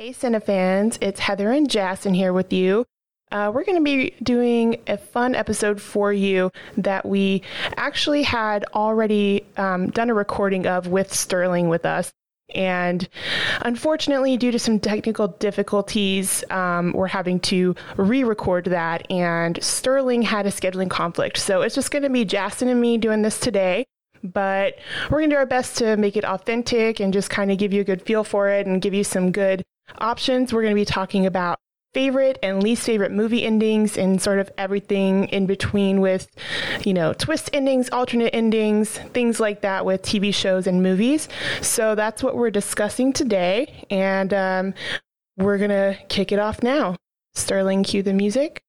Hey, Cinefans, it's Heather and Jason here with you. Uh, we're going to be doing a fun episode for you that we actually had already um, done a recording of with Sterling with us. And unfortunately, due to some technical difficulties, um, we're having to re record that. And Sterling had a scheduling conflict. So it's just going to be Jason and me doing this today but we're going to do our best to make it authentic and just kind of give you a good feel for it and give you some good options. We're going to be talking about favorite and least favorite movie endings and sort of everything in between with, you know, twist endings, alternate endings, things like that with TV shows and movies. So that's what we're discussing today. And um, we're going to kick it off now. Sterling, cue the music.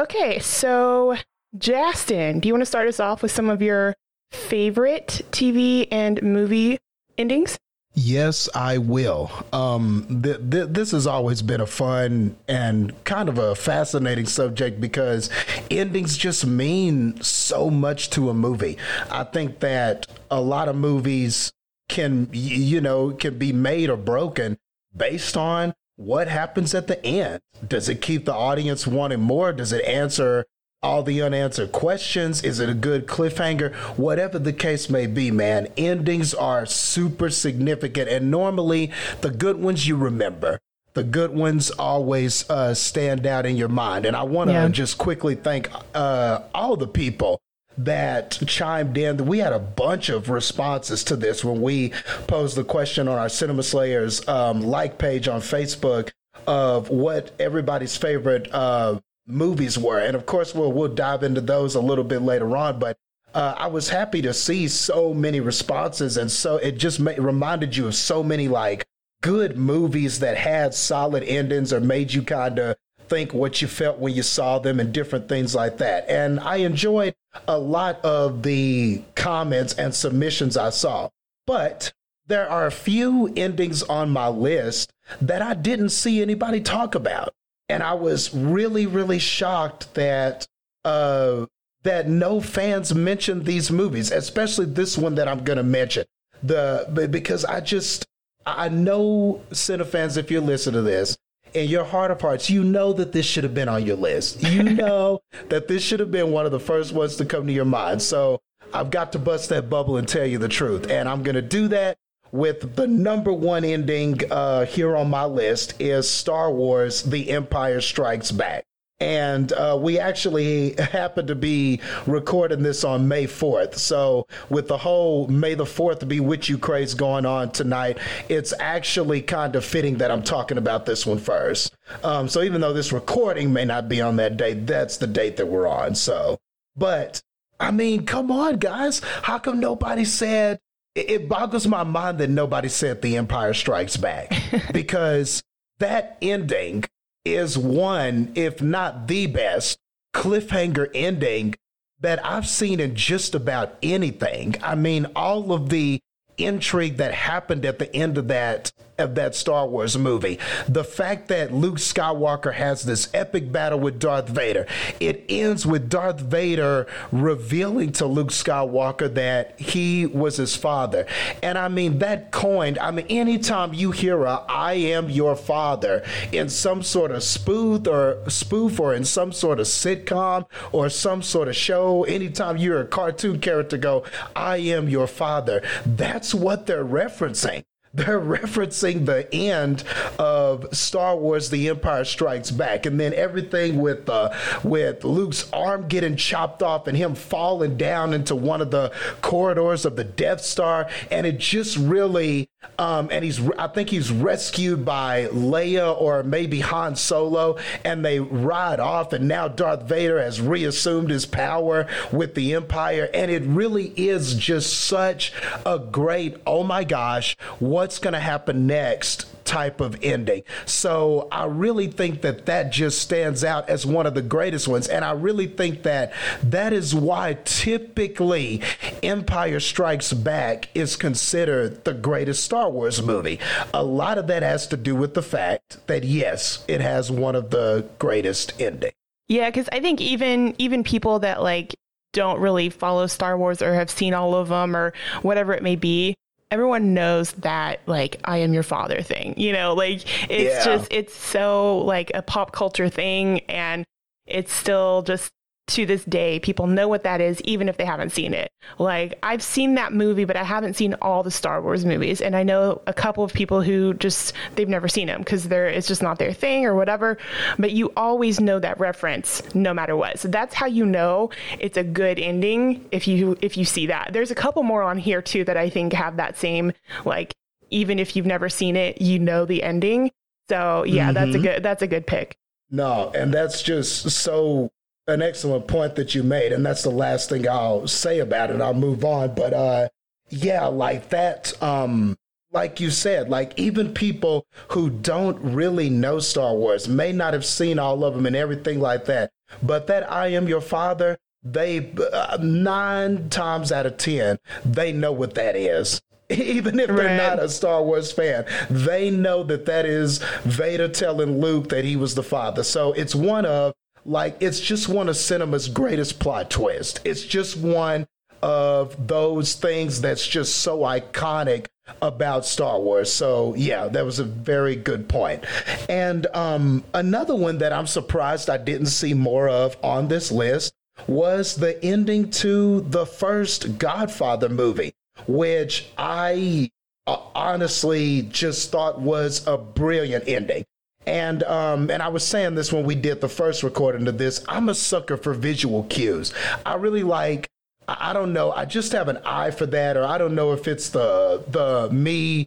Okay, so Justin, do you want to start us off with some of your favorite TV and movie endings? Yes, I will. Um, th- th- this has always been a fun and kind of a fascinating subject because endings just mean so much to a movie. I think that a lot of movies can, you know, can be made or broken based on what happens at the end? Does it keep the audience wanting more? Does it answer all the unanswered questions? Is it a good cliffhanger? Whatever the case may be, man, endings are super significant. And normally, the good ones you remember. The good ones always uh, stand out in your mind. And I want to yeah. just quickly thank uh, all the people that chimed in. We had a bunch of responses to this when we posed the question on our Cinema Slayers um, like page on Facebook of what everybody's favorite uh, movies were. And of course, we'll, we'll dive into those a little bit later on. But uh, I was happy to see so many responses. And so it just ma- reminded you of so many like good movies that had solid endings or made you kind of think what you felt when you saw them and different things like that. And I enjoyed a lot of the comments and submissions I saw. But there are a few endings on my list that I didn't see anybody talk about. And I was really, really shocked that uh, that no fans mentioned these movies, especially this one that I'm going to mention. The because I just I know Cinefans, if you listen to this, in your heart of hearts, you know that this should have been on your list. You know that this should have been one of the first ones to come to your mind. So I've got to bust that bubble and tell you the truth. And I'm going to do that with the number one ending uh, here on my list is Star Wars The Empire Strikes Back and uh, we actually happen to be recording this on May 4th. So, with the whole May the 4th be with you craze going on tonight, it's actually kind of fitting that I'm talking about this one first. Um, so, even though this recording may not be on that date, that's the date that we're on. So, but I mean, come on, guys. How come nobody said? It boggles my mind that nobody said The Empire Strikes Back because that ending is one, if not the best, cliffhanger ending that I've seen in just about anything. I mean, all of the intrigue that happened at the end of that of that Star Wars movie. The fact that Luke Skywalker has this epic battle with Darth Vader. It ends with Darth Vader revealing to Luke Skywalker that he was his father. And I mean that coined, I mean anytime you hear a I am your father in some sort of spoof or spoof or in some sort of sitcom or some sort of show, anytime you're a cartoon character go, I am your father, that's what they're referencing. They're referencing the end of Star Wars: The Empire Strikes Back, and then everything with uh, with Luke's arm getting chopped off and him falling down into one of the corridors of the Death Star, and it just really um, and he's I think he's rescued by Leia or maybe Han Solo, and they ride off, and now Darth Vader has reassumed his power with the Empire, and it really is just such a great oh my gosh, what's going to happen next type of ending. So I really think that that just stands out as one of the greatest ones. And I really think that that is why typically Empire Strikes Back is considered the greatest Star Wars movie. A lot of that has to do with the fact that, yes, it has one of the greatest endings. Yeah, because I think even even people that like don't really follow Star Wars or have seen all of them or whatever it may be, everyone knows that like I am your father thing. You know, like it's yeah. just it's so like a pop culture thing and it's still just to this day, people know what that is, even if they haven't seen it. Like, I've seen that movie, but I haven't seen all the Star Wars movies. And I know a couple of people who just, they've never seen them because they're, it's just not their thing or whatever. But you always know that reference no matter what. So that's how you know it's a good ending if you, if you see that. There's a couple more on here too that I think have that same, like, even if you've never seen it, you know the ending. So yeah, mm-hmm. that's a good, that's a good pick. No, and that's just so an excellent point that you made, and that's the last thing I'll say about it. I'll move on, but uh, yeah, like that. Um, like you said, like even people who don't really know Star Wars may not have seen all of them and everything like that, but that I am your father, they uh, nine times out of ten they know what that is even if they're right. not a Star Wars fan, they know that that is Vader telling Luke that he was the father. So it's one of like it's just one of cinema's greatest plot twists. It's just one of those things that's just so iconic about Star Wars. So yeah, that was a very good point. And um, another one that I'm surprised I didn't see more of on this list was the ending to the first Godfather movie, which I uh, honestly just thought was a brilliant ending. And um, and I was saying this when we did the first recording of this. I'm a sucker for visual cues. I really like. I don't know. I just have an eye for that, or I don't know if it's the the me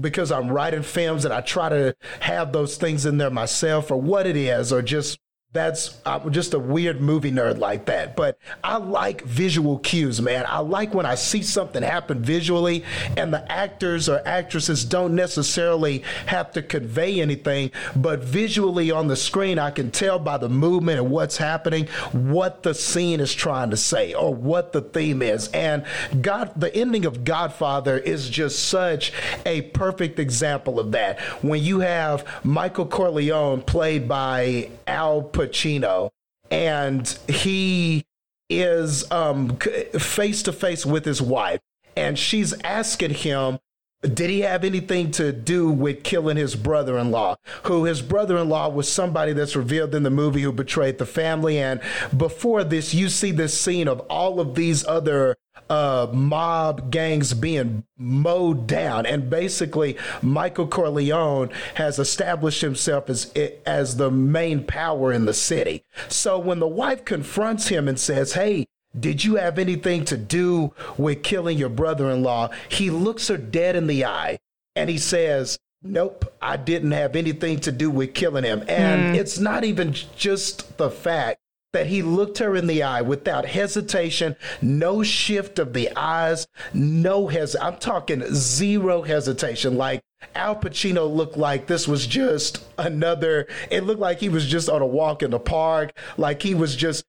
because I'm writing films and I try to have those things in there myself, or what it is, or just that's I'm just a weird movie nerd like that. But I like visual cues, man. I like when I see something happen visually and the actors or actresses don't necessarily have to convey anything, but visually on the screen, I can tell by the movement and what's happening what the scene is trying to say or what the theme is. And God, the ending of Godfather is just such a perfect example of that. When you have Michael Corleone played by Al Pacino Pacino, and he is um, face to face with his wife, and she's asking him did he have anything to do with killing his brother in law? Who his brother in law was somebody that's revealed in the movie who betrayed the family. And before this, you see this scene of all of these other uh, mob gangs being mowed down. And basically, Michael Corleone has established himself as, as the main power in the city. So when the wife confronts him and says, Hey, did you have anything to do with killing your brother in law? He looks her dead in the eye and he says, Nope, I didn't have anything to do with killing him. And mm. it's not even just the fact that he looked her in the eye without hesitation, no shift of the eyes, no hes. I'm talking zero hesitation. Like Al Pacino looked like this was just another. It looked like he was just on a walk in the park, like he was just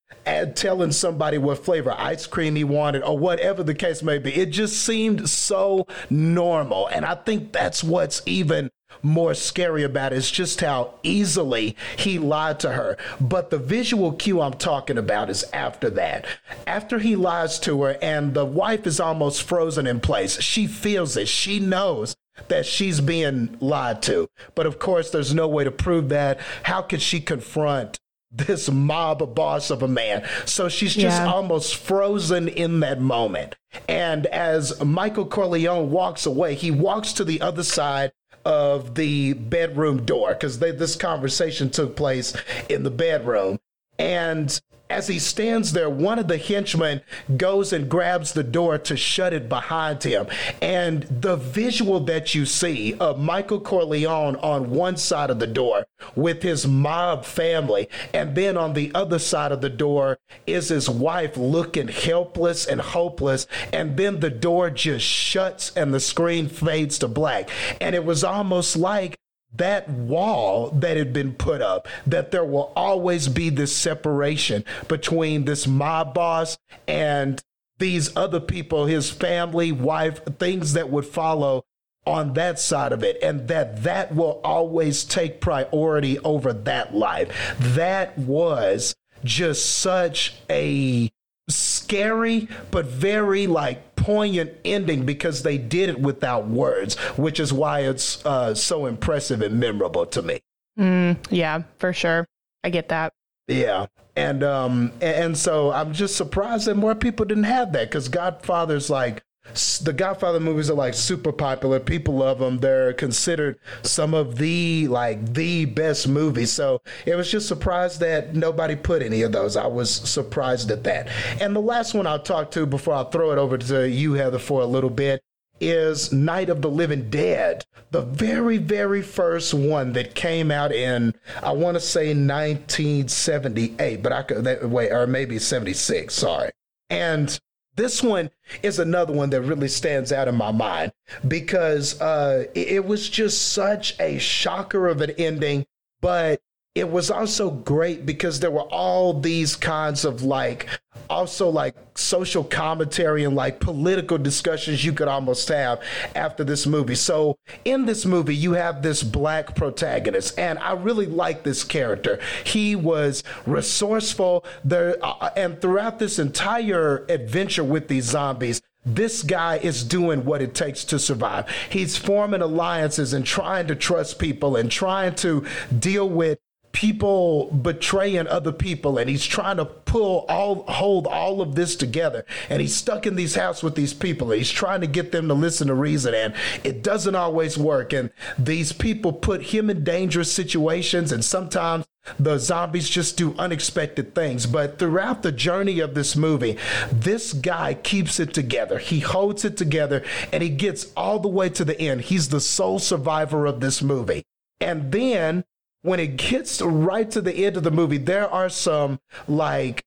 telling somebody what flavor ice cream he wanted or whatever the case may be. It just seemed so normal, and I think that's what's even more scary about is just how easily he lied to her. But the visual cue I'm talking about is after that. After he lies to her and the wife is almost frozen in place, she feels it. She knows that she's being lied to. But of course, there's no way to prove that. How could she confront this mob boss of a man. So she's just yeah. almost frozen in that moment. And as Michael Corleone walks away, he walks to the other side of the bedroom door because this conversation took place in the bedroom. And as he stands there, one of the henchmen goes and grabs the door to shut it behind him. And the visual that you see of Michael Corleone on one side of the door with his mob family, and then on the other side of the door is his wife looking helpless and hopeless. And then the door just shuts and the screen fades to black. And it was almost like that wall that had been put up, that there will always be this separation between this mob boss and these other people, his family, wife, things that would follow on that side of it and that that will always take priority over that life. That was just such a scary but very like poignant ending because they did it without words which is why it's uh, so impressive and memorable to me. Mm, yeah for sure. I get that. Yeah and um and so i'm just surprised that more people didn't have that because godfather's like the Godfather movies are like super popular. People love them. They're considered some of the like the best movies. So it was just surprised that nobody put any of those. I was surprised at that. And the last one I'll talk to before I throw it over to you, Heather, for a little bit is Night of the Living Dead, the very, very first one that came out in, I want to say 1978, but I could, that, wait, or maybe 76, sorry. And this one is another one that really stands out in my mind because uh, it, it was just such a shocker of an ending, but it was also great because there were all these kinds of like also like social commentary and like political discussions you could almost have after this movie. So in this movie, you have this black protagonist, and I really like this character. He was resourceful there, uh, and throughout this entire adventure with these zombies, this guy is doing what it takes to survive. He's forming alliances and trying to trust people and trying to deal with people betraying other people and he's trying to pull all hold all of this together and he's stuck in these house with these people and he's trying to get them to listen to reason and it doesn't always work and these people put him in dangerous situations and sometimes the zombies just do unexpected things. But throughout the journey of this movie, this guy keeps it together. He holds it together and he gets all the way to the end. He's the sole survivor of this movie. And then when it gets right to the end of the movie, there are some like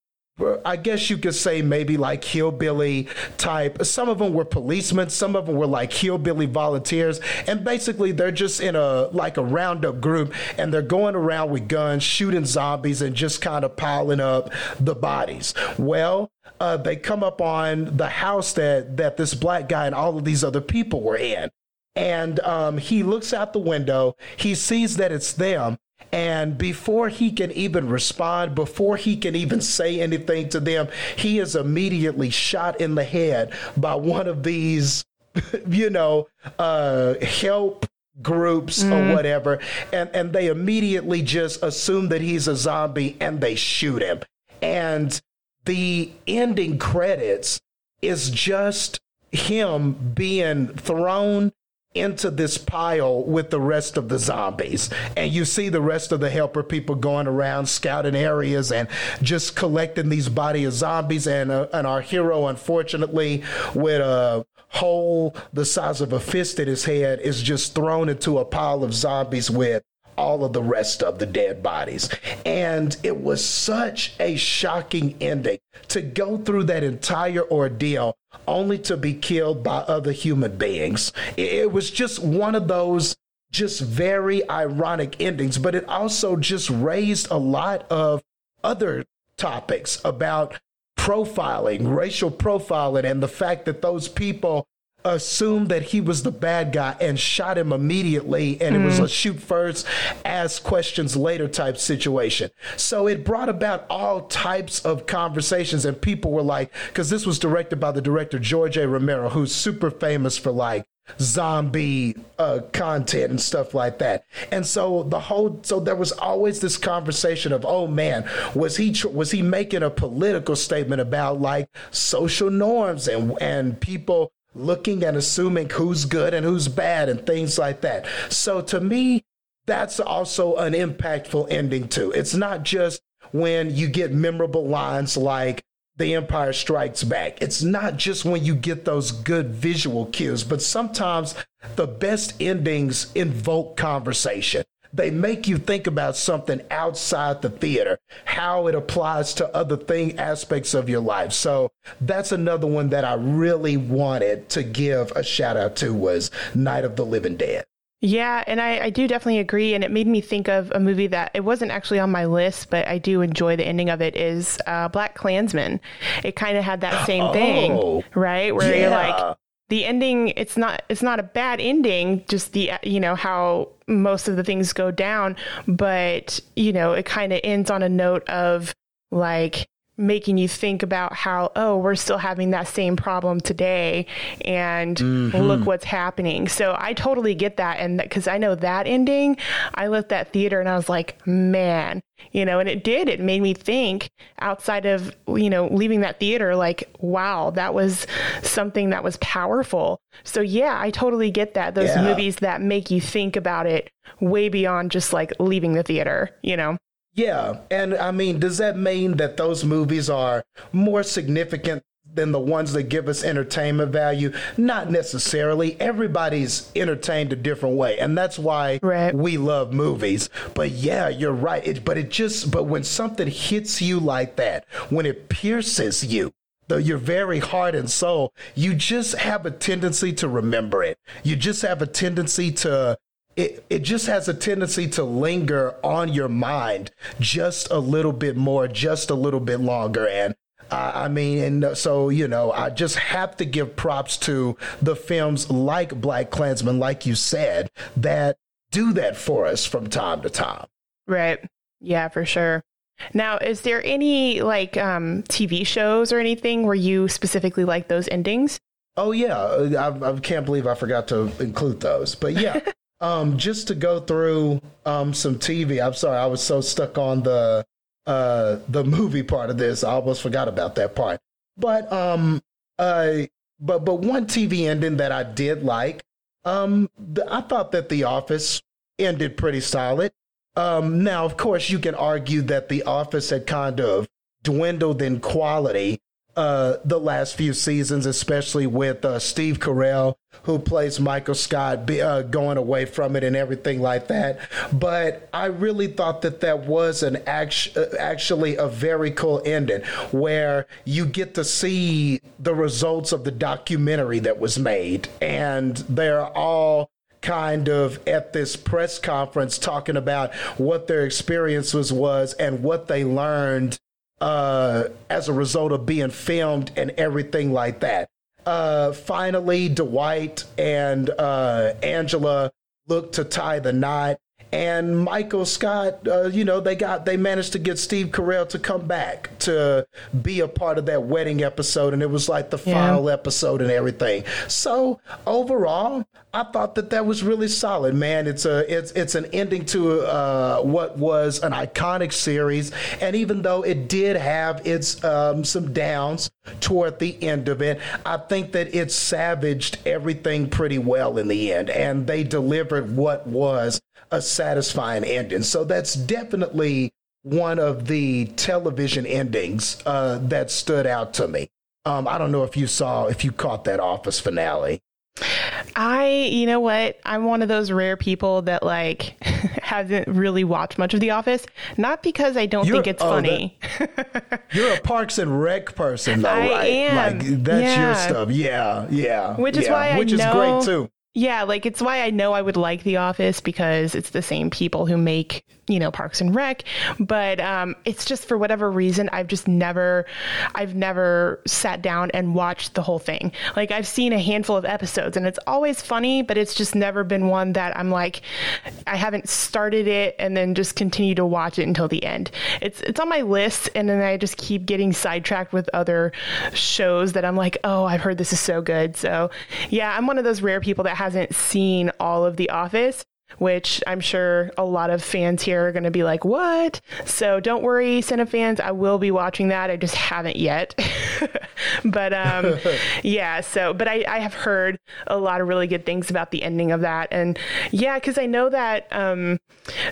I guess you could say maybe like hillbilly type. Some of them were policemen, some of them were like hillbilly volunteers, and basically they're just in a like a roundup group and they're going around with guns, shooting zombies, and just kind of piling up the bodies. Well, uh, they come up on the house that that this black guy and all of these other people were in. And um, he looks out the window. He sees that it's them, and before he can even respond, before he can even say anything to them, he is immediately shot in the head by one of these, you know, uh, help groups mm. or whatever. And, and they immediately just assume that he's a zombie and they shoot him. And the ending credits is just him being thrown into this pile with the rest of the zombies. And you see the rest of the helper people going around scouting areas and just collecting these body of zombies. And, uh, and our hero, unfortunately, with a hole the size of a fist in his head, is just thrown into a pile of zombies with all of the rest of the dead bodies. And it was such a shocking ending to go through that entire ordeal only to be killed by other human beings. It was just one of those just very ironic endings, but it also just raised a lot of other topics about profiling, racial profiling, and the fact that those people assumed that he was the bad guy and shot him immediately and mm. it was a mm. shoot first ask questions later type situation so it brought about all types of conversations and people were like because this was directed by the director george a romero who's super famous for like zombie uh, content and stuff like that. And so the whole so there was always this conversation of oh man was he tr- was he making a political statement about like social norms and and people looking and assuming who's good and who's bad and things like that. So to me, that's also an impactful ending too. It's not just when you get memorable lines like The Empire Strikes Back. It's not just when you get those good visual cues, but sometimes the best endings invoke conversation. They make you think about something outside the theater, how it applies to other thing aspects of your life. So that's another one that I really wanted to give a shout out to was Night of the Living Dead. Yeah, and I, I do definitely agree. And it made me think of a movie that it wasn't actually on my list, but I do enjoy the ending of it is uh, Black Klansman. It kind of had that same Oh, thing, right? Where you're like, the ending it's not it's not a bad ending just the you know how most of the things go down but you know it kind of ends on a note of like making you think about how oh we're still having that same problem today and mm-hmm. look what's happening. So i totally get that. And because i know that ending i left that theater and i was like man you know and it did. It made me think outside of you know leaving that theater like wow that was something that was powerful. So yeah i totally get that. Those Yeah. movies that make you think about it way beyond just like leaving the theater you know Yeah, and I mean, does that mean that those movies are more significant than the ones that give us entertainment value? Not necessarily. Everybody's entertained a different way, and that's why Right. we love movies. But yeah, you're right. It, but it just but when something hits you like that, when it pierces you, the, your very heart and soul, you just have a tendency to remember it. You just have a tendency to it, it just has a tendency to linger on your mind just a little bit more, just a little bit longer. And uh, I mean, and so, you know, I just have to give props to the films like Black Klansman, like you said, that do that for us from time to time. Right. Yeah, for sure. Now, is there any like um, TV shows or anything where you specifically like those endings? Oh yeah, I, I can't believe I forgot to include those. But yeah, um, just to go through um, some TV. I'm sorry, I was so stuck on the uh, the movie part of this, I almost forgot about that part. But um, uh, but but one TV ending that I did like. Um, the, I thought that The Office ended pretty solid. Um, now, of course, you can argue that The Office had kind of dwindled in quality uh, the last few seasons, especially with uh, Steve Carell, who plays Michael Scott, be, uh, going away from it and everything like that. But I really thought that that was an act- uh, actually a very cool ending where you get to see the results of the documentary that was made, and they're all kind of at this press conference talking about what their experiences was and what they learned uh, as a result of being filmed and everything like that. Uh, finally, Dwight and uh, Angela look to tie the knot. And Michael Scott, uh, you know, they got they managed to get Steve Carell to come back to be a part of that wedding episode, and it was like the Yeah. final episode and everything. So overall, I thought that that was really solid, man. It's a it's it's an ending to uh, what was an iconic series, and even though it did have its um, some downs toward the end of it, I think that it savaged everything pretty well in the end, and they delivered what was a satisfying ending. So that's definitely one of the television endings uh, that stood out to me. Um, I don't know if you saw, if you caught that Office finale. I, you know what? I'm one of those rare people that like hasn't really watched much of The Office. Not because I don't You're- think it's oh, funny. You're a Parks and Rec person, though, I right? am. Like that's your stuff. Yeah, yeah. Which is yeah. why I which is know- great too. Yeah, like it's why I know I would like The Office because it's the same people who make, you know, Parks and Rec. But um, it's just for whatever reason, I've just never, I've never sat down and watched the whole thing. Like I've seen a handful of episodes and it's always funny, but it's just never been one that I'm like, I haven't started it and then just continue to watch it until the end. It's it's on my list and then I just keep getting sidetracked with other shows that I'm like, oh, I've heard this is so good. So yeah, I'm one of those rare people that hasn't seen all of The Office. Which I'm sure a lot of fans here are going to be like, what? So don't worry, Cine fans. I will be watching that. I just haven't yet. but um, yeah, so, but I, I have heard a lot of really good things about the ending of that. And yeah, because I know that, um,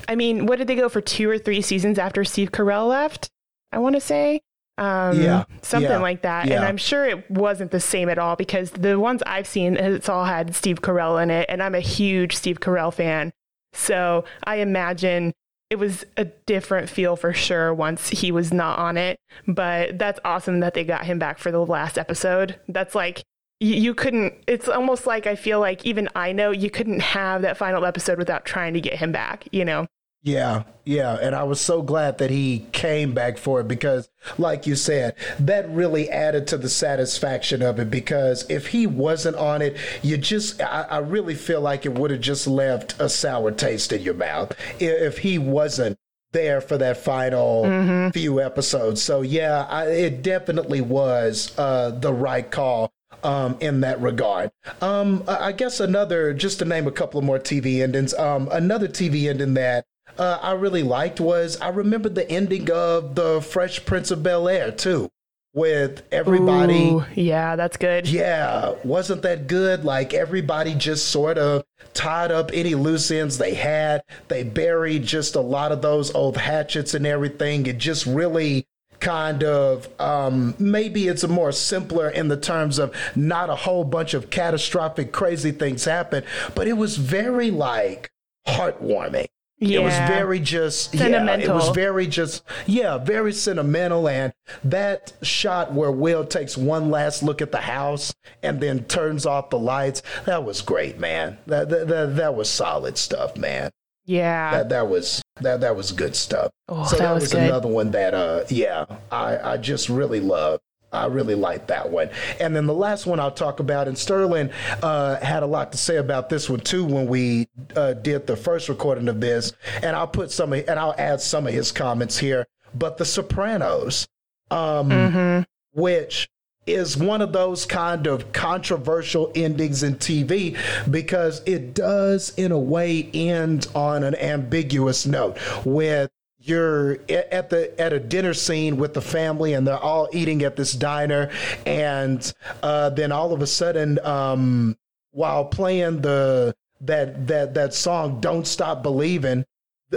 I mean, what did they go for two or three seasons after Steve Carell left? I want to say. Um, Yeah, something yeah, like that. yeah. And I'm sure it wasn't the same at all because the ones I've seen, it's all had Steve Carell in it. And I'm a huge Steve Carell fan. So I imagine it was a different feel for sure once he was not on it. But that's awesome that they got him back for the last episode. That's like you, you couldn't. It's almost like I feel like even I know you couldn't have that final episode without trying to get him back. You know. Yeah, yeah. And I was so glad that he came back for it because, like you said, that really added to the satisfaction of it. Because if he wasn't on it, you just, I, I really feel like it would have just left a sour taste in your mouth if he wasn't there for that final mm-hmm. few episodes. So, yeah, I, it definitely was uh, the right call um, in that regard. Um, I guess another, just to name a couple of more TV endings, um, another TV ending that uh, I really liked was I remember the ending of the Fresh Prince of Bel Air too, with everybody. Ooh, yeah, that's good. Yeah, wasn't that good? Like everybody just sort of tied up any loose ends they had. They buried just a lot of those old hatchets and everything. It just really kind of um, maybe it's a more simpler in the terms of not a whole bunch of catastrophic crazy things happen but it was very like heartwarming yeah. It was very just sentimental. Yeah, it was very just yeah, very sentimental and that shot where Will takes one last look at the house and then turns off the lights, that was great, man. That that that, that was solid stuff, man. Yeah. That that was that that was good stuff. Oh, so that, that was, was another one that uh yeah, I I just really loved. I really like that one. And then the last one I'll talk about, and Sterling uh, had a lot to say about this one too when we uh, did the first recording of this. And I'll put some, of, and I'll add some of his comments here. But The Sopranos, um, mm-hmm. which is one of those kind of controversial endings in TV because it does, in a way, end on an ambiguous note with you're at the at a dinner scene with the family and they're all eating at this diner and uh, then all of a sudden um, while playing the that that that song don't stop believing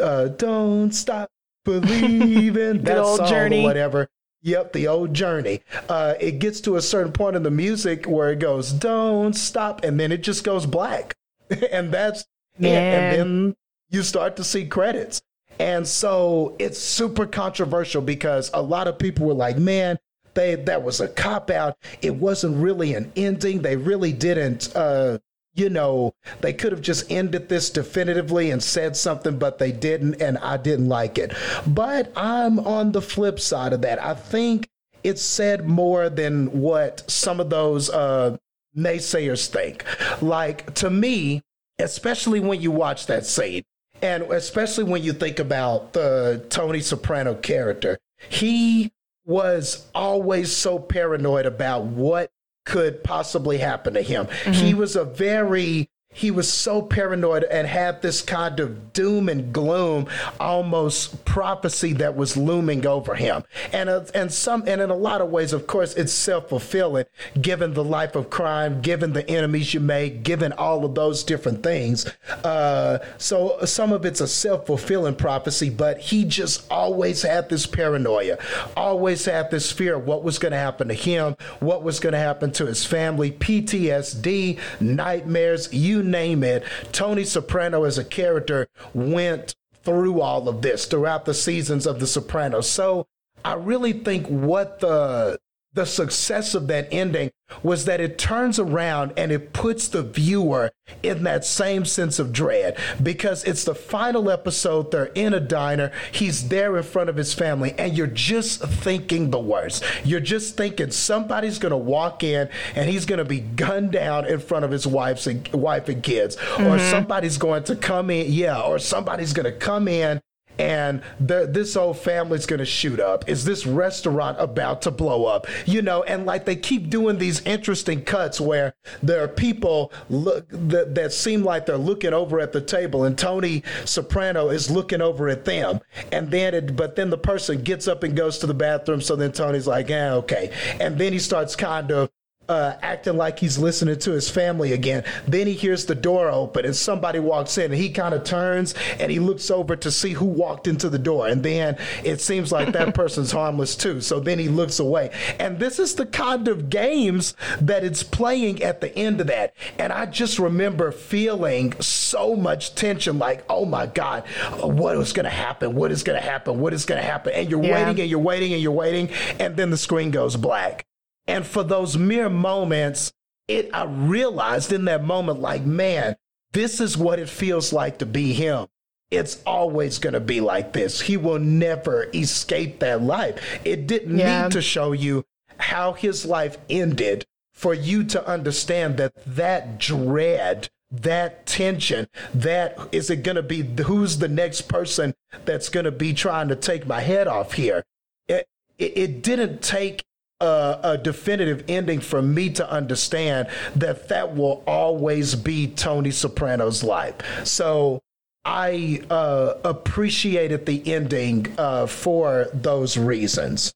uh, don't stop believing that old song journey. or whatever Yep, the old journey. Uh, it gets to a certain point in the music where it goes, "Don't stop," and then it just goes black, and that's it. And then you start to see credits. And so it's super controversial because a lot of people were like, man, they that was a cop out. It wasn't really an ending. They really didn't uh you know, they could have just ended this definitively and said something, but they didn't, and I didn't like it. But I'm on the flip side of that. I think it said more than what some of those uh, naysayers think. Like, to me, especially when you watch that scene, and especially when you think about the Tony Soprano character, he was always so paranoid about what could possibly happen to him. Mm-hmm. He was a very he was so paranoid and had this kind of doom and gloom almost prophecy that was looming over him. And uh, and some and in a lot of ways of course it's self-fulfilling given the life of crime given the enemies you make given all of those different things. Uh, so some of it's a self-fulfilling prophecy but he just always had this paranoia always had this fear of what was going to happen to him what was going to happen to his family PTSD nightmares you you name it. Tony Soprano as a character went through all of this throughout the seasons of The Sopranos. So I really think what the the success of that ending was that it turns around and it puts the viewer in that same sense of dread because it's the final episode. They're in a diner. He's there in front of his family, and you're just thinking the worst. You're just thinking somebody's going to walk in and he's going to be gunned down in front of his wife's and, wife and kids, mm-hmm. or somebody's going to come in, yeah, or somebody's going to come in and this old family's gonna shoot up. Is this restaurant about to blow up? You know, and like they keep doing these interesting cuts where there are people look that, that seem like they're looking over at the table, and Tony Soprano is looking over at them, and then it, but then the person gets up and goes to the bathroom. So then Tony's like, yeah, okay, and then he starts kind of uh, acting like he's listening to his family again. Then he hears the door open and somebody walks in and he kind of turns and he looks over to see who walked into the door. And then it seems like that person's harmless too. So then he looks away. And this is the kind of games that it's playing at the end of that. And I just remember feeling so much tension like, oh my God, what is going to happen? What is going to happen? What is going to happen? And you're yeah. waiting and you're waiting and you're waiting. And then the screen goes black. And for those mere moments, it I realized in that moment, like, man, this is what it feels like to be him. It's always going to be like this. He will never escape that life. It didn't yeah. need to show you how his life ended for you to understand that that dread that tension that is it going to be who's the next person that's going to be trying to take my head off here it, it, it didn't take a, a, definitive ending for me to understand that that will always be tony soprano's life so i uh, appreciated the ending uh, for those reasons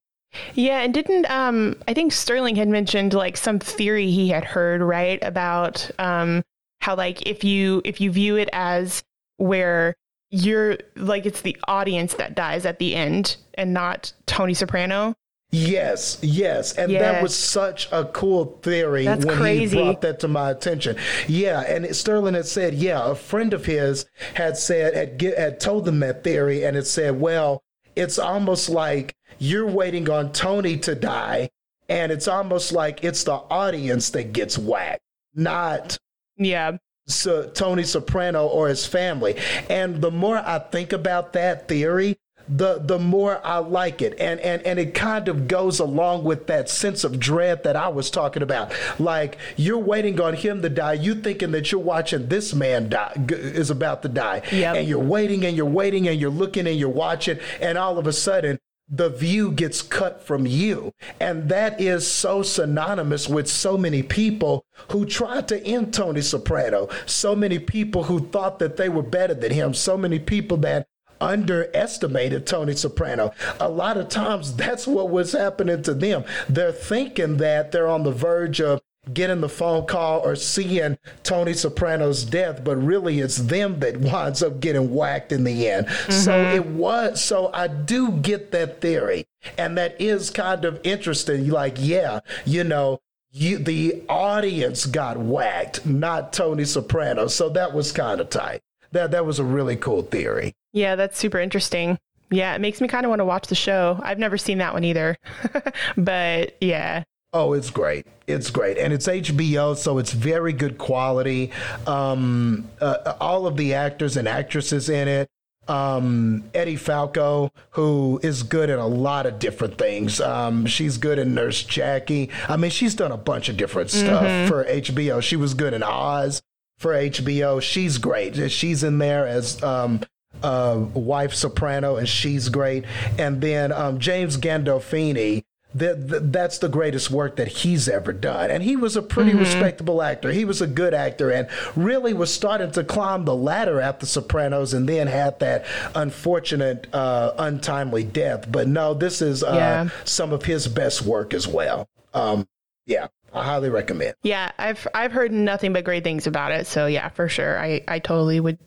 yeah, and didn't um I think Sterling had mentioned like some theory he had heard, right, about um how like if you if you view it as where you're like it's the audience that dies at the end and not Tony Soprano. Yes, yes. And yes. that was such a cool theory That's when crazy. he brought that to my attention. Yeah, and Sterling had said, yeah, a friend of his had said had had told them that theory and it said, well, it's almost like you're waiting on Tony to die and it's almost like it's the audience that gets whacked, not yeah. So, Tony Soprano or his family. And the more I think about that theory, the the more I like it. And and and it kind of goes along with that sense of dread that I was talking about. Like you're waiting on him to die, you thinking that you're watching this man die is about to die. Yep. And you're waiting and you're waiting and you're looking and you're watching and all of a sudden the view gets cut from you. And that is so synonymous with so many people who tried to end Tony Soprano, so many people who thought that they were better than him, so many people that underestimated Tony Soprano. A lot of times that's what was happening to them. They're thinking that they're on the verge of getting the phone call or seeing Tony Soprano's death, but really it's them that winds up getting whacked in the end. Mm-hmm. So it was, so I do get that theory. And that is kind of interesting. Like, yeah, you know, you, the audience got whacked, not Tony Soprano. So that was kind of tight. That, that was a really cool theory. Yeah, that's super interesting. Yeah, it makes me kind of want to watch the show. I've never seen that one either. but yeah, Oh, it's great. It's great. And it's HBO, so it's very good quality. Um, uh, all of the actors and actresses in it. Um, Edie Falco, who is good at a lot of different things. Um, she's good in Nurse Jackie. I mean, she's done a bunch of different stuff mm-hmm. for HBO. She was good in Oz for HBO. She's great. She's in there as um, uh, wife soprano, and she's great. And then um, James Gandolfini that that's the greatest work that he's ever done. And he was a pretty mm-hmm. respectable actor. He was a good actor and really was starting to climb the ladder after Sopranos and then had that unfortunate, uh, untimely death. But no, this is uh, yeah. some of his best work as well. Um, yeah. I highly recommend. Yeah, I've I've heard nothing but great things about it. So yeah, for sure, I I totally would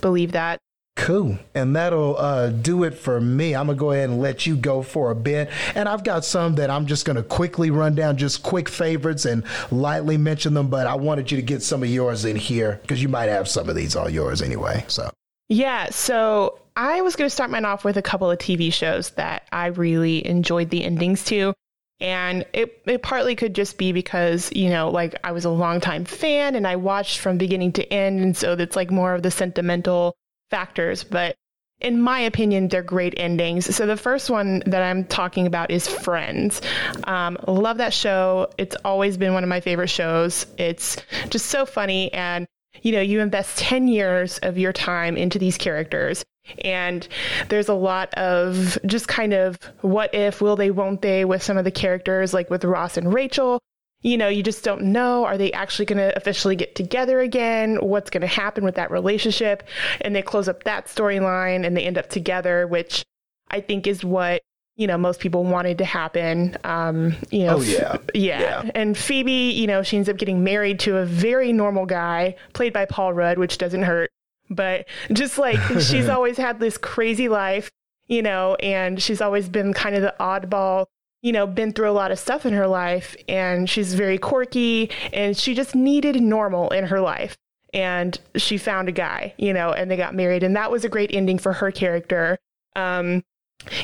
believe that. Cool. And that'll uh, do it for me. I'm going to go ahead and let you go for a bit. And I've got some that I'm just going to quickly run down, just quick favorites and lightly mention them. But I wanted you to get some of yours in here because you might have some of these all yours anyway. So, yeah. So I was going to start mine off with a couple of TV shows that I really enjoyed the endings to. And it, it partly could just be because, you know, like I was a longtime fan and I watched from beginning to end. And so it's like more of the sentimental factors, but in my opinion, they're great endings. So the first one that I'm talking about is Friends. Um, love that show. It's always been one of my favorite shows. It's just so funny, and you know, you invest 10 years of your time into these characters. And there's a lot of just kind of what if, will they, won't they, with some of the characters, like with Ross and Rachel you know, you just don't know. Are they actually going to officially get together again? What's going to happen with that relationship? And they close up that storyline and they end up together, which I think is what, you know, most people wanted to happen. Um, you know, oh, yeah. yeah. yeah. And Phoebe, you know, she ends up getting married to a very normal guy played by Paul Rudd, which doesn't hurt. But just like she's always had this crazy life, you know, and she's always been kind of the oddball you know, been through a lot of stuff in her life and she's very quirky and she just needed normal in her life. And she found a guy, you know, and they got married. And that was a great ending for her character. Um,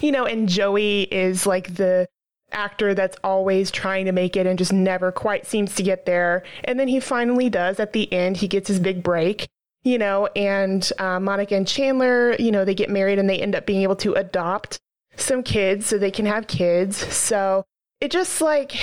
you know, and Joey is like the actor that's always trying to make it and just never quite seems to get there. And then he finally does at the end. He gets his big break, you know, and uh, Monica and Chandler, you know, they get married and they end up being able to adopt some kids so they can have kids. So it just like,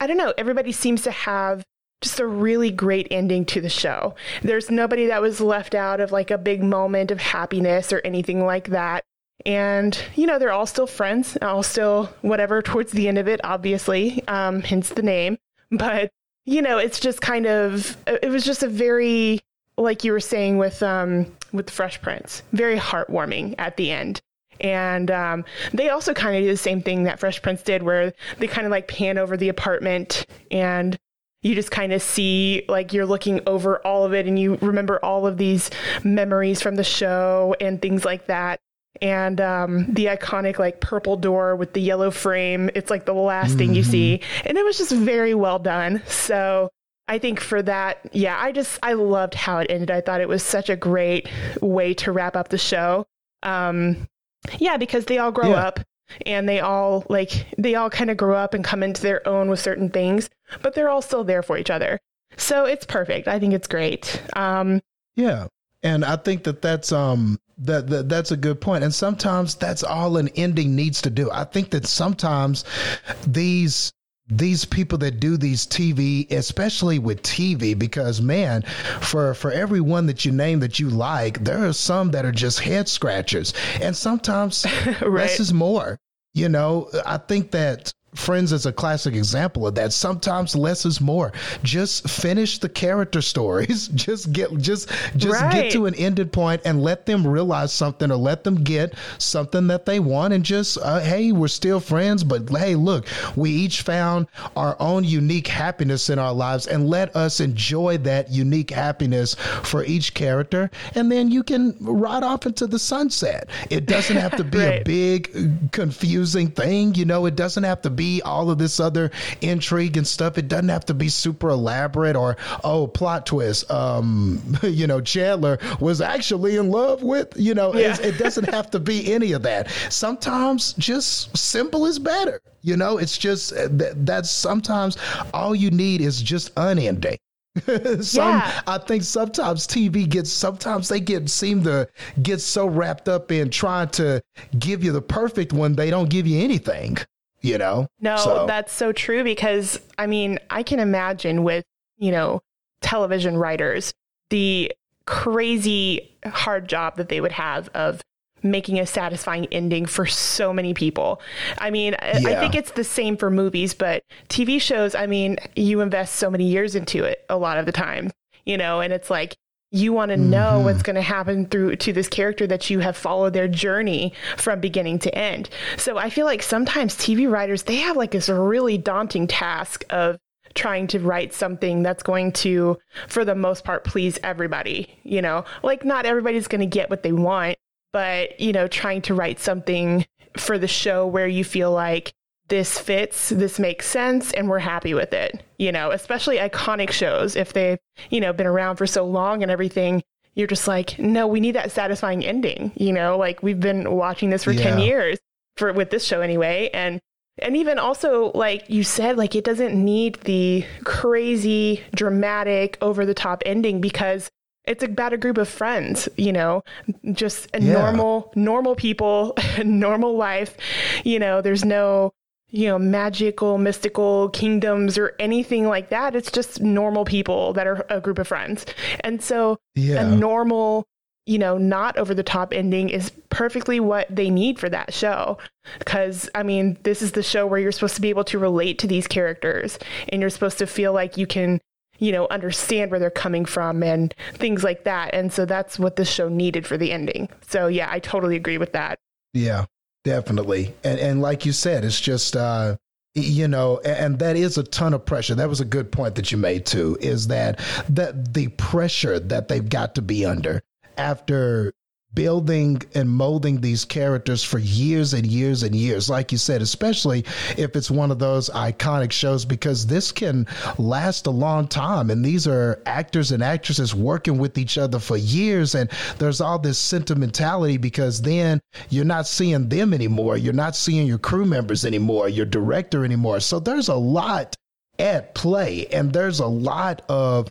I don't know, everybody seems to have just a really great ending to the show. There's nobody that was left out of like a big moment of happiness or anything like that. And, you know, they're all still friends, all still whatever towards the end of it, obviously, um, hence the name. But, you know, it's just kind of, it was just a very, like you were saying with, um, with the Fresh Prince, very heartwarming at the end. And um, they also kind of do the same thing that Fresh Prince did, where they kind of like pan over the apartment and you just kind of see like you're looking over all of it and you remember all of these memories from the show and things like that and um, the iconic like purple door with the yellow frame it's like the last mm-hmm. thing you see mm-hmm. and it was just very well done so i think for that yeah i just i loved how it ended i thought it was such a great way to wrap up the show um, yeah because they all grow yeah. up and they all like they all kind of grow up and come into their own with certain things but they're all still there for each other so it's perfect i think it's great um, yeah and I think that that's um that, that that's a good point. And sometimes that's all an ending needs to do. I think that sometimes these these people that do these TV, especially with TV, because man, for for everyone that you name that you like, there are some that are just head scratchers, and sometimes right. less is more. You know, I think that Friends is a classic example of that. Sometimes less is more. Just finish the character stories. Just get just just right. get to an ended point and let them realize something or let them get something that they want and just uh, hey, we're still friends, but hey, look, we each found our own unique happiness in our lives and let us enjoy that unique happiness for each character and then you can ride off into the sunset. It doesn't have to be right. a big confusing thing, you know, it doesn't have to be be all of this other intrigue and stuff. It doesn't have to be super elaborate or oh plot twist. Um, you know, Chandler was actually in love with. You know, yeah. it doesn't have to be any of that. Sometimes just simple is better. You know, it's just that that's sometimes all you need is just unending. Some, yeah. I think sometimes TV gets sometimes they get seem to get so wrapped up in trying to give you the perfect one they don't give you anything you know? No, so. that's so true because I mean, I can imagine with, you know, television writers, the crazy hard job that they would have of making a satisfying ending for so many people. I mean, yeah. I think it's the same for movies, but TV shows, I mean, you invest so many years into it a lot of the time, you know, and it's like you want to mm-hmm. know what's going to happen through to this character that you have followed their journey from beginning to end. So I feel like sometimes TV writers they have like this really daunting task of trying to write something that's going to for the most part please everybody, you know. Like not everybody's going to get what they want, but you know, trying to write something for the show where you feel like this fits, this makes sense, and we're happy with it. You know, especially iconic shows, if they've, you know, been around for so long and everything, you're just like, no, we need that satisfying ending. You know, like we've been watching this for yeah. 10 years for with this show anyway. And and even also, like you said, like it doesn't need the crazy, dramatic, over the top ending because it's about a group of friends, you know, just a yeah. normal, normal people, normal life. You know, there's no you know, magical, mystical kingdoms or anything like that. It's just normal people that are a group of friends. And so yeah. a normal, you know, not over the top ending is perfectly what they need for that show. Because, I mean, this is the show where you're supposed to be able to relate to these characters and you're supposed to feel like you can, you know, understand where they're coming from and things like that. And so that's what this show needed for the ending. So, yeah, I totally agree with that. Yeah. Definitely. And and like you said, it's just uh you know and that is a ton of pressure that was a good point that you made too is that that the pressure that they've got to be under after building and molding these characters for years and years and years. Like you said, especially if it's one of those iconic shows, because this can last a long time. And these are actors and actresses working with each other for years. And there's all this sentimentality because then you're not seeing them anymore. You're not seeing your crew members anymore, your director anymore. So there's a lot at play and there's a lot of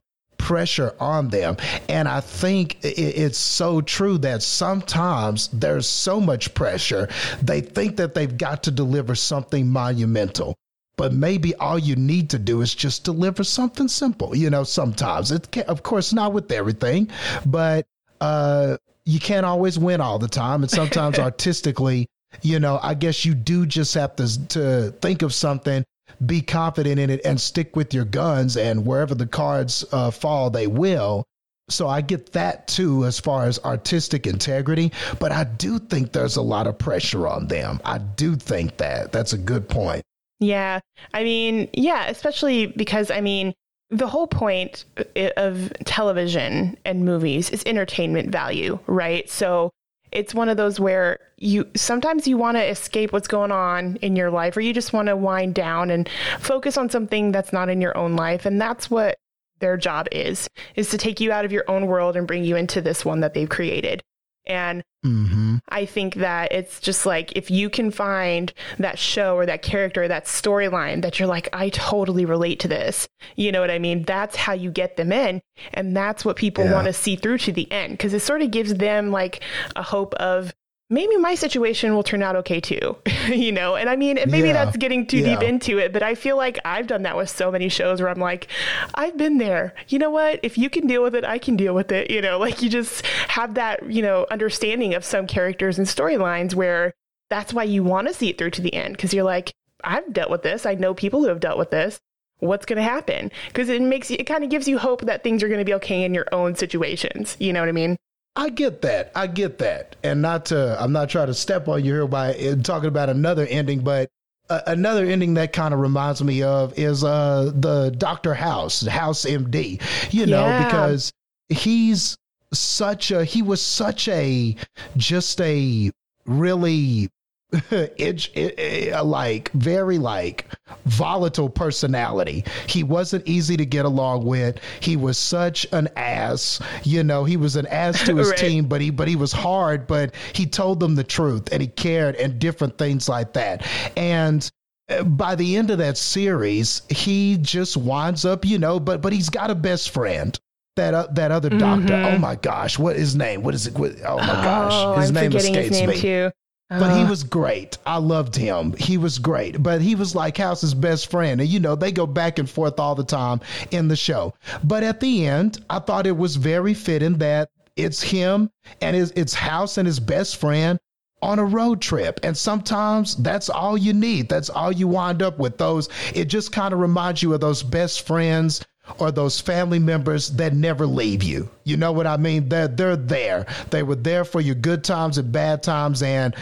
pressure on them. And I think it's so true that sometimes there's so much pressure, they think that they've got to deliver something monumental. But maybe all you need to do is just deliver something simple. You know, sometimes it can, of course, not with everything, but uh, you can't always win all the time. And sometimes artistically, you know, I guess you do just have to to think of something be confident in it and stick with your guns and wherever the cards uh, fall they will. So i get that too as far as artistic integrity but i do think there's a lot of pressure on them. I do think that. That's a good point. Yeah. I mean yeah especially because i mean the whole point uh, of television and movies is entertainment value right? So it's one of those where you sometimes you want to escape what's going on in your life or you just want to wind down and focus on something that's not in your own life and that's what their job is is to take you out of your own world and bring you into this one that they've created and mm-hmm. I think that it's just like if you can find that show or that character, or that storyline that you're like, I totally relate to this. You know what I mean? That's how you get them in. And that's what people yeah. want to see through to the end because it sort of gives them like a hope of maybe my situation will turn out okay too, you know? And I mean, maybe yeah, that's getting too yeah. deep into it, but I feel like I've done that with so many shows where I'm like, I've been there. You know what? If you can deal with it, I can deal with it. You know, like you just have that, you know, understanding of some characters and storylines where that's why you want to see it through to the end because you're like, I've dealt with this. I know people who have dealt with this. What's going to happen? Because it makes you, it kind of gives you hope that things are going to be okay in your own situations. You know what I mean? I get that. I get that. And not to, I'm not trying to step on you here by talking about another ending, but uh, another ending that kind of reminds me of is uh, the Dr. House, House MD, you know, yeah. because he's such a, he was such a, just a really it's it, it, like very like volatile personality. He wasn't easy to get along with. He was such an ass. You know, he was an ass to his right. team, but he but he was hard. But he told them the truth and he cared and different things like that. And uh, by the end of that series, he just winds up, you know, but but he's got a best friend that uh, that other doctor. Mm-hmm. Oh my gosh, what is his name? What is it? What, oh my gosh, oh, his I'm name escapes his name me. Too. But he uh-huh. was great. I loved him. He was great. But he was like House's best friend. And, you know, they go back and forth all the time in the show. But at the end, I thought it was very fitting that it's him and his, it's House and his best friend on a road trip. And sometimes that's all you need. That's all you wind up with. Those, it just kind of reminds you of those best friends or those family members that never leave you. You know what I mean? They're, they're there. They were there for your good times and bad times. And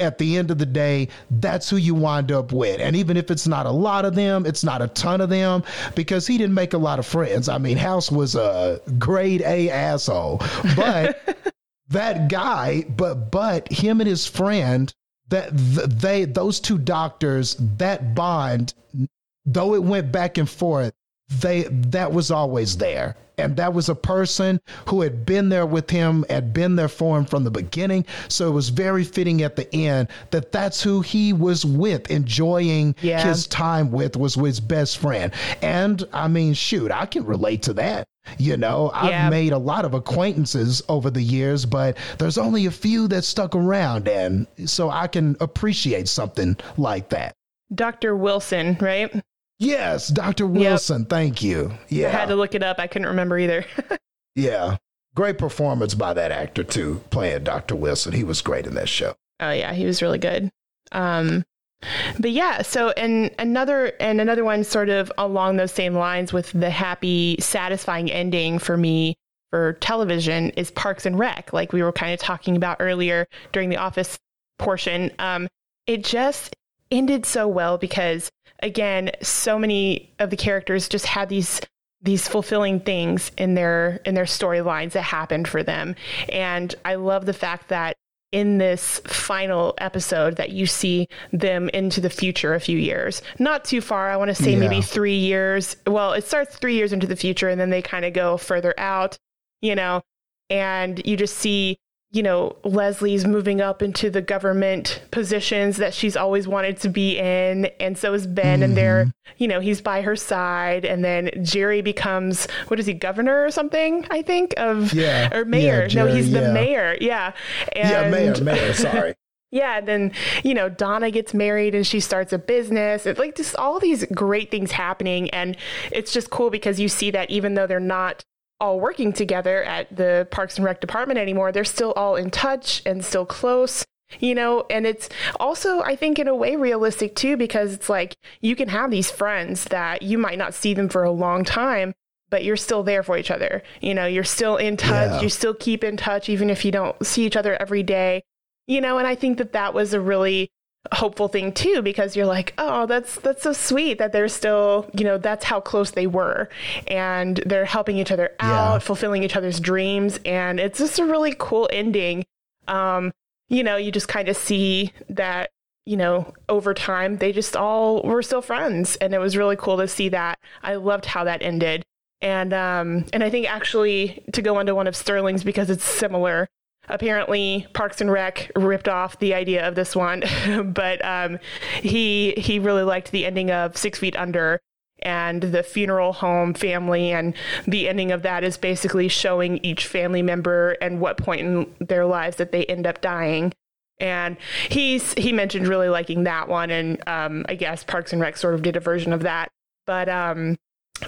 at the end of the day, that's who you wind up with. And even if it's not a lot of them, it's not a ton of them because he didn't make a lot of friends. I mean, House was a grade A asshole, but that guy, but but him and his friend, that they those two doctors, that bond, though it went back and forth, they that was always there and that was a person who had been there with him had been there for him from the beginning so it was very fitting at the end that that's who he was with enjoying yeah. his time with was with his best friend and i mean shoot i can relate to that you know, I've made a lot of acquaintances over the years, but there's only a few that stuck around. And so I can appreciate something like that. Dr. Wilson, right? Yes, Dr. Wilson. Yep. Thank you. Yeah. I had to look it up. I couldn't remember either. yeah. Great performance by that actor, too, playing Dr. Wilson. He was great in that show. Oh, yeah. He was really good. Um, but yeah, so and another and another one sort of along those same lines with the happy, satisfying ending for me for television is Parks and Rec, like we were kind of talking about earlier during the office portion. Um, it just ended so well because again, so many of the characters just had these these fulfilling things in their in their storylines that happened for them. And I love the fact that in this final episode that you see them into the future a few years. Not too far. I want to say yeah. maybe 3 years. Well, it starts 3 years into the future and then they kind of go further out, you know. And you just see you know, Leslie's moving up into the government positions that she's always wanted to be in. And so is Ben, mm-hmm. and they're, mm-hmm. you know, he's by her side. And then Jerry becomes, what is he, governor or something, I think, of, yeah. or mayor. Yeah, Jerry, no, he's yeah. the mayor. Yeah. And, yeah, mayor, mayor, sorry. yeah, then you know Donna gets married and she starts a business. It's like just all these great things happening, and it's just cool because you see that even though they're not all working together at the Parks and Rec department anymore. They're still all in touch and still close, you know, and it's also, I think, in a way realistic too, because it's like you can have these friends that you might not see them for a long time. But you're still there for each other. You know, you're still in touch. Yeah. You still keep in touch, even if you don't see each other every day. You know, and I think that that was a really hopeful thing too because you're like oh that's that's so sweet that they're still you know that's how close they were. And they're helping each other out yeah. fulfilling each other's dreams and it's just a really cool ending. Um you know you just kind of see that you know over time they just all were still friends and it was really cool to see that. I loved how that ended. And um and i think actually to go into one of sterling's because it's similar apparently Parks and Rec ripped off the idea of this one, but um, he he really liked the ending of Six Feet Under and the funeral home family and the ending of that is basically showing each family member and what point in their lives that they end up dying. And he's he mentioned really liking that one and um, i guess parks and rec sort of did a version of that. But um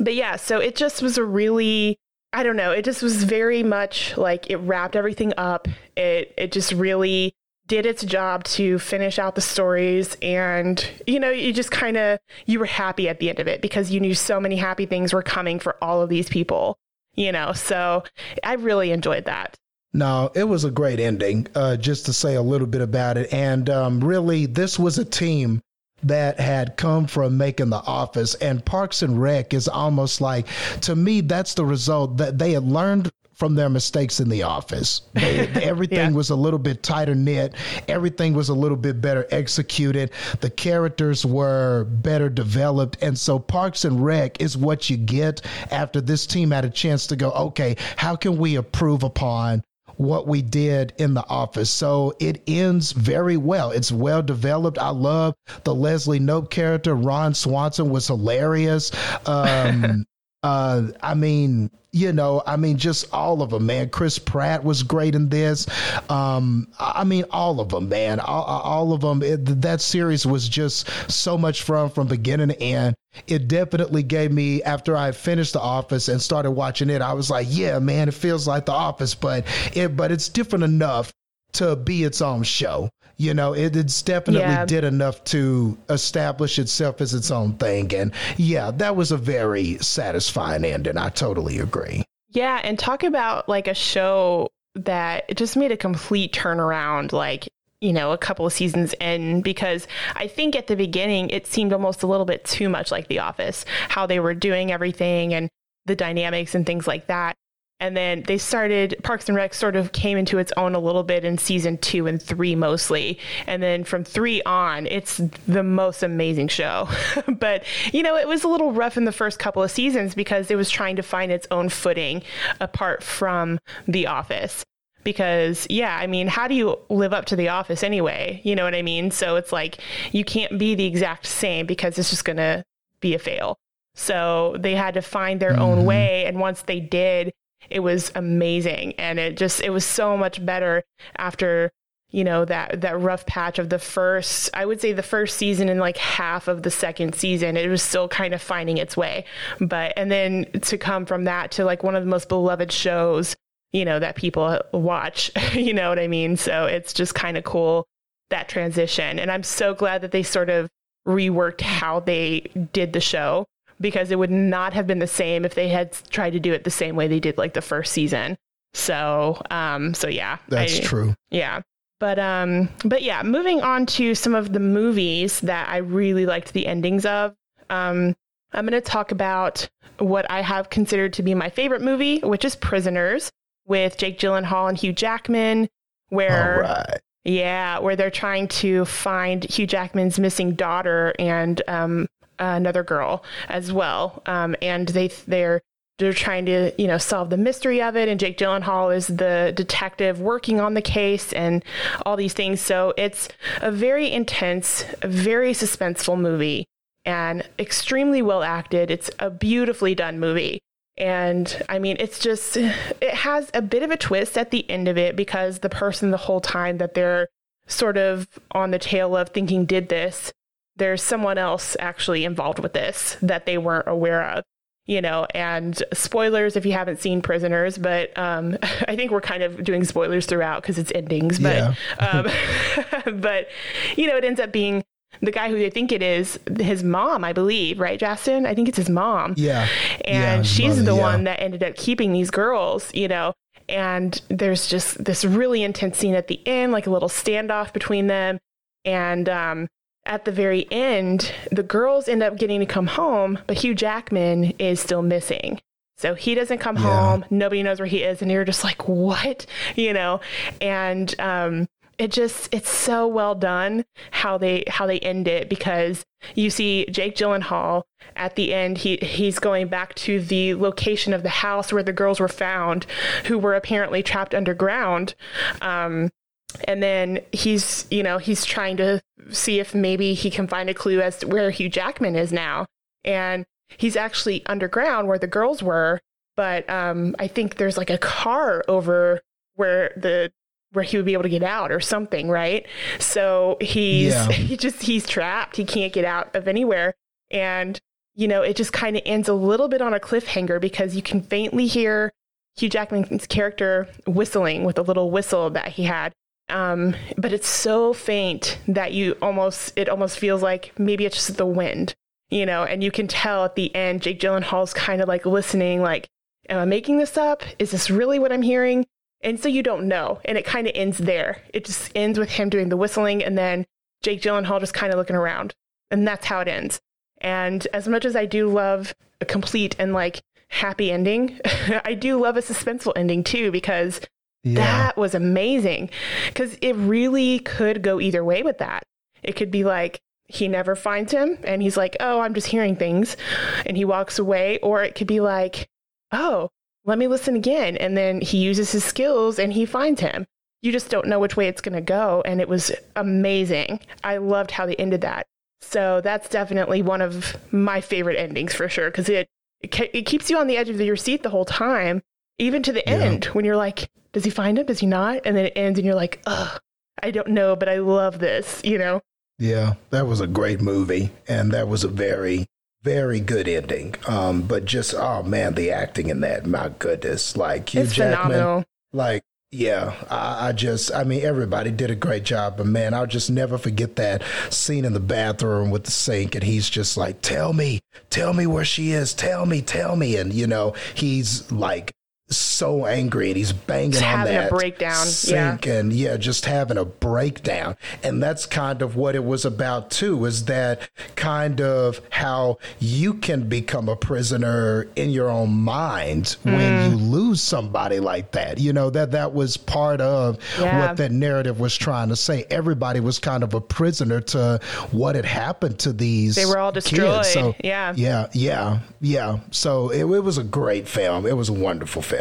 but yeah so it just was a really I don't know. It just was very much like it wrapped everything up. It it just really did its job to finish out the stories and you know you just kind of you were happy at the end of it because you knew so many happy things were coming for all of these people you know so i really enjoyed that no, it was a great ending. Uh, just to say a little bit about it, and um, really, this was a team that had come from making The Office. And Parks and Rec is almost like, to me, that's the result that they had learned from their mistakes in the office. They, everything yeah. was a little bit tighter knit. Everything was a little bit better executed. The characters were better developed. And so Parks and Rec is what you get after this team had a chance to go, okay, how can we improve upon what we did in the office. So it ends very well. It's well developed. I love the Leslie Knope character. Ron Swanson was hilarious. Um, uh, I mean, you know, I mean, just all of them, man. Chris Pratt was great in this. Um, I mean, all of them, man. All, all of them. It, that series was just so much fun from beginning to end. It definitely gave me, after I finished The Office and started watching it, I was like, yeah, man, it feels like The Office, but it, but it's different enough to be its own show you know, it, it's definitely yeah. did enough to establish itself as its own thing. And yeah, that was a very satisfying ending. I totally agree. Yeah. And talk about like a show that just made a complete turnaround, like, you know, a couple of seasons in, because I think at the beginning it seemed almost a little bit too much like The Office, how they were doing everything and the dynamics and things like that. And then they started, Parks and Rec sort of came into its own a little bit in season two and three mostly. And then from three on, it's the most amazing show. but, you know, it was a little rough in the first couple of seasons because it was trying to find its own footing apart from The Office. Because, yeah, I mean, how do you live up to The Office anyway? You know what I mean? So it's like you can't be the exact same because it's just going to be a fail. So they had to find their mm-hmm. own way. And once they did, it was amazing and it just it was so much better after you know that that rough patch of the first i would say the first season and like half of the second season. It was still kind of finding its way. But and then to come from that to like one of the most beloved shows you know that people watch you know what i mean? So it's just kind of cool that transition. And i'm so glad that they sort of reworked how they did the show because it would not have been the same if they had tried to do it the same way they did like the first season. So, um, so yeah, that's I, true. Yeah. But um, but yeah, moving on to some of the movies that I really liked the endings of. Um, I'm going to talk about what I have considered to be my favorite movie, which is Prisoners with Jake Gyllenhaal and Hugh Jackman, where right. yeah, where they're trying to find Hugh Jackman's missing daughter and um, another girl as well, um, and they they're they're trying to you know solve the mystery of it. And jake gyllenhaal is the detective working on the case and all these things. So it's a very intense very suspenseful movie and extremely well acted. It's a beautifully done movie. And I mean, it's just, it has a bit of a twist at the end of it because the person the whole time that they're sort of on the tail of thinking did this, there's someone else actually involved with this that they weren't aware of you know, and spoilers if you haven't seen Prisoners, but um, I think we're kind of doing spoilers throughout because it's endings. But, yeah. um, but you know, it ends up being the guy who they think it is his mom, I believe, right, Justin? I think it's his mom. Yeah, and yeah, she's mother, the yeah. one that ended up keeping these girls, you know. And there's just this really intense scene at the end, like a little standoff between them, and um, at the very end, the girls end up getting to come home, but Hugh Jackman is still missing. So he doesn't come yeah. home. Nobody knows where he is. And you're just like, what? You know? And um, it just, it's so well done how they, how they end it because you see Jake Gyllenhaal at the end. He, he's going back to the location of the house where the girls were found who were apparently trapped underground. Um, and then he's you know he's trying to see if maybe he can find a clue as to where Hugh Jackman is now. And he's actually underground where the girls were but um, I think there's like a car over where the where he would be able to get out or something right? So he's yeah. he just he's trapped. He can't get out of anywhere. And you know it just kind of ends a little bit on a cliffhanger because you can faintly hear Hugh Jackman's character whistling with a little whistle that he had um, but it's so faint that you almost it almost feels like maybe it's just the wind, you know. And you can tell at the end, Jake Gyllenhaal's kind of like listening, like, "Am I making this up? Is this really what I'm hearing?" And so you don't know, and it kind of ends there. It just ends with him doing the whistling, and then Jake Gyllenhaal just kind of looking around, and that's how it ends. And as much as I do love a complete and like happy ending, I do love a suspenseful ending too because That was amazing because it really could go either way with that. It could be like he never finds him and he's like, oh, I'm just hearing things and he walks away. Or it could be like, oh, let me listen again. And then he uses his skills and he finds him. You just don't know which way it's going to go. And it was amazing. I loved how they ended that. So that's definitely one of my favorite endings for sure because it, it, it keeps you on the edge of your seat the whole time even to the yeah. end when you're like, does he find him? Does he not? And then it ends and you're like, ugh, I don't know, but I love this, you know? Yeah, that was a great movie. And that was a very, very good ending. Um, but just, oh man, the acting in that, my goodness. Like Hugh it's Jackman. Phenomenal. Like, yeah, I, I, just, I mean, everybody did a great job, but man, I'll just never forget that scene in the bathroom with the sink, and he's just like, "Tell me, tell me where she is, tell me, tell me," and you know, he's like so angry and he's banging just on having that a breakdown sink yeah. and yeah just having a breakdown and that's kind of what it was about too is that kind of how you can become a prisoner in your own mind mm. when you lose somebody like that you know that that was part of yeah. what that narrative was trying to say everybody was kind of a prisoner to what had happened to these they were all destroyed kids. so yeah yeah yeah yeah so it, it was a great film it was a wonderful film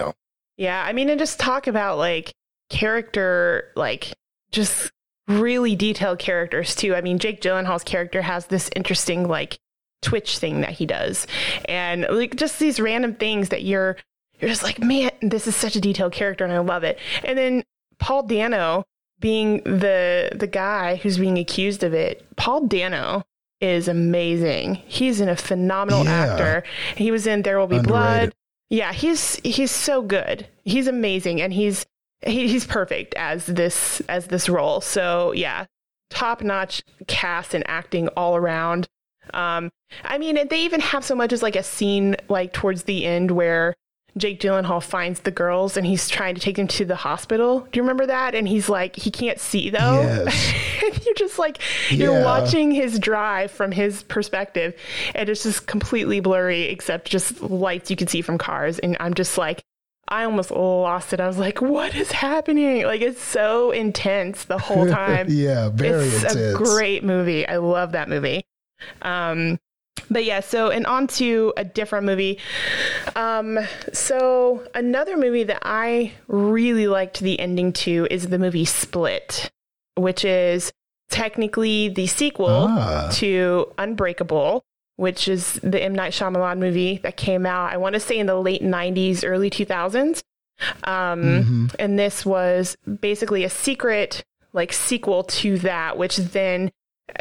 yeah, I mean, and just talk about like character, like just really detailed characters too. I mean, Jake Gyllenhaal's character has this interesting like twitch thing that he does, and like just these random things that you're you're just like, man, this is such a detailed character, and I love it. And then Paul Dano being the the guy who's being accused of it, Paul Dano is amazing. He's in a phenomenal yeah. actor. He was in There Will Be Underrated. Blood. Yeah, he's he's so good. He's amazing, and he's he, he's perfect as this as this role. So yeah, top notch cast and acting all around. Um, I mean, they even have so much as like a scene like towards the end where Jake Gyllenhaal finds the girls and he's trying to take them to the hospital. Do you remember that? And he's like, he can't see though. Yes. and you're just like, you're Yeah. watching his drive from his perspective, and it's just completely blurry, except just lights you can see from cars. And I'm just like, I almost lost it. I was like, what is happening? Like, it's so intense the whole time. yeah, very it's intense. a great movie. I love that movie. Um, but yeah, so and on to a different movie. Um, so another movie that I really liked the ending to is the movie Split, which is technically the sequel Ah. to Unbreakable, which is the M Night Shyamalan movie that came out. I want to say in the late '90s, early 2000s. Um, Mhm. and this was basically a secret like sequel to that which then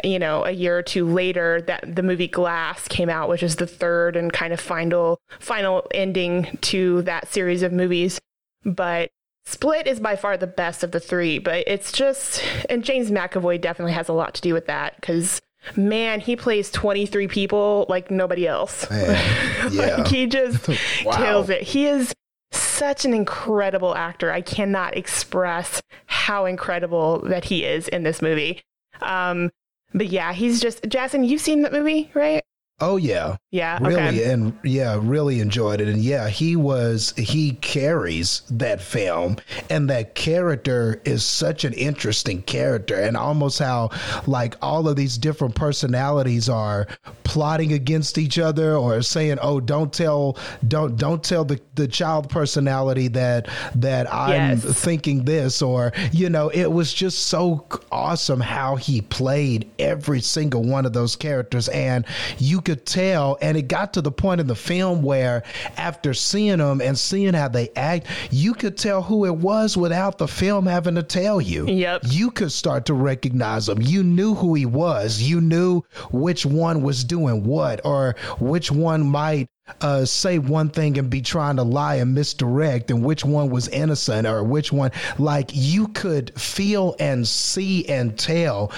you know a year or two later that the movie glass came out which is the third and kind of final final ending to that series of movies but split is by far the best of the three but it's just and james mcavoy definitely has a lot to do with that because man he plays 23 people like nobody else Man, yeah. like he just Wow. kills it. He is such an incredible actor. I cannot express how incredible that he is in this movie. Um, but yeah, he's just Jackson. You've seen that movie, right? Oh yeah, Yeah. really, okay. and yeah, really enjoyed it. And yeah, he was he carries that film, and that character is such an interesting character, and almost how like all of these different personalities are plotting against each other, or saying, "Oh, don't tell, don't don't tell the the child personality that that I'm Yes. thinking this," or you know, it was just so awesome how he played every single one of those characters, and you could tell. And it got to the point in the film where, after seeing them and seeing how they act, you could tell who it was without the film having to tell you. Yep. You could start to recognize him. You knew who he was. You knew which one was doing what, or which one might uh, say one thing and be trying to lie and misdirect, and which one was innocent, or which one, like, you could feel and see and tell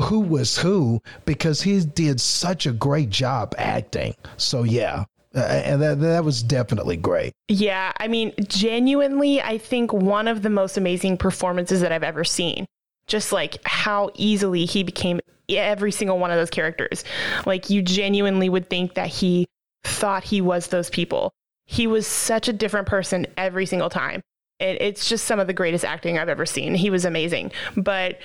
who was who because he did such a great job acting. So, yeah. Uh, and that, that was definitely great. Yeah, I mean, genuinely, I think one of the most amazing performances that I've ever seen. Just like how easily he became every single one of those characters. Like, you genuinely would think that he thought he was those people. He was such a different person every single time. And it's just some of the greatest acting I've ever seen. He was amazing. But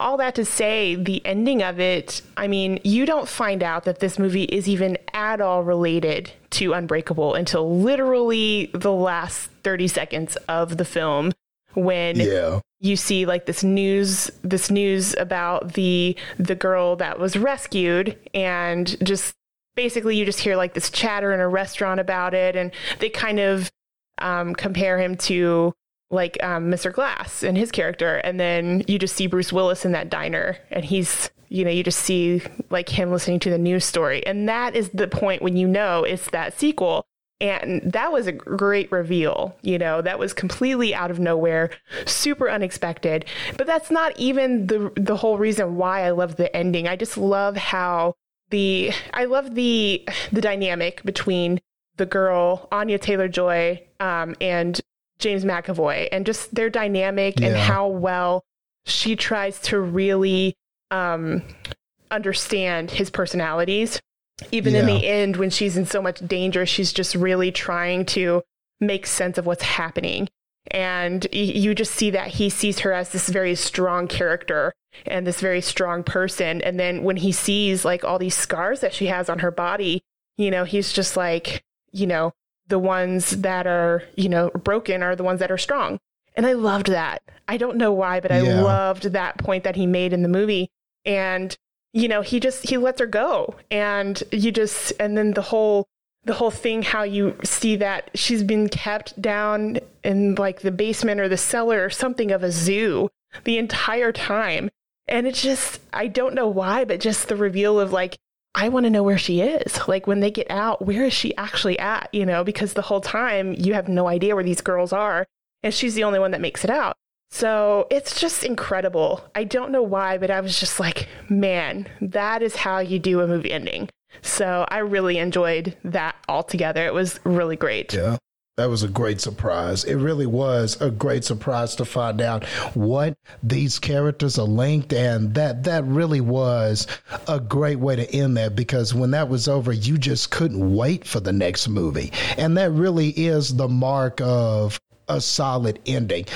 all that to say, the ending of it, I mean, you don't find out that this movie is even at all related to Unbreakable until literally the last 30 seconds of the film when Yeah. you see like this news this news about the the girl that was rescued and just basically you just hear like this chatter in a restaurant about it and they kind of um, compare him to like um, Mr. Glass and his character and then you just see Bruce Willis in that diner and he's you know you just see like him listening to the news story. And that is the point when you know it's that sequel. And that was a great reveal you know that was completely out of nowhere super unexpected. But that's not even the the whole reason why I love the ending. I just love how the I love the the dynamic between the girl Anya Taylor Joy um, and James McAvoy and just their dynamic and how well she tries to really um, understand his personalities. Even in the end, when she's in so much danger, she's just really trying to make sense of what's happening. And you just see that he sees her as this very strong character and this very strong person. And then when he sees like all these scars that she has on her body, you know, he's just like, you know, the ones that are, you know, broken are the ones that are strong. And I loved that. I don't know why, but I Yeah. loved that point that he made in the movie. And, you know, he just he lets her go. And you just and then the whole the whole thing how you see that she's been kept down in like the basement or the cellar or something of a zoo the entire time. And it's just I don't know why, but just the reveal of like I want to know where she is. Like when they get out, where is she actually at? You know, because the whole time you have no idea where these girls are, and she's the only one that makes it out. So it's just incredible. I don't know why, but I was just like, man, that is how you do a movie ending. So I really enjoyed that altogether. It was really great. Yeah. That was a great surprise. It really was a great surprise to find out what these characters are linked, and that that really was a great way to end that because when that was over, you just couldn't wait for the next movie, and that really is the mark of a solid ending.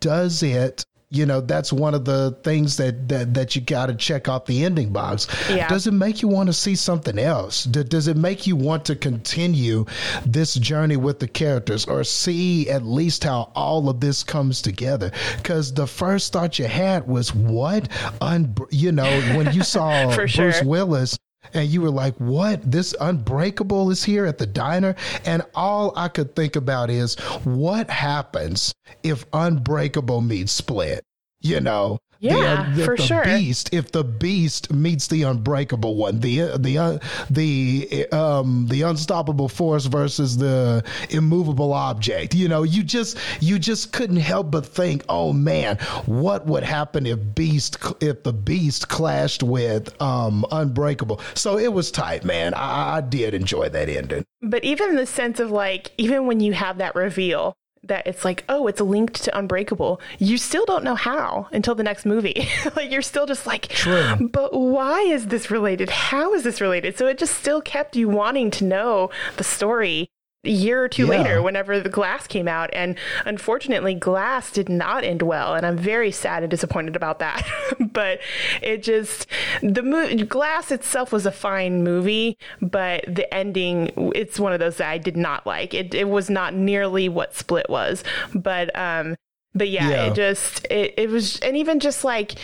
Does it you know that's one of the things that that, that you got to check off the ending box yeah. does it make you want to see something else does it make you want to continue this journey with the characters or see at least how all of this comes together because the first thought you had was what Un- you know when you saw bruce sure. willis and you were like, "What? This Unbreakable is here at the diner?" And all I could think about is, what happens if Unbreakable meets Split? You know, yeah, the, the, for the sure. Beast, if the Beast meets the Unbreakable one, the the uh, the um the unstoppable force versus the immovable object. You know, you just you just couldn't help but think, oh man, what would happen if Beast if the Beast clashed with um Unbreakable? So it was tight, man. I, I did enjoy that ending. But even the sense of like, even when you have that reveal, that it's like, oh, it's linked to Unbreakable. You still don't know how until the next movie. like you're still just like, True. but why is this related? How is this related? So it just still kept you wanting to know the story year or two yeah. later whenever the glass came out and unfortunately glass did not end well and i'm very sad and disappointed about that. But it just the movie glass itself was a fine movie but the ending it's one of those that i did not like. It, it was not nearly what split was but um but yeah, yeah, it just it, it was and even just like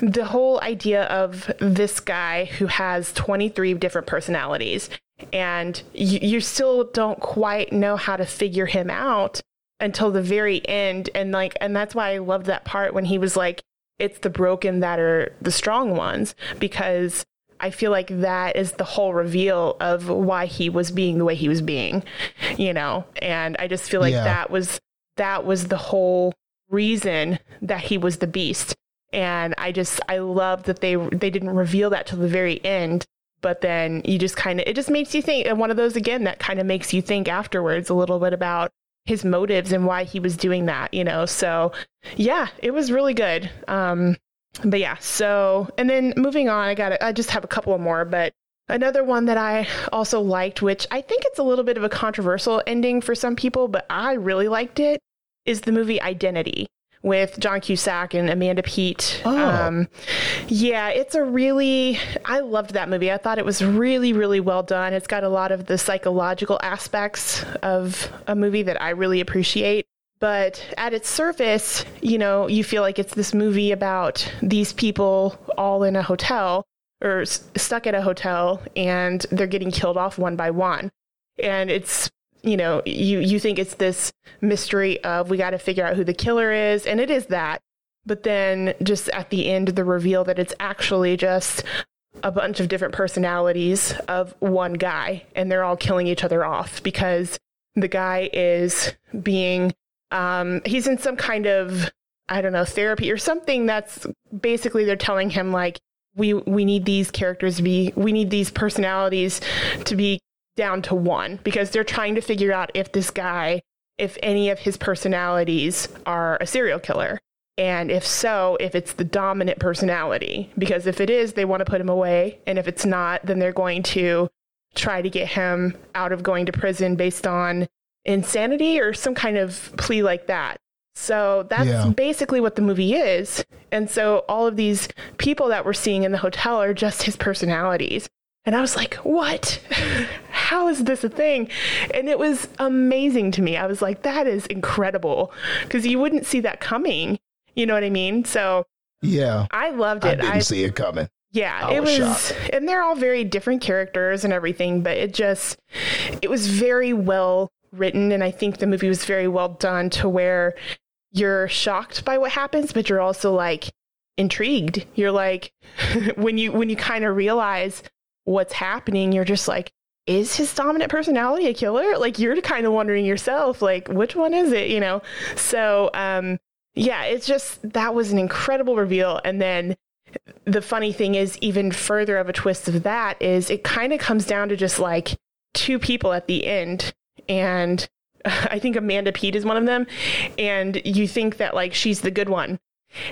the whole idea of this guy who has 23 different personalities and you, you still don't quite know how to figure him out until the very end and like and that's why I loved that part when he was like it's the broken that are the strong ones because I feel like that is the whole reveal of why he was being the way he was being, you know. And I just feel like yeah. that was that was the whole reason that he was the beast. And I just I love that they they didn't reveal that till the very end but then you just kind of it just makes you think and one of those again that kind of makes you think afterwards a little bit about his motives and why he was doing that you know? So yeah it was really good. Um but yeah so and then moving on i got i just have a couple more but another one that i also liked which i think it's a little bit of a controversial ending for some people but i really liked it is the movie identity with John Cusack and Amanda Peet. Oh. Um, yeah, it's a really, I loved that movie. I thought it was really, really well done. It's got a lot of the psychological aspects of a movie that I really appreciate. But at its surface, you know, you feel like it's this movie about these people all in a hotel or s- stuck at a hotel and they're getting killed off one by one. And it's you know, you you think it's this mystery of we got to figure out who the killer is, and it is that. But then just at the end, the reveal that it's actually just a bunch of different personalities of one guy, and they're all killing each other off because the guy is being um, he's in some kind of I don't know therapy or something that's basically they're telling him like we we need these characters to be we need these personalities to be down to one because they're trying to figure out if this guy, if any of his personalities are a serial killer. And if so, if it's the dominant personality. Because if it is, they want to put him away. And if it's not, then they're going to try to get him out of going to prison based on insanity or some kind of plea like that. So that's yeah. basically what the movie is. And so all of these people that we're seeing in the hotel are just his personalities. And I was like, what? How is this a thing? And it was amazing to me. I was like, that is incredible because you wouldn't see that coming. You know what I mean? So, yeah, I loved it. I didn't I, see it coming. Yeah, I it was, was and they're all very different characters and everything, but it just, it was very well written. And I think the movie was very well done to where you're shocked by what happens, but you're also like, intrigued. You're like when you when you kind of realize what's happening, you're just like, is his dominant personality a killer? Like you're kind of wondering yourself, like, which one is it, you know? So, um, yeah, it's just that was an incredible reveal. And then the funny thing is, even further of a twist of that is it kind of comes down to just like two people at the end. And I think Amanda Peet is one of them, and you think that like she's the good one.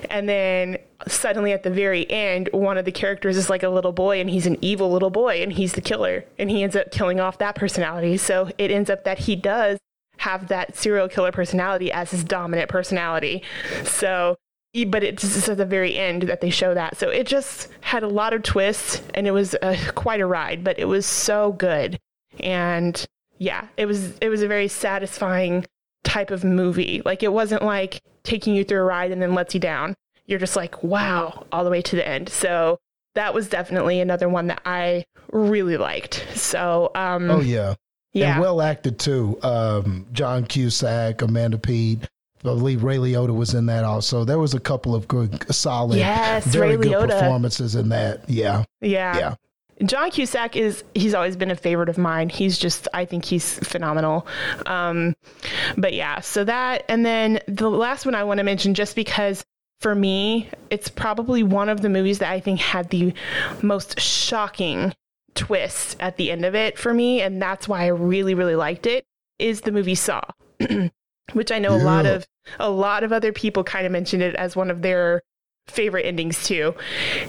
And then suddenly at the very end, one of the characters is like a little boy and he's an evil little boy and he's the killer and he ends up killing off that personality. So it ends up that he does have that serial killer personality as his dominant personality. So but it's just at the very end that they show that. So it just had a lot of twists and it was a, quite a ride, but it was so good. And yeah, it was it was a very satisfying type of movie. Like it wasn't like taking you through a ride and then lets you down. You're just like, wow, all the way to the end. So that was definitely another one that I really liked. So um Oh yeah. Yeah. And well acted too. Um, John Cusack, Amanda Peet, I believe Ray Liotta was in that also. There was a couple of good, solid, yes, very Ray good Liotta. performances in that. Yeah. Yeah. Yeah. John Cusack is he's always been a favorite of mine. He's just I think he's phenomenal. Um, but yeah, so that and then the last one I want to mention just because for me it's probably one of the movies that I think had the most shocking twist at the end of it for me and that's why I really really liked it is the movie Saw. which I know yeah. a lot of a lot of other people kind of mentioned it as one of their favorite endings too.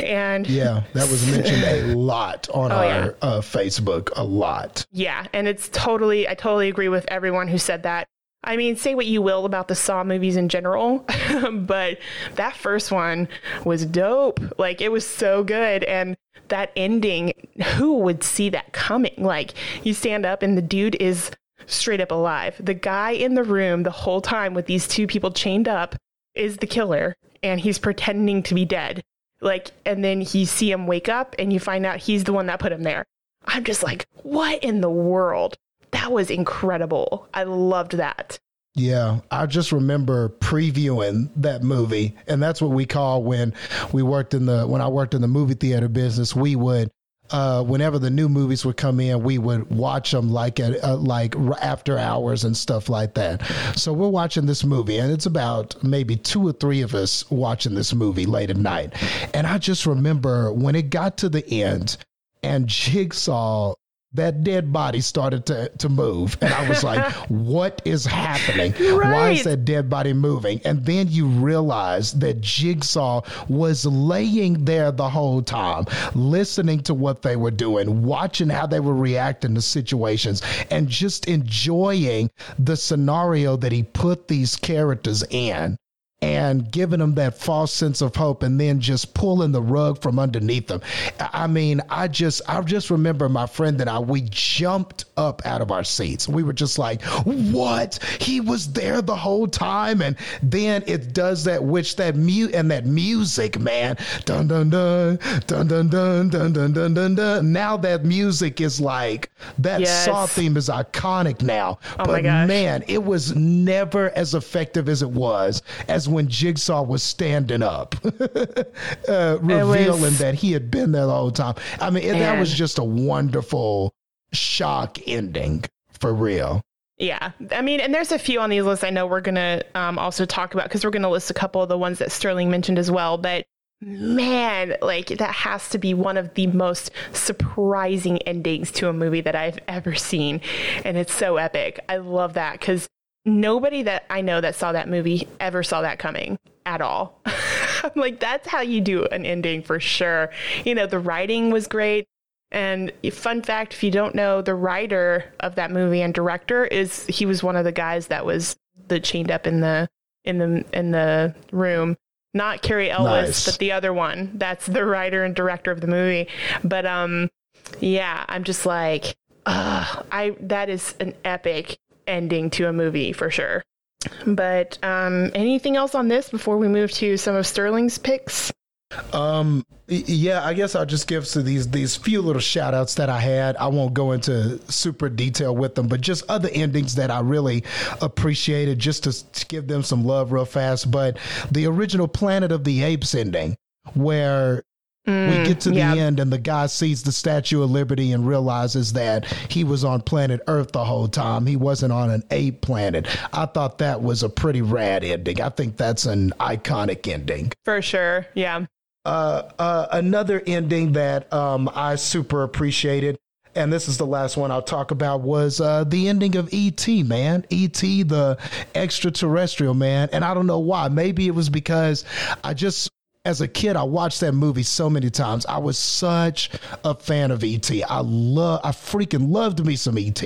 And yeah, that was mentioned a lot on oh, our yeah. uh, Facebook, a lot. Yeah, and it's totally I totally agree with everyone who said that. I mean, say what you will about the Saw movies in general, but that first one was dope. Like it was so good and that ending, who would see that coming? Like you stand up and the dude is straight up alive. The guy in the room the whole time with these two people chained up is the killer and he's pretending to be dead. Like, and then you see him wake up and you find out he's the one that put him there. I'm just like, what in the world? That was incredible. I loved that. Yeah, I just remember previewing that movie, and that's what we call when we worked in the when I worked in the movie theater business. We would uh, whenever the new movies would come in, we would watch them like at uh, like after hours and stuff like that. So we're watching this movie, and it's about maybe two or three of us watching this movie late at night. And I just remember when it got to the end, and Jigsaw that dead body started to, to move. And I was like, what is happening? Right. Why is that dead body moving? And then you realize that Jigsaw was laying there the whole time, listening to what they were doing, watching how they were reacting to situations, and just enjoying the scenario that he put these characters in and giving them that false sense of hope and then just pulling the rug from underneath them. I mean, I just I just remember my friend and I we jumped up out of our seats. We were just like, "What? He was there the whole time?" And then it does that which that mute and that music, man. Dun dun dun dun dun dun dun dun dun dun dun. Now that music is like that yes. Saw theme is iconic now. Oh but man, it was never as effective as it was as when Jigsaw was standing up, uh, revealing was, that he had been there the whole time. I mean, and, that was just a wonderful shock ending for real. Yeah. I mean, and there's a few on these lists I know we're going to um, also talk about because we're going to list a couple of the ones that Sterling mentioned as well. But man, like that has to be one of the most surprising endings to a movie that I've ever seen. And it's so epic. I love that because nobody that I know that saw that movie ever saw that coming at all. I'm like, that's how you do an ending for sure. You know, the writing was great. And fun fact, if you don't know, the writer of that movie and director is he was one of the guys that was the chained up in the in the in the room. Not Cary Elwes, nice. but the other one. That's the writer and director of the movie. But um yeah, I'm just like, uh, I that is an epic ending to a movie for sure. But um, anything else on this before we move to some of Sterling's picks? Um, yeah, I guess I'll just give to these these few little shout outs that I had. I won't go into super detail with them, but just other endings that I really appreciated just to, to give them some love real fast. But the original Planet of the Apes ending, where Mm, we get to the end, and the guy sees the Statue of Liberty and realizes that he was on planet Earth the whole time. He wasn't on an ape planet. I thought that was a pretty rad ending. I think that's an iconic ending. For sure. Yeah. Uh, uh, another ending that um, I super appreciated and this is the last one I'll talk about was uh, the ending of E.T. Man, E.T. the extraterrestrial man, and I don't know why. Maybe it was because I just as a kid, I watched that movie so many times. I was such a fan of ET. I love, I freaking loved me some ET.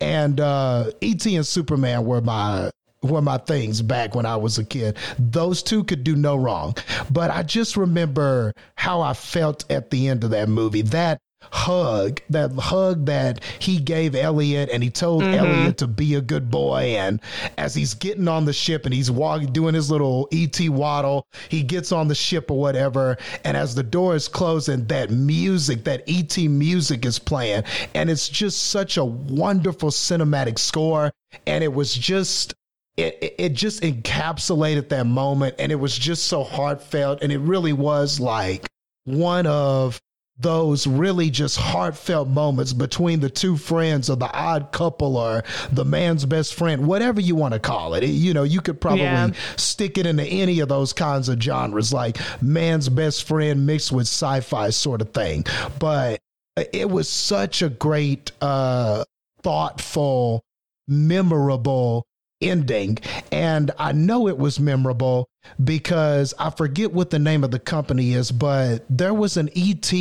And uh, ET and Superman were my were my things back when I was a kid. Those two could do no wrong. But I just remember how I felt at the end of that movie. That hug, that hug that he gave Elliot, and he told mm-hmm. Elliot to be a good boy. And as he's getting on the ship and he's walking, doing his little ET waddle, he gets on the ship or whatever. And as the door is closing, that music, that ET music is playing. And it's just such a wonderful cinematic score. And it was just it, it just encapsulated that moment and it was just so heartfelt and it really was like one of those really just heartfelt moments between the two friends or the odd couple or the man's best friend, whatever you want to call it. You know, you could probably yeah. stick it into any of those kinds of genres, like man's best friend mixed with sci fi sort of thing. But it was such a great, uh, thoughtful, memorable ending. And I know it was memorable because I forget what the name of the company is, but there was an ET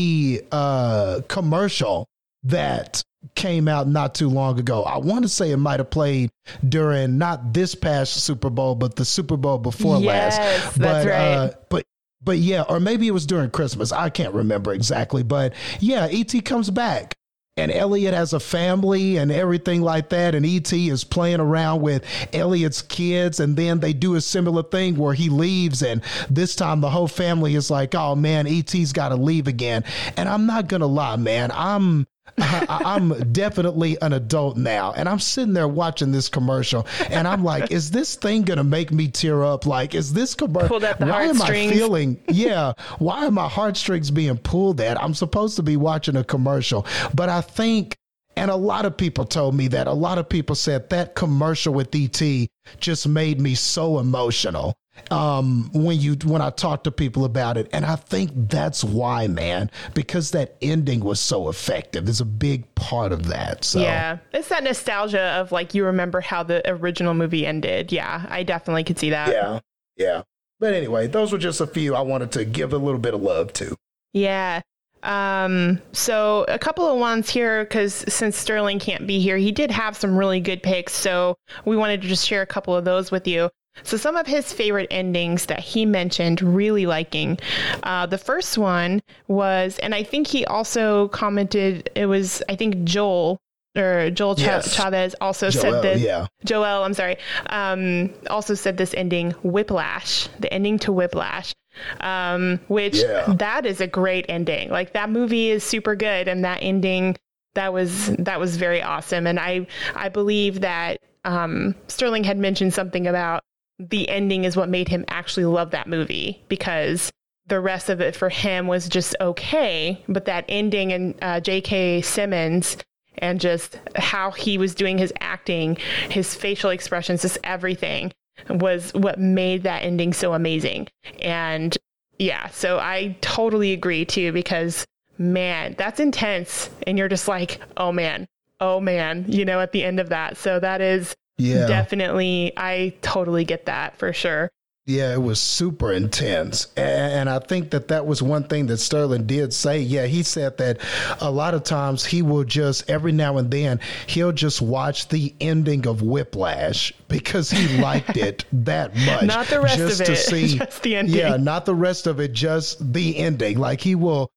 uh, commercial that came out not too long ago. I want to say it might have played during not this past Super Bowl, but the Super Bowl before yes, last. But, right. uh, but but yeah, or maybe it was during Christmas. I can't remember exactly, but yeah, ET comes back and Elliot has a family and everything like that. And ET is playing around with Elliot's kids. And then they do a similar thing where he leaves. And this time the whole family is like, oh man, ET's got to leave again. And I'm not going to lie, man. I'm I, am definitely an adult now, and I'm sitting there watching this commercial, and I'm like, "Is this thing gonna make me tear up? Like, is this commercial? Why am I feeling? Yeah, why are my heartstrings being pulled at? I'm supposed to be watching a commercial, but I think." And a lot of people told me that. A lot of people said that commercial with ET just made me so emotional um, when you when I talk to people about it, and I think that's why, man, because that ending was so effective. Is a big part of that. So yeah, it's that nostalgia of like you remember how the original movie ended. Yeah, I definitely could see that. Yeah, yeah. But anyway, those were just a few I wanted to give a little bit of love to. Yeah. Um, so a couple of ones here because since Sterling can't be here, he did have some really good picks. So we wanted to just share a couple of those with you. So, some of his favorite endings that he mentioned really liking. Uh, the first one was, and I think he also commented, it was, I think Joel or Joel yes. Chavez also Joel, said this. Yeah. Joel, I'm sorry, um, also said this ending, Whiplash, the ending to Whiplash, um, which yeah. that is a great ending. Like that movie is super good, and that ending that was that was very awesome. And I I believe that um, Sterling had mentioned something about the ending is what made him actually love that movie because the rest of it for him was just okay. But that ending and uh, J.K. Simmons and just how he was doing his acting, his facial expressions, just everything was what made that ending so amazing. And yeah, so I totally agree too because man, that's intense. And you're just like, oh man, oh man, you know, at the end of that. So that is yeah. Definitely. I totally get that for sure. Yeah, it was super intense. And I think that that was one thing that Sterling did say. Yeah, he said that a lot of times he will just, every now and then, he'll just watch the ending of Whiplash because he liked it that much. Not the rest just of it, to see, just the ending. Yeah, not the rest of it, just the ending. Like he will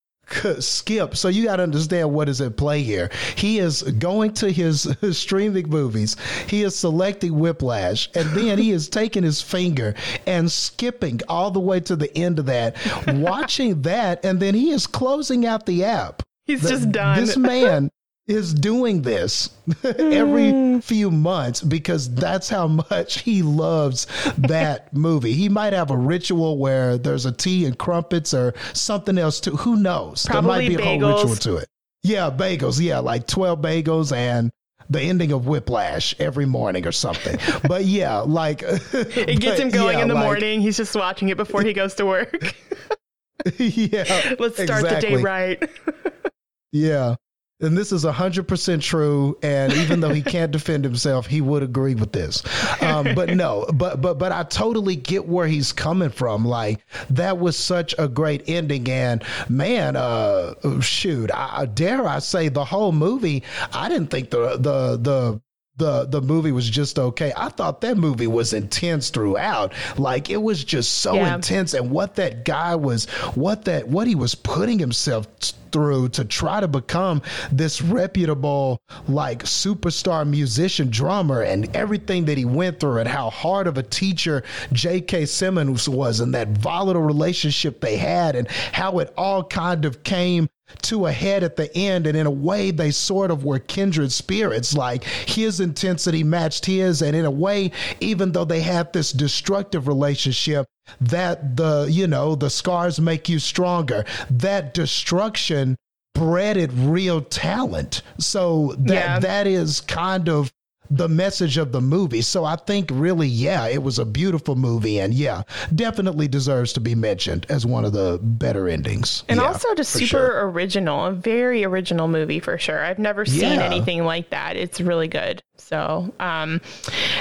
skip. So you got to understand what is at play here. He is going to his, streaming movies. He is selecting Whiplash, and then he is taking his finger and skipping all the way to the end of that, watching that, and then he is closing out the app. He's the, just done. This man is doing this every mm. few months because that's how much he loves that movie. He might have a ritual where there's a tea and crumpets or something else too. Who knows? Probably there might be bagels. a whole ritual to it. Yeah, bagels. Yeah, like 12 bagels and the ending of Whiplash every morning or something. but yeah, like it gets him going yeah, in the like, morning. He's just watching it before he goes to work. yeah. Let's start exactly. the day right. yeah. And this is 100% true. And even though he can't defend himself he would agree with this. Um, but no but but but i totally get where he's coming from. Like that was such a great ending. And man uh shoot I, dare i say the whole movie i didn't think the the the the the movie was just okay. I thought that movie was intense throughout. Like it was just so yeah. intense and what that guy was what that what he was putting himself through to try to become this reputable like superstar musician drummer and everything that he went through and how hard of a teacher J.K. Simmons was and that volatile relationship they had and how it all kind of came to a head at the end and in a way they sort of were kindred spirits. Like his intensity matched his and in a way even though they had this destructive relationship that the you know the scars make you stronger. That destruction bred it real talent. So that yeah. that is kind of the message of the movie. So I think really, yeah, it was a beautiful movie and yeah, definitely deserves to be mentioned as one of the better endings. And yeah, also just super sure. original, a very original movie for sure. I've never seen yeah. anything like that. It's really good. So, um,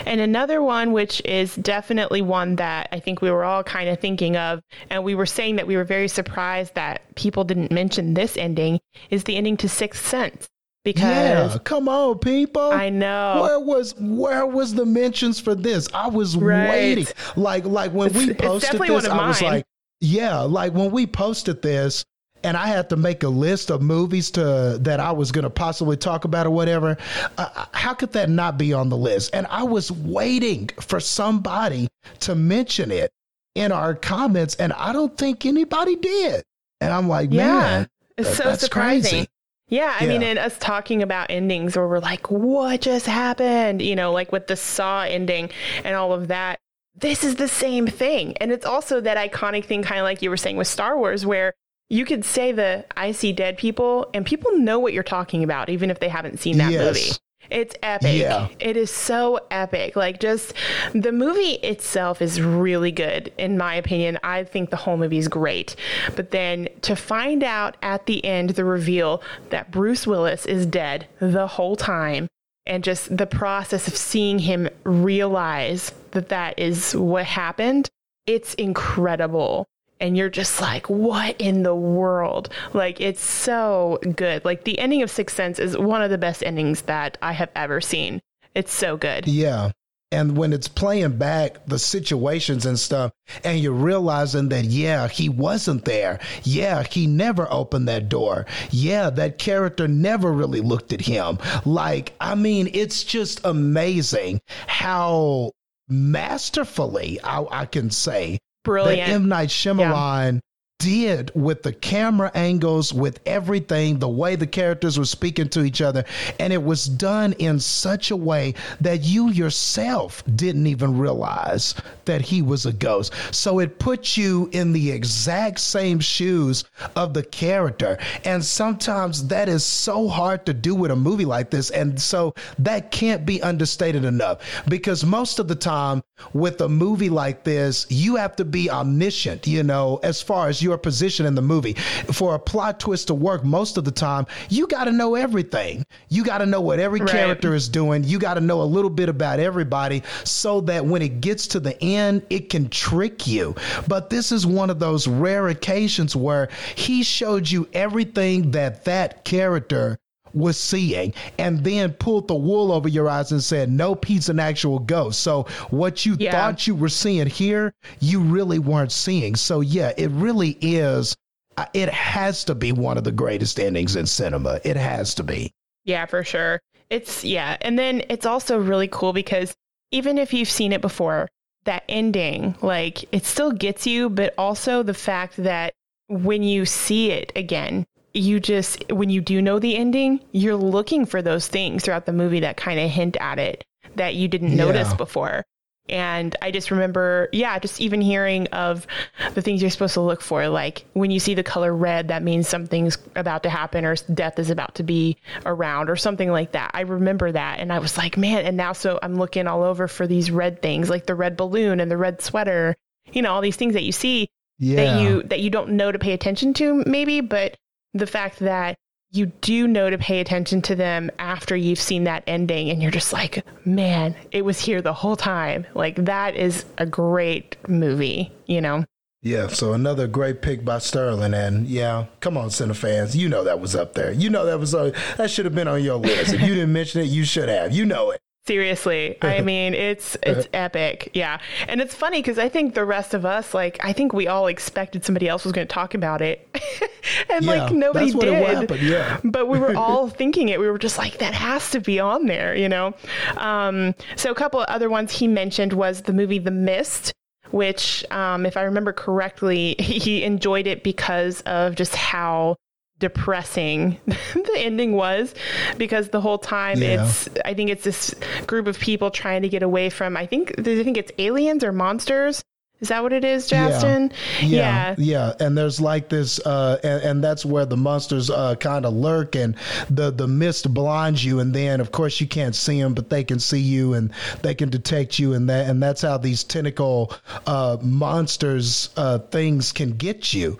and another one, which is definitely one that I think we were all kind of thinking of, and we were saying that we were very surprised that people didn't mention this ending, is the ending to Sixth Sense because yeah, come on people i know where was where was the mentions for this i was right. waiting like like when it's, we posted this i was like yeah like when we posted this and I had to make a list of movies to that I was going to possibly talk about or whatever. Uh, uh, how could that not be on the list? And I was waiting for somebody to mention it in our comments, and I don't think anybody did. And I'm like, yeah, man, it's so surprising. Crazy. Yeah, I yeah. mean, and us talking about endings where we're like, what just happened? You know, like with the Saw ending and all of that. This is the same thing. And it's also that iconic thing, kind of like you were saying with Star Wars, where you could say the I see dead people and people know what you're talking about, even if they haven't seen that yes. movie. It's epic. Yeah. It is so epic. Like just the movie itself is really good in my opinion. I think the whole movie is great. But then to find out at the end the reveal that Bruce Willis is dead the whole time and just the process of seeing him realize that that is what happened, it's incredible and you're just like, what in the world? Like, it's so good. Like, the ending of Sixth Sense is one of the best endings that I have ever seen. It's so good. Yeah. And when it's playing back the situations and stuff, and you're realizing that, yeah, he wasn't there. Yeah, he never opened that door. Yeah, that character never really looked at him. Like, I mean, it's just amazing how masterfully I, I can say Brilliant. That M. Night Shyamalan yeah did with the camera angles, with everything, the way the characters were speaking to each other. And it was done in such a way that you yourself didn't even realize that he was a ghost. So it puts you in the exact same shoes of the character. And sometimes that is so hard to do with a movie like this. And so that can't be understated enough because most of the time with a movie like this, you have to be omniscient, you know, as far as your position in the movie. For a plot twist to work, most of the time, you got to know everything. You got to know what every right. character is doing. You got to know a little bit about everybody so that when it gets to the end, it can trick you. But this is one of those rare occasions where he showed you everything that that character was seeing and then pulled the wool over your eyes and said, Nope, he's an actual ghost. So what you yeah. thought you were seeing here, you really weren't seeing. So yeah, it really is. Uh, it has to be one of the greatest endings in cinema. It has to be. Yeah, for sure. It's, yeah. And then it's also really cool because even if you've seen it before, that ending, like it still gets you, but also the fact that when you see it again, you just when you do know the ending, you're looking for those things throughout the movie that kind of hint at it that you didn't yeah. notice before. And I just remember, yeah, just even hearing of the things you're supposed to look for. Like when you see the color red, that means something's about to happen or death is about to be around or something like that. I remember that. And I was like, man, and now so I'm looking all over for these red things, like the red balloon and the red sweater, you know, all these things that you see yeah. that you, that you don't know to pay attention to maybe, but the fact that you do know to pay attention to them after you've seen that ending and you're just like, man, it was here the whole time. Like that is a great movie, you know? Yeah, so another great pick by Sterling, and yeah, come on, Cine fans, you know that was up there. You know that was uh, that should have been on your list. If you didn't mention it, you should have. You know it. Seriously, I mean it's it's epic, yeah. And it's funny because I think the rest of us, like, I think we all expected somebody else was going to talk about it, and yeah, like nobody did. yeah. but we were all thinking it. We were just like, that has to be on there, you know. Um, so a couple of other ones he mentioned was the movie The Mist which, um, if I remember correctly, he enjoyed it because of just how depressing the ending was because the whole time yeah. it's I think it's this group of people trying to get away from I think I think it's aliens or monsters is that what it is, Justin? Yeah, yeah, yeah. And there's like this, uh, and, and, that's where the monsters uh, kind of lurk, and the the mist blinds you, and then of course you can't see them, but they can see you, and they can detect you, and that and that's how these tentacle uh, monsters uh, things can get you,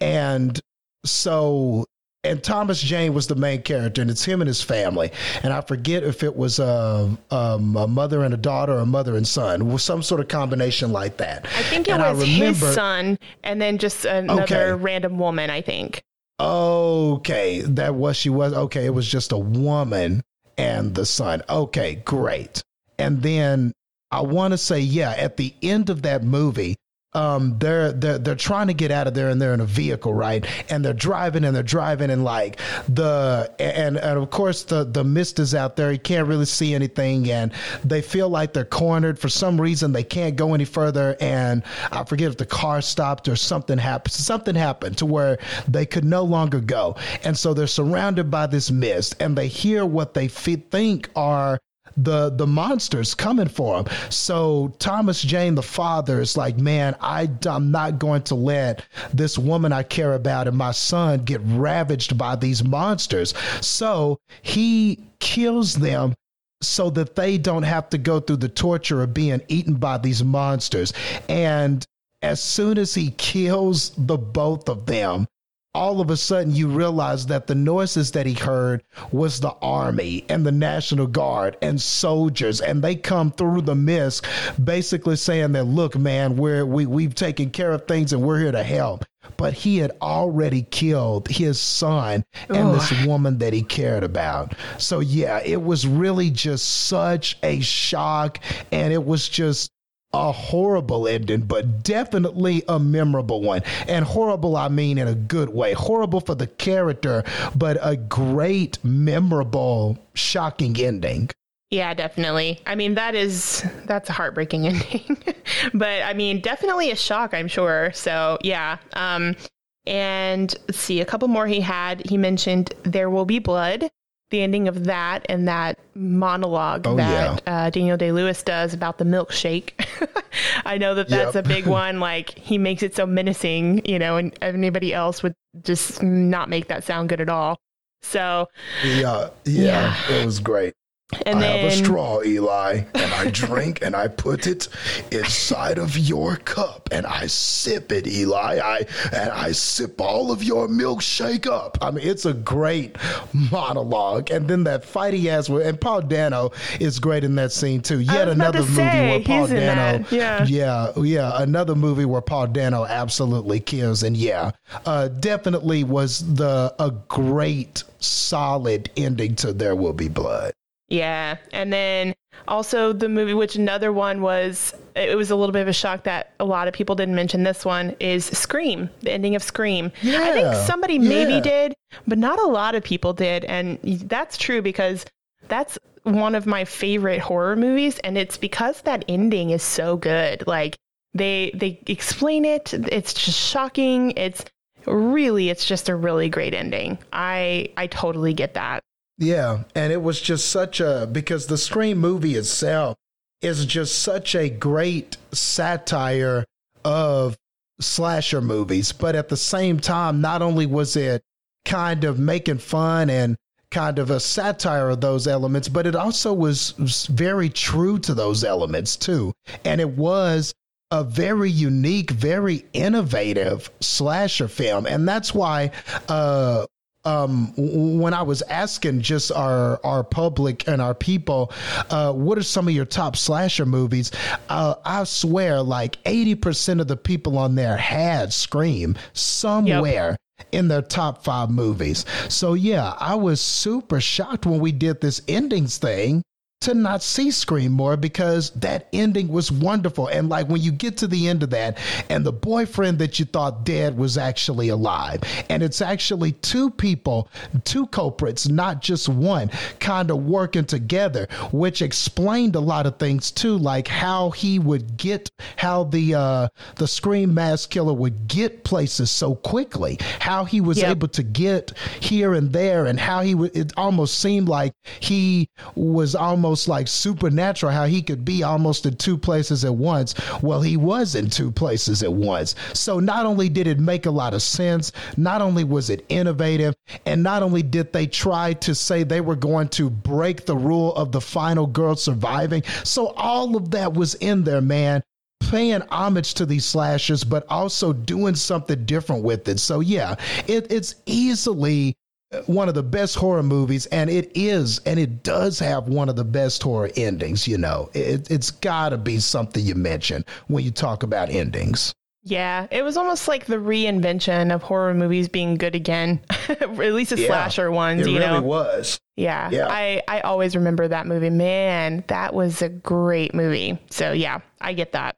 and so and Thomas Jane was the main character, and it's him and his family. And I forget if it was a, um, a mother and a daughter, or a mother and son, was some sort of combination like that. I think it and was remember, his son, and then just another okay. random woman. I think. Okay, that was she was okay. It was just a woman and the son. Okay, great. And then I want to say, yeah, at the end of that movie, um, they're they're they're trying to get out of there and they're in a vehicle, right? And they're driving and they're driving and like the and and of course the the mist is out there. You can't really see anything, and they feel like they're cornered for some reason. They can't go any further, and I forget if the car stopped or something happened. Something happened to where they could no longer go, and so they're surrounded by this mist, and they hear what they think are the the monsters coming for him. So Thomas Jane, the father, is like, man, I, I'm not going to let this woman I care about and my son get ravaged by these monsters. So he kills them so that they don't have to go through the torture of being eaten by these monsters. And as soon as he kills the both of them, all of a sudden you realize that the noises that he heard was the army and the national guard and soldiers. And they come through the mist basically saying that look man we're we, we've taken care of things and we're here to help. But he had already killed his son and this woman that he cared about. So yeah, it was really just such a shock. And it was just a horrible ending, but definitely a memorable one. And horrible, I mean in a good way. Horrible for the character, but a great, memorable, shocking ending. Yeah, definitely. I mean, that is that's a heartbreaking ending, but I mean, definitely a shock. I'm sure. So yeah. Um, and see, a couple more he had. He mentioned there will be blood the ending of that and that monologue oh, that yeah. uh, Daniel Day Lewis does about the milkshake. I know that that's yep. a big one. Like he makes it so menacing, you know, and anybody else would just not make that sound good at all. So yeah, yeah, yeah. it was great. And I then, have a straw, Eli, and I drink and I put it inside of your cup and I sip it, Eli. I and I sip all of your milkshake up. I mean, it's a great monologue. And then that fight he has with and Paul Dano is great in that scene too. Yet another movie say, where Paul Dano, yeah, yeah, yeah, another movie where Paul Dano absolutely kills. And yeah, uh, definitely was the a great solid ending to There Will Be Blood. Yeah. And then also the movie, which another one was, it was a little bit of a shock that a lot of people didn't mention this one, is Scream, the ending of Scream. Yeah. I think somebody yeah. maybe did, but not a lot of people did. And that's true because that's one of my favorite horror movies. And it's because that ending is so good. Like, they they explain it. It's just shocking. It's really it's just a really great ending. I I totally get that. Yeah, and it was just such a because the Scream movie itself is just such a great satire of slasher movies, but at the same time, not only was it kind of making fun and kind of a satire of those elements, but it also was, very true to those elements too. And it was a very unique, very innovative slasher film. And that's why uh, um, when I was asking just our our public and our people, uh, what are some of your top slasher movies? Uh, I swear, like eighty percent of the people on there had Scream somewhere. Yep in their top five movies. So yeah, I was super shocked when we did this endings thing to not see Scream more because that ending was wonderful. And like when you get to the end of that, and the boyfriend that you thought dead was actually alive, and it's actually two people, two culprits, not just one, kind of working together, which explained a lot of things too, like how he would get, how the uh, the Scream mass killer would get places so quickly, how he was yep. able to get here and there, and how he would. It almost seemed like he was almost almost like supernatural how he could be almost in two places at once. Well, he was in two places at once. So not only did it make a lot of sense, not only was it innovative, and not only did they try to say they were going to break the rule of the final girl surviving. So all of that was in there, man paying homage to these slashers, but also doing something different with it. So yeah, it, it's easily one of the best horror movies, and it is, and it does have one of the best horror endings. You know, it, it's got to be something you mention when you talk about endings. Yeah, it was almost like the reinvention of horror movies being good again. At least the yeah, slasher ones, you know. it you really know. was. Yeah, yeah. I I always remember that movie. Man, that was a great movie. So yeah, I get that.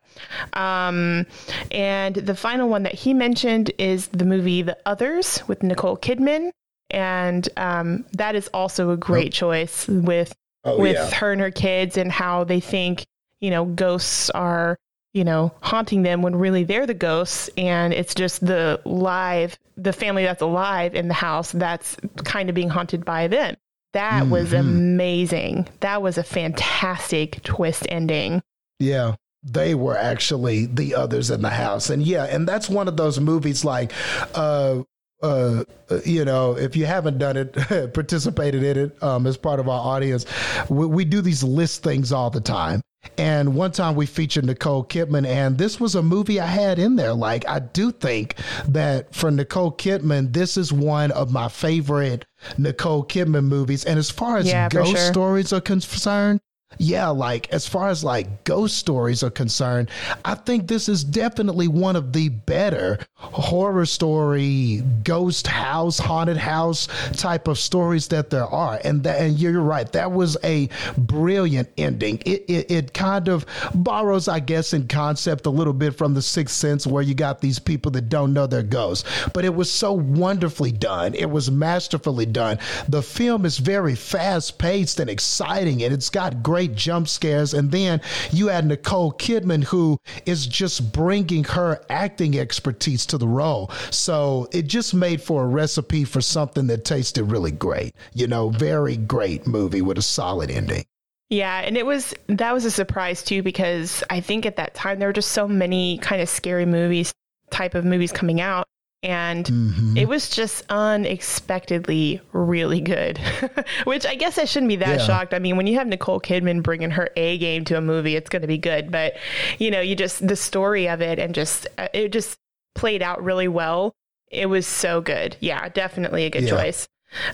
Um, and the final one that he mentioned is the movie The Others with Nicole Kidman and um, that is also a great oh. choice with oh, with yeah. her and her kids and how they think you know ghosts are you know haunting them when really they're the ghosts and it's just the live the family that's alive in the house that's kind of being haunted by them that mm-hmm. was amazing that was a fantastic twist ending yeah they were actually the others in the house and yeah and that's one of those movies like uh uh, you know, if you haven't done it, participated in it um, as part of our audience, we, we, do these list things all the time. And one time we featured Nicole Kidman, and this was a movie I had in there. Like, I do think that for Nicole Kidman, this is one of my favorite Nicole Kidman movies. And as far as yeah, ghost sure. stories are concerned, yeah, like as far as like ghost stories are concerned, I think this is definitely one of the better horror story, ghost house, haunted house type of stories that there are. And that, and you're right, that was a brilliant ending. It, it, it kind of borrows, I guess, in concept a little bit from The Sixth Sense, where you got these people that don't know they're ghosts. But it was so wonderfully done. It was masterfully done. The film is very fast paced and exciting, and it's got great great jump scares. And then you had Nicole Kidman, who is just bringing her acting expertise to the role. So it just made for a recipe for something that tasted really great. You know, very great movie with a solid ending. Yeah, and it was that was a surprise too because I think at that time there were just so many kind of scary movies type of movies coming out and mm-hmm. it was just unexpectedly really good which i guess i shouldn't be that yeah. shocked i mean when you have nicole kidman bringing her a game to a movie it's going to be good but you know you just the story of it and just uh, it just played out really well it was so good yeah definitely a good yeah. choice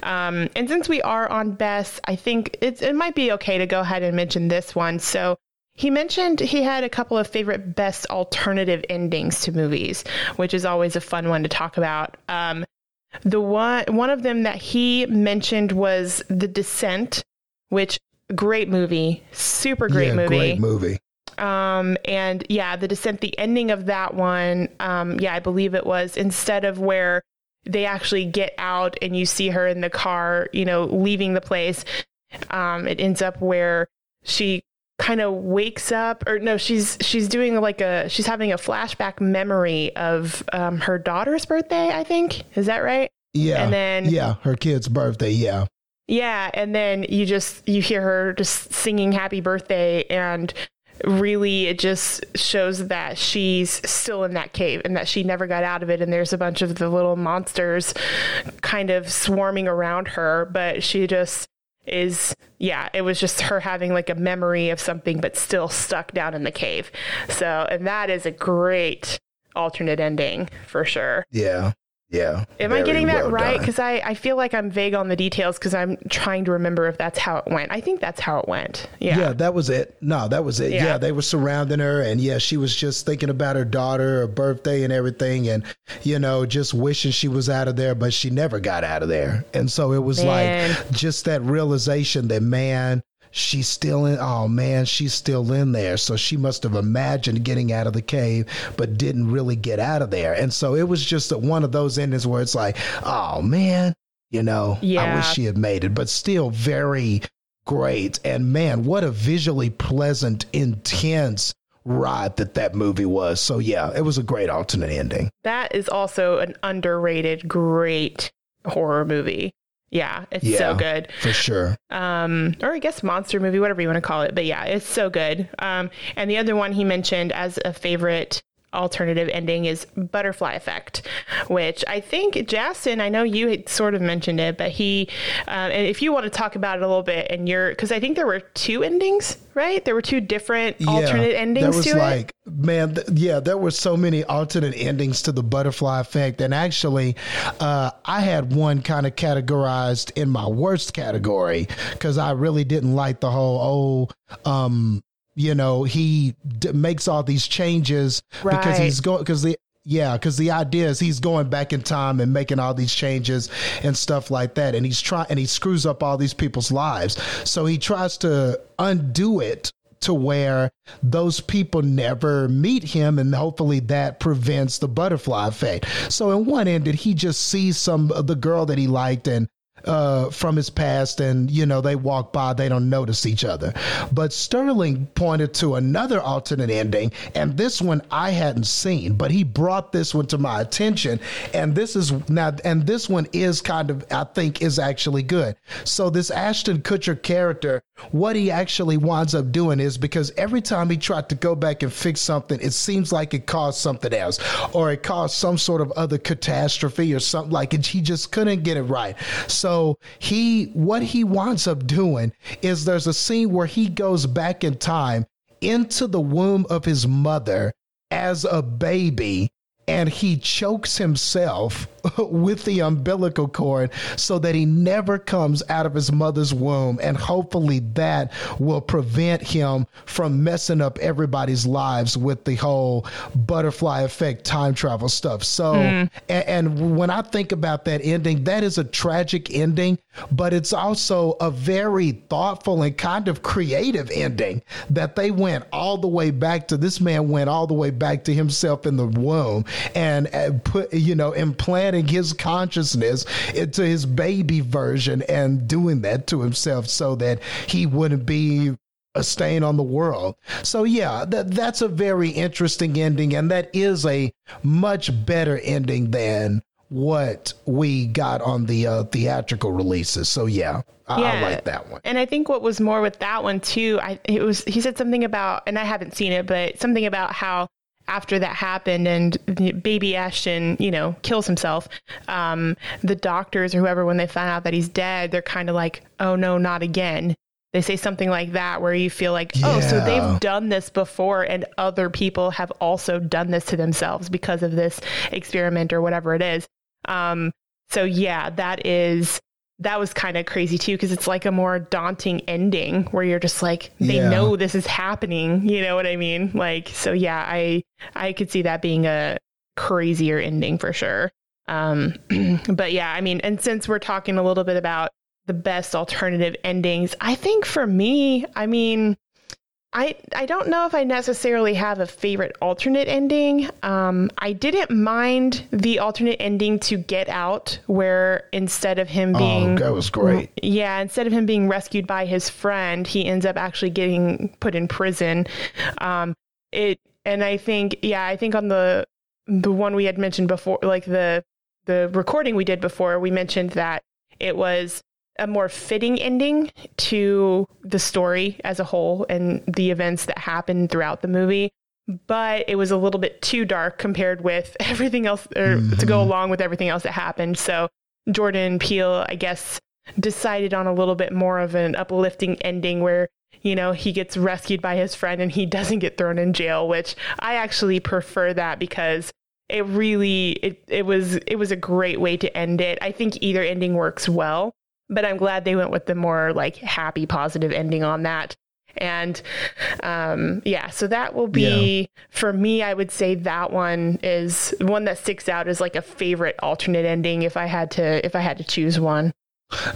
um, and since we are on best i think it's, it might be okay to go ahead and mention this one so he mentioned he had a couple of favorite best alternative endings to movies, which is always a fun one to talk about. Um, the one one of them that he mentioned was The Descent, which great movie, super great yeah, movie, great movie. Um, and yeah, The Descent, the ending of that one, um, yeah, I believe it was instead of where they actually get out and you see her in the car, you know, leaving the place. Um, it ends up where she kind of wakes up or no she's she's doing like a she's having a flashback memory of um, her daughter's birthday i think. Is that right? Yeah. And then yeah her kid's birthday yeah. Yeah and then you just you hear her just singing happy birthday and really it just shows that she's still in that cave and that she never got out of it and there's a bunch of the little monsters kind of swarming around her but she just is yeah it was just her having like a memory of something but still stuck down in the cave. So and that is a great alternate ending for sure. Yeah Yeah. Am I getting that well right? Because I, I feel like I'm vague on the details because I'm trying to remember if that's how it went. I think that's how it went. Yeah. Yeah, that was it. No, that was it. Yeah. yeah, they were surrounding her. And yeah, she was just thinking about her daughter, her birthday, and everything. And, you know, just wishing she was out of there, but she never got out of there. And so it was man. like just that realization that, man, she's still in oh man she's still in there. So she must have imagined getting out of the cave but didn't really get out of there. And so it was just one of those endings where it's like oh man you know yeah. i wish she had made it but still very great. And man what a visually pleasant intense ride that that movie was. So yeah it was a great alternate ending. That is also an underrated great horror movie yeah, it's yeah, so good. For sure. Um, or I guess monster movie, whatever you want to call it. But yeah, it's so good. Um, and the other one he mentioned as a favorite alternative ending is butterfly effect which i think Jason, i know you had sort of mentioned it but he uh, and if you want to talk about it a little bit and you're because i think there were two endings right? There were two different yeah, alternate endings There was to like it man th- yeah there were so many alternate endings to the butterfly effect. And actually uh, i had one kind of categorized in my worst category because i really didn't like the whole oh um you know he d- makes all these changes right. because he's going because the yeah, because the idea is he's going back in time and making all these changes and stuff like that, and he's trying and he screws up all these people's lives. So he tries to undo it to where those people never meet him, and hopefully that prevents the butterfly effect. So in one end, did he just see some of the girl that he liked and uh, from his past, and you know they walk by, they don't notice each other. But Sterling pointed to another alternate ending, and this one I hadn't seen, but he brought this one to my attention, and this is now, and this one is kind of, I think, is actually good. So this Ashton Kutcher character, what he actually winds up doing is because every time he tried to go back and fix something, it seems like it caused something else, or it caused some sort of other catastrophe or something like it. He just couldn't get it right. So he, what he winds up doing is there's a scene where he goes back in time into the womb of his mother as a baby and he chokes himself with the umbilical cord so that he never comes out of his mother's womb. And hopefully that will prevent him from messing up everybody's lives with the whole butterfly effect time travel stuff. So, mm. and, and when I think about that ending, that is a tragic ending, but it's also a very thoughtful and kind of creative ending that they went all the way back to this man went all the way back to himself in the womb and uh, put, you know, implanted adding his consciousness into his baby version and doing that to himself so that he wouldn't be a stain on the world. So yeah, that that's a very interesting ending and that is a much better ending than what we got on the uh, theatrical releases. So yeah, I, yeah. I, like that one. And I think what was more with that one too, I it was he said something about and I haven't seen it, but something about how after that happened and baby Ashton, you know, kills himself, um, the doctors or whoever, when they find out that he's dead, they're kind of like, oh no, not again. They say something like that where you feel like, yeah. oh, so they've done this before and other people have also done this to themselves because of this experiment or whatever it is. Um, so yeah, that is that was kind of crazy too because it's like a more daunting ending where you're just like they yeah. know this is happening you know what i mean like so yeah i i could see that being a crazier ending for sure um but yeah i mean and since we're talking a little bit about the best alternative endings i think for me i mean I I don't know if I necessarily have a favorite alternate ending. Um, I didn't mind the alternate ending to Get Out, where instead of him oh, being oh, that was great. Yeah, instead of him being rescued by his friend, he ends up actually getting put in prison. Um, it and I think yeah, I think on the the one we had mentioned before, like the the recording we did before, we mentioned that it was a more fitting ending to the story as a whole and the events that happened throughout the movie but it was a little bit too dark compared with everything else or mm-hmm. to go along with everything else that happened so jordan peele i guess decided on a little bit more of an uplifting ending where you know he gets rescued by his friend and he doesn't get thrown in jail which i actually prefer that because it really it it was it was a great way to end it. I think either ending works well, but I'm glad they went with the more like happy positive ending on that. And um, yeah, so that will be yeah. for me. I would say that one is one that sticks out as like a favorite alternate ending if I had to if I had to choose one.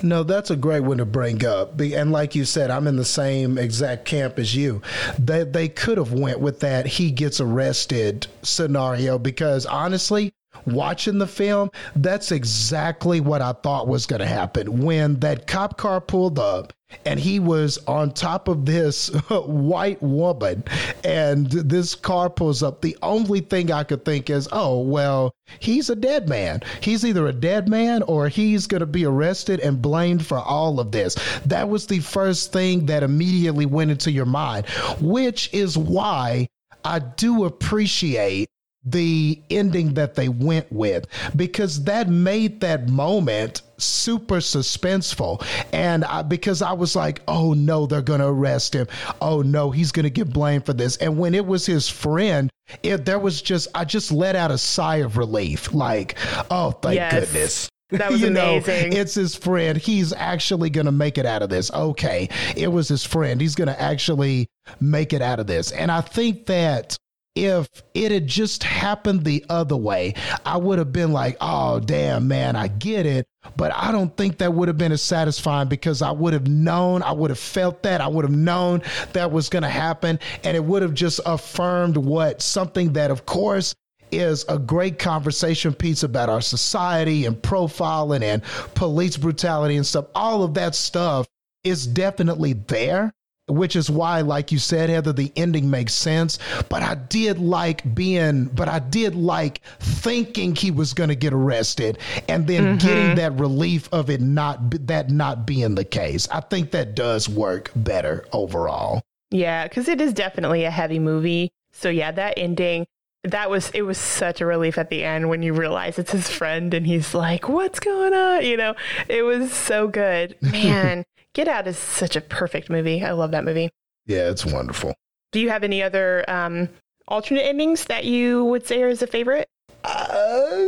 No, that's a great one to bring up. And like you said, I'm in the same exact camp as you. They they could have went with that he gets arrested scenario because honestly, watching the film, that's exactly what I thought was going to happen. When that cop car pulled up and he was on top of this white woman and this car pulls up, the only thing I could think is, oh, well, he's a dead man. He's either a dead man or he's going to be arrested and blamed for all of this. That was the first thing that immediately went into your mind, which is why I do appreciate the ending that they went with because that made that moment super suspenseful and I, because i was like oh no they're going to arrest him oh no he's going to get blamed for this and when it was his friend it there was just i just let out a sigh of relief like oh thank yes. goodness that was you amazing. Know, it's his friend. He's actually going to make it out of this. Okay. It was his friend. He's going to actually make it out of this. And I think that if it had just happened the other way, I would have been like, oh, damn, man, I get it. But I don't think that would have been as satisfying because I would have known, I would have felt that, I would have known that was going to happen. And it would have just affirmed what something that, of course, is a great conversation piece about our society and profiling and police brutality and stuff. All of that stuff is definitely there which is why, like you said, Heather, the ending makes sense. But I did like being, but I did like thinking he was going to get arrested and then mm-hmm. getting that relief of it not, that not being the case. I think that does work better overall. Yeah, because it is definitely a heavy movie. So, yeah, that ending, that was it was such a relief at the end when you realize it's his friend and he's like what's going on you know it was so good man Get Out is such a perfect movie. I love that movie. Yeah, it's wonderful. Do you have any other um, alternate endings that you would say are a favorite? Uh,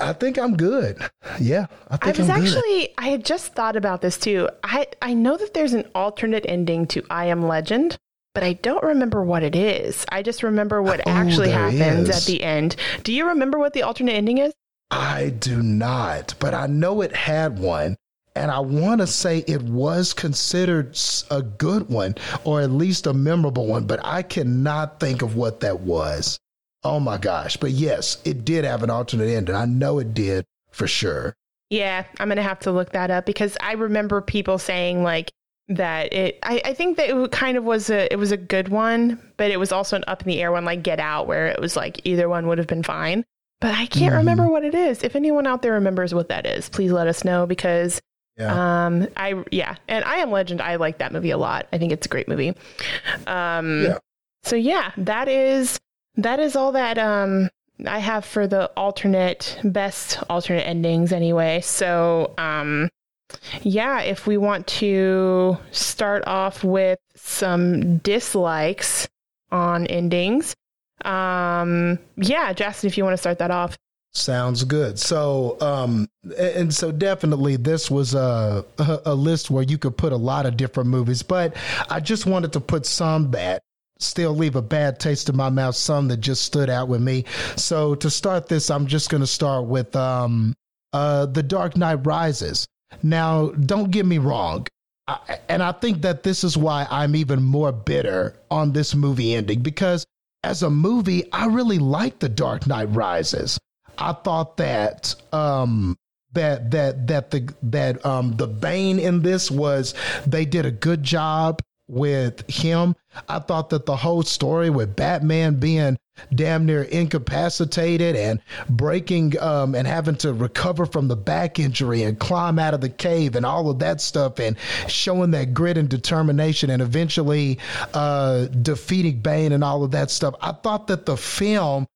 I think I'm good. Yeah, I think I was I'm actually. Good. I had just thought about this too. I I know that there's an alternate ending to I Am Legend, but I don't remember what it is. I just remember what oh, actually happens is. at the end. Do you remember what the alternate ending is? I do not, but I know it had one and I want to say it was considered a good one or at least a memorable one, but I cannot think of what that was. Oh my gosh. But yes, it did have an alternate ending. I know it did for sure. Yeah, I'm going to have to look that up because I remember people saying like that it I, I think that it kind of was a it was a good one, but it was also an up in the air one like Get Out where it was like either one would have been fine. But I can't mm-hmm. remember what it is. If anyone out there remembers what that is, please let us know because yeah. Um, I yeah, and I Am Legend. I like that movie a lot. I think it's a great movie. Um, yeah. So yeah, that is that is all that um I have for the alternate best alternate endings anyway. So um yeah, if we want to start off with some dislikes on endings, um yeah, Justin, if you want to start that off. Sounds good. So, um, and so definitely this was a, a list where you could put a lot of different movies, but I just wanted to put some that still leave a bad taste in my mouth, some that just stood out with me. So to start this, I'm just going to start with, um, uh, The Dark Knight Rises. Now, don't get me wrong. And I think that this is why I'm even more bitter on this movie ending because as a movie, I really like The Dark Knight Rises. I thought that um, that that that the that um, the Bane in this was they did a good job with him. I thought that the whole story with Batman being damn near incapacitated and breaking um, and having to recover from the back injury and climb out of the cave and all of that stuff and showing that grit and determination and eventually uh, defeating Bane and all of that stuff. I thought that the film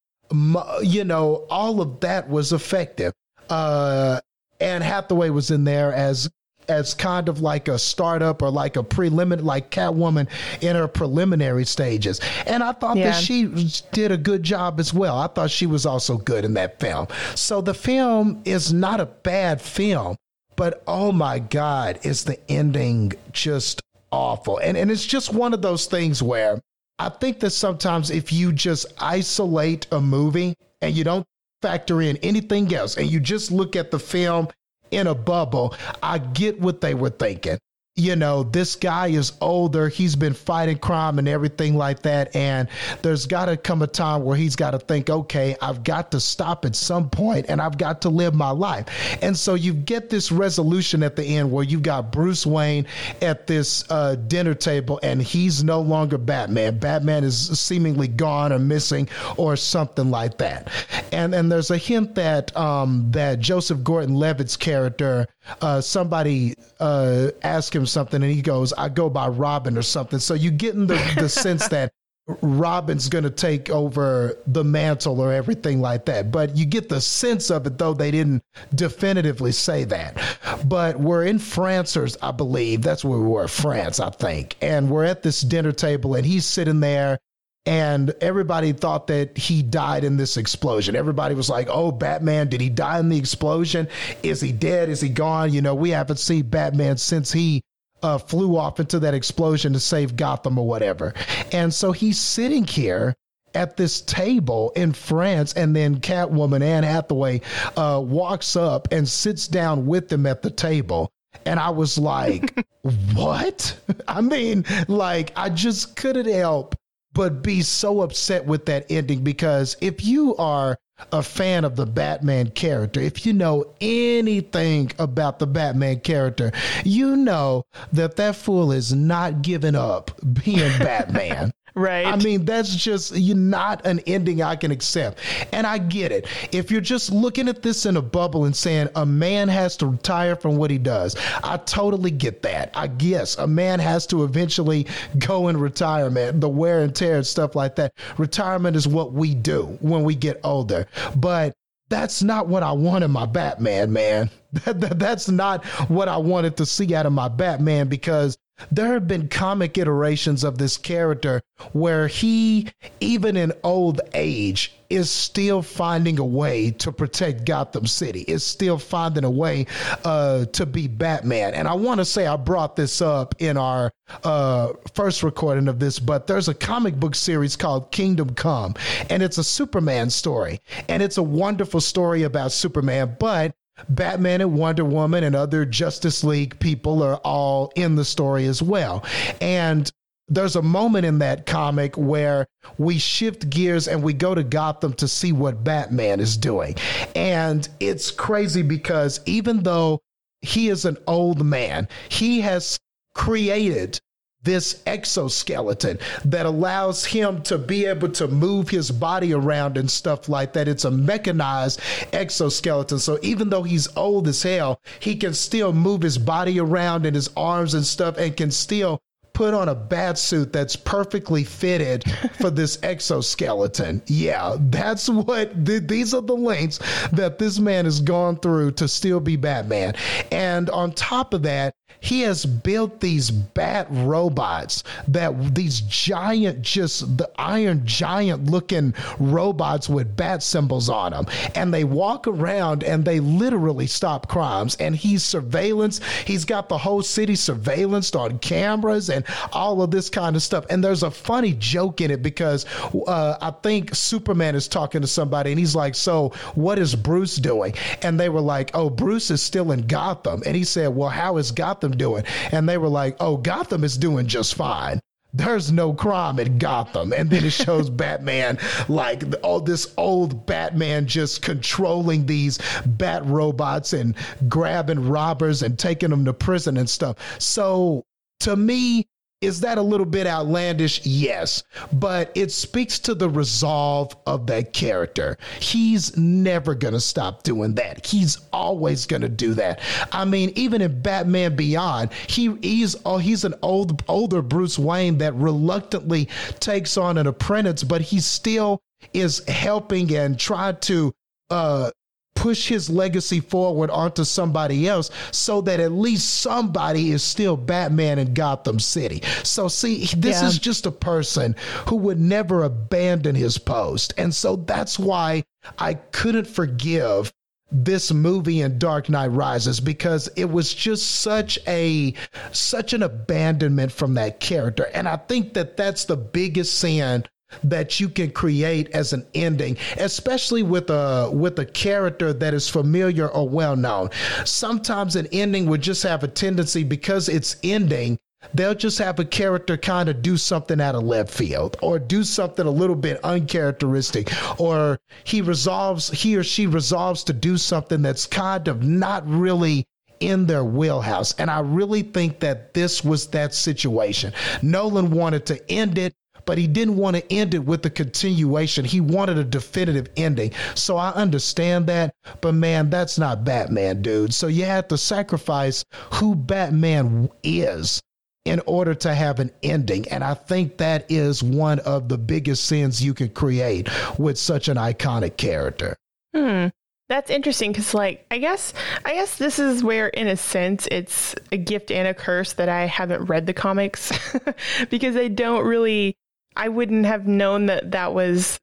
you know, all of that was effective. Uh, Anne Hathaway was in there as as kind of like a startup or like a preliminary, like Catwoman in her preliminary stages. And I thought yeah. that she did a good job as well. I thought she was also good in that film. So the film is not a bad film, but oh my God, is the ending just awful. And, and it's just one of those things where I think that sometimes if you just isolate a movie and you don't factor in anything else and you just look at the film in a bubble, I get what they were thinking you know, this guy is older. He's been fighting crime and everything like that. And there's got to come a time where he's got to think, okay, I've got to stop at some point and I've got to live my life. And so you get this resolution at the end where you've got Bruce Wayne at this uh, dinner table and he's no longer Batman. Batman is seemingly gone or missing or something like that. And and there's a hint that um, that Joseph Gordon-Levitt's character, uh, somebody uh, asked him him something and he goes, I go by Robin or something. So you get in the, the sense that Robin's going to take over the mantle or everything like that. But you get the sense of it, though they didn't definitively say that. But we're in France, or I believe that's where we were, France, I think. And we're at this dinner table, and he's sitting there. And everybody thought that he died in this explosion. Everybody was like, oh, Batman, did he die in the explosion? Is he dead? Is he gone? You know, we haven't seen Batman since he uh, flew off into that explosion to save Gotham or whatever. And so he's sitting here at this table in France, and then Catwoman Anne Hathaway uh, walks up and sits down with him at the table. And I was like, what? I mean, like, I just couldn't help but be so upset with that ending because if you are a fan of the Batman character, if you know anything about the Batman character, you know that that fool is not giving up being Batman. Right. I mean, that's just you not an ending I can accept. And I get it. If you're just looking at this in a bubble and saying a man has to retire from what he does, I totally get that. I guess a man has to eventually go in retirement, the wear and tear and stuff like that. Retirement is what we do when we get older. But that's not what I want in my Batman, man. That, that, that's not what I wanted to see out of my Batman because there have been comic iterations of this character where he, even in old age, is still finding a way to protect Gotham City, is still finding a way uh, to be Batman. And I want to say I brought this up in our uh, first recording of this, but there's a comic book series called Kingdom Come, and it's a Superman story. And it's a wonderful story about Superman, but Batman and Wonder Woman and other Justice League people are all in the story as well. And there's a moment in that comic where we shift gears and we go to Gotham to see what Batman is doing. And it's crazy because even though he is an old man, he has created this exoskeleton that allows him to be able to move his body around and stuff like that. It's a mechanized exoskeleton. So even though he's old as hell, he can still move his body around and his arms and stuff and can still put on a bat suit that's perfectly fitted for this exoskeleton. Yeah, that's what th- these are the lengths that this man has gone through to still be Batman. And on top of that, he has built these bat robots that these giant, just the iron giant looking robots with bat symbols on them. And they walk around and they literally stop crimes. And he's surveillance. He's got the whole city surveillanced on cameras and all of this kind of stuff. And there's a funny joke in it because uh, I think Superman is talking to somebody and he's like, So what is Bruce doing? And they were like, Oh, Bruce is still in Gotham. And he said, Well, how is Gotham doing? And they were like, oh, Gotham is doing just fine there's no crime in Gotham. And then it shows Batman, like all this old Batman just controlling these bat robots and grabbing robbers and taking them to prison and stuff. So to me, is that a little bit outlandish? Yes, but it speaks to the resolve of that character. He's never going to stop doing that. He's always going to do that. I mean, even in Batman Beyond, he he's oh, he's an old older Bruce Wayne that reluctantly takes on an apprentice, but he still is helping and trying to uh push his legacy forward onto somebody else so that at least somebody is still Batman in Gotham City. So, see, this yeah. is just a person who would never abandon his post. And so that's why I couldn't forgive this movie and Dark Knight Rises because it was just such a such an abandonment from that character and I think that that's the biggest sin that you can create as an ending especially with a with a character that is familiar or well known. Sometimes an ending would just have a tendency because it's ending they'll just have a character kind of do something out of left field or do something a little bit uncharacteristic or he resolves he or she resolves to do something that's kind of not really in their wheelhouse. And i really think that this was that situation. Nolan wanted to end it but he didn't want to end it with a continuation. He wanted a definitive ending. So I understand that, but man, that's not Batman, dude. So you have to sacrifice who Batman is in order to have an ending. And I think that is one of the biggest sins you can create with such an iconic character. Hmm. That's interesting because, like, I guess, I guess this is where, in a sense, it's a gift and a curse that I haven't read the comics because they don't really, I wouldn't have known that that was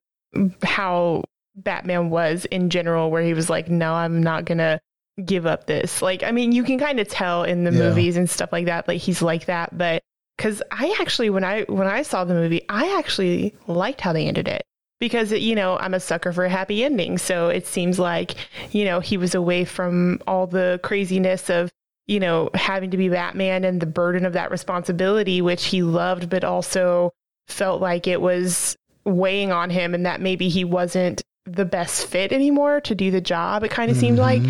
how Batman was in general, where he was like, no, I'm not gonna give up this. Like, I mean, you can kind of tell in the yeah. movies and stuff like that, like he's like that. But because I actually, when I when I saw the movie, I actually liked how they ended it because you know I'm a sucker for a happy ending. So it seems like you know he was away from all the craziness of you know having to be Batman and the burden of that responsibility, which he loved, but also felt like it was weighing on him, and that maybe he wasn't the best fit anymore to do the job. It kind of mm-hmm. seemed like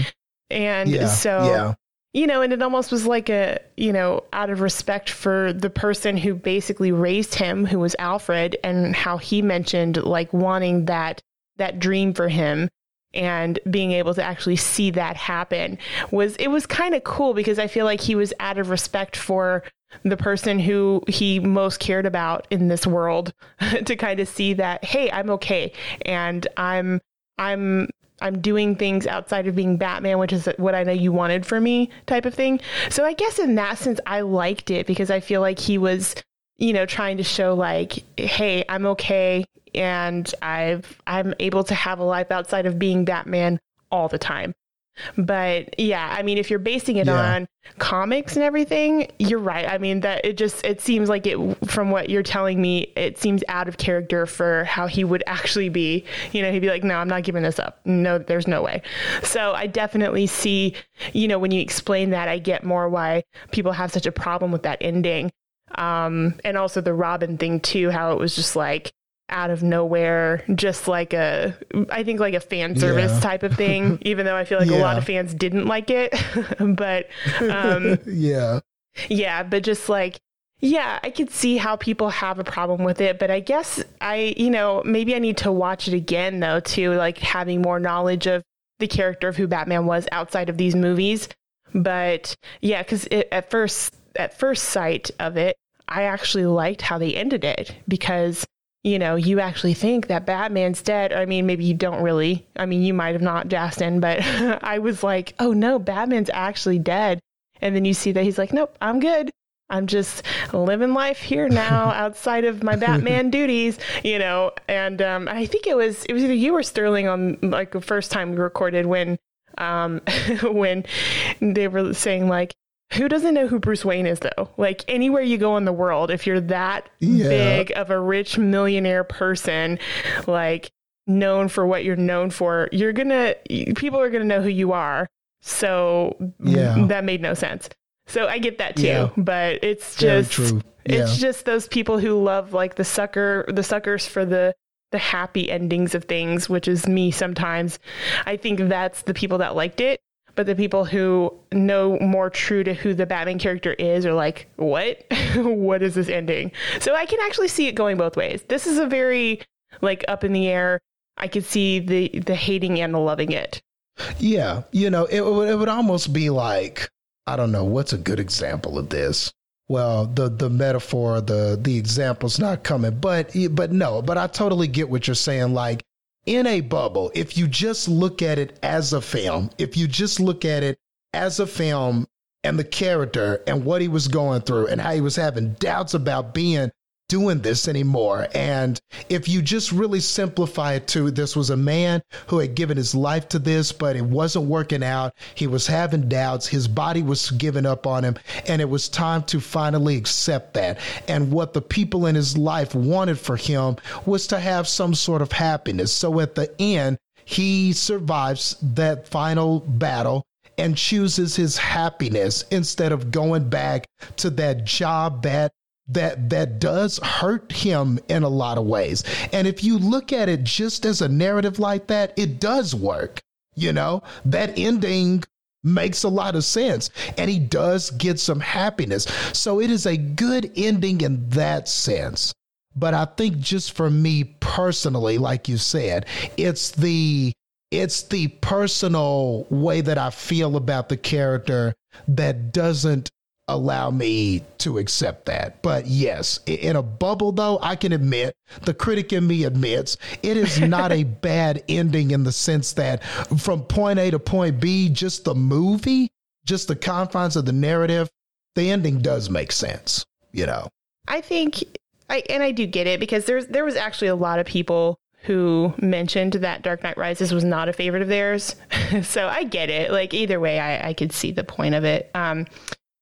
and yeah, so, yeah. you know, and it almost was like a, you know, out of respect for the person who basically raised him, who was Alfred, and how he mentioned like wanting that that dream for him and being able to actually see that happen was it was kind of cool because I feel like he was out of respect for the person who he most cared about in this world to kind of see that hey I'm okay and I'm I'm I'm doing things outside of being Batman, which is what I know you wanted for me type of thing. So I guess in that sense, I liked it because I feel like he was, you know, trying to show like, hey, I'm okay and I've I'm able to have a life outside of being Batman all the time. But yeah, I mean, if you're basing it yeah. on comics and everything, you're right. I mean, that it just it seems like it from what you're telling me, it seems out of character for how he would actually be. You know, he'd be like, "No, I'm not giving this up. No, there's no way." So I definitely see, you know, when you explain that, I get more why people have such a problem with that ending. Um, and also the Robin thing too, how it was just like out of nowhere, just like a, I think like a fan service yeah. type of thing, even though I feel like yeah. a lot of fans didn't like it. but um, yeah. Yeah. But just like, yeah, I could see how people have a problem with it. But I guess I, you know, maybe I need to watch it again though, too, like having more knowledge of the character of who Batman was outside of these movies. But yeah, because at first, at first sight of it, I actually liked how they ended it because you know, you actually think that Batman's dead. I mean, maybe you don't really. I mean, you might have not, Justin, but I was like, oh no, Batman's actually dead. And then you see that he's like, nope, I'm good. I'm just living life here now outside of my Batman duties, you know. And um, I think it was it was either you or Sterling on like the first time we recorded when um, when they were saying like who doesn't know who Bruce Wayne is though? Like anywhere you go in the world, if you're that yeah. big of a rich millionaire person, like known for what you're known for, you're gonna people are gonna know who you are. So yeah. that made no sense. So I get that too, yeah. but it's just it's just those people who love like the sucker the suckers for the the happy endings of things, which is me sometimes. I think that's the people that liked it but the people who know more true to who the Batman character is are like, what? what is this ending? So I can actually see it going both ways. This is a very like up in the air. I could see the the hating and the loving it. Yeah, you know, it, it would almost be like I don't know what's a good example of this. Well, the the metaphor, the the example's not coming, but but no, but I totally get what you're saying. Like in a bubble, if you just look at it as a film, if you just look at it as a film and the character and what he was going through and how he was having doubts about being doing this anymore. And if you just really simplify it to this was a man who had given his life to this, but it wasn't working out. He was having doubts. His body was giving up on him. And it was time to finally accept that. And what the people in his life wanted for him was to have some sort of happiness. So at the end, he survives that final battle and chooses his happiness instead of going back to that job that that that does hurt him in a lot of ways. And if you look at it just as a narrative like that, it does work. You know, that ending makes a lot of sense and he does get some happiness. So it is a good ending in that sense. But I think just for me personally, like you said, it's the it's the personal way that I feel about the character that doesn't allow me to accept that. But yes, in a bubble, though, I can admit, the critic in me admits, it is not a bad ending in the sense that from point A to point B, just the movie, just the confines of the narrative, the ending does make sense, you know. I think I and I do get it because there's there was actually a lot of people who mentioned that Dark Knight Rises was not a favorite of theirs. so I get it. Like either way, I, I could see the point of it. Um,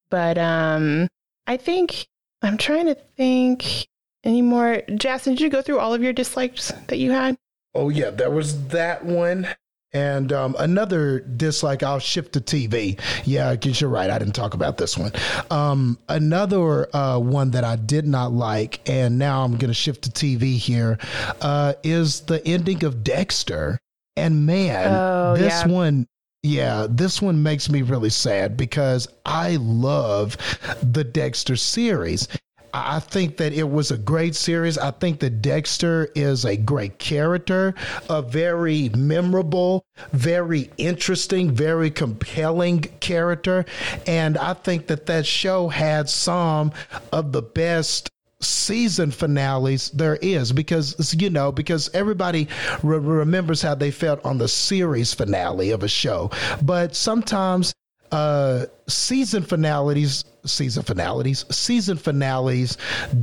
but um, I think I'm trying to think anymore. Jason, did you go through all of your dislikes that you had? Oh yeah, there was that one. And um, another dislike, I'll shift to TV. Yeah, because you're right. I didn't talk about this one. Um, another uh, one that I did not like, and now I'm going to shift to TV here, uh, is the ending of Dexter. And man, oh, this yeah. one yeah, this one makes me really sad because I love the Dexter series. I think that it was a great series. I think that Dexter is a great character, a very memorable, very interesting, very compelling character. And I think that that show had some of the best season finales there is because you know because everybody re- remembers how they felt on the series finale of a show. But sometimes uh season finales season finales season finales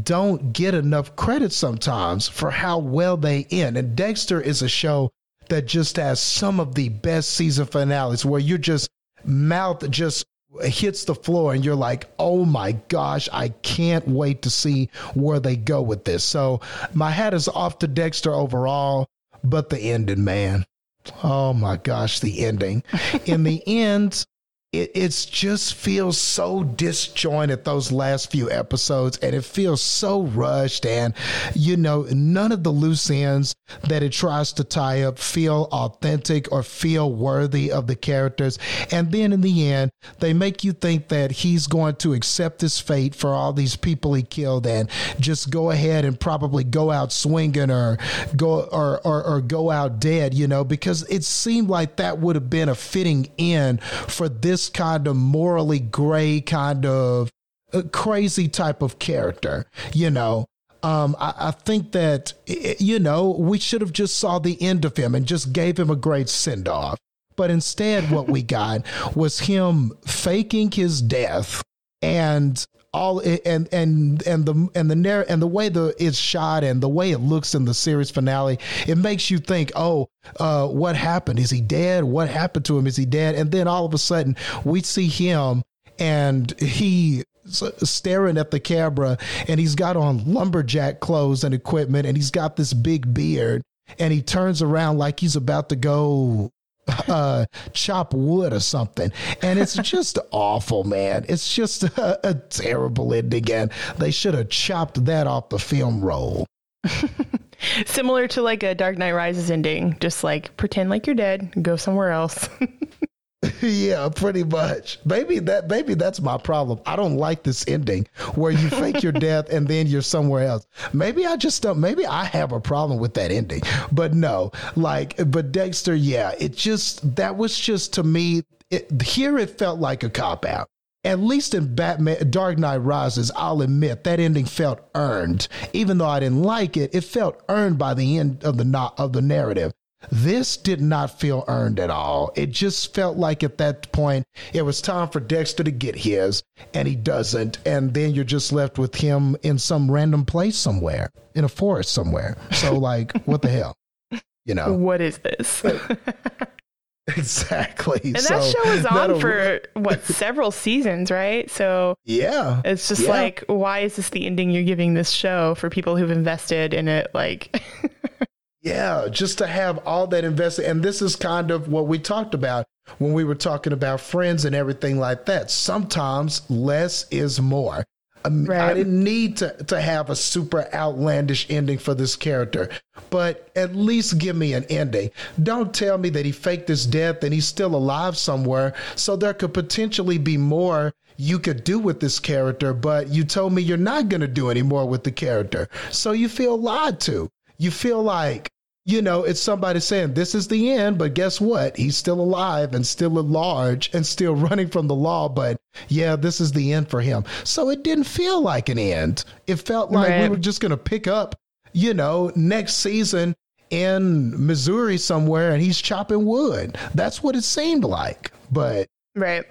don't get enough credit sometimes for how well they end. And Dexter is a show that just has some of the best season finales where you're just mouth just hits the floor and you're like, oh my gosh, I can't wait to see where they go with this. So my hat is off to Dexter overall, but the ending, man. Oh my gosh, the ending. In the end, it it's just feels so disjointed those last few episodes and it feels so rushed and you know none of the loose ends that it tries to tie up feel authentic or feel worthy of the characters and then in the end they make you think that he's going to accept his fate for all these people he killed and just go ahead and probably go out swinging or go or or, or go out dead you know because it seemed like that would have been a fitting end for this kind of morally gray kind of uh, crazy type of character, you know. Um, I, I, think that you know we should have just saw the end of him and just gave him a great send off. But instead, what we got was him faking his death and all and and and the and the narr- and the way the it's shot and the way it looks in the series finale, it makes you think, oh, uh, what happened? Is he dead? What happened to him? Is he dead? And then all of a sudden, we see him and he staring at the camera and he's got on lumberjack clothes and equipment and he's got this big beard and he turns around like he's about to go uh, chop wood or something. And it's just awful, man. It's just a, a terrible ending. And they should have chopped that off the film roll. Similar to like a Dark Knight Rises ending, just like pretend like you're dead, go somewhere else. yeah, pretty much. Maybe that maybe that's my problem. I don't like this ending where you fake your death and then you're somewhere else. Maybe I just don't maybe I have a problem with that ending. But no, like but Dexter, yeah, it just that was just to me it, here it felt like a cop out. At least in Batman Dark Knight Rises, I'll admit that ending felt earned. Even though I didn't like it, it felt earned by the end of the not of the narrative. This did not feel earned at all. It just felt like at that point it was time for Dexter to get his, and he doesn't. And then you're just left with him in some random place somewhere, in a forest somewhere. So, like, what the hell? You know? What is this? exactly. And so, that show was on for what several seasons, right? So yeah, it's just yeah. like, why is this the ending you're giving this show for people who've invested in it? Like, yeah, just to have all that invested, and this is kind of what we talked about when we were talking about friends and everything like that. Sometimes less is more. Um, right. I didn't need to, to have a super outlandish ending for this character, but at least give me an ending. Don't tell me that he faked his death and he's still alive somewhere, so there could potentially be more you could do with this character, but you told me you're not going to do any more with the character. So you feel lied to. You feel like you know, it's somebody saying this is the end, but guess what? He's still alive and still at large and still running from the law. But yeah, this is the end for him. So it didn't feel like an end. It felt like right. we were just going to pick up, you know, next season in Missouri somewhere and he's chopping wood. That's what it seemed like. But right.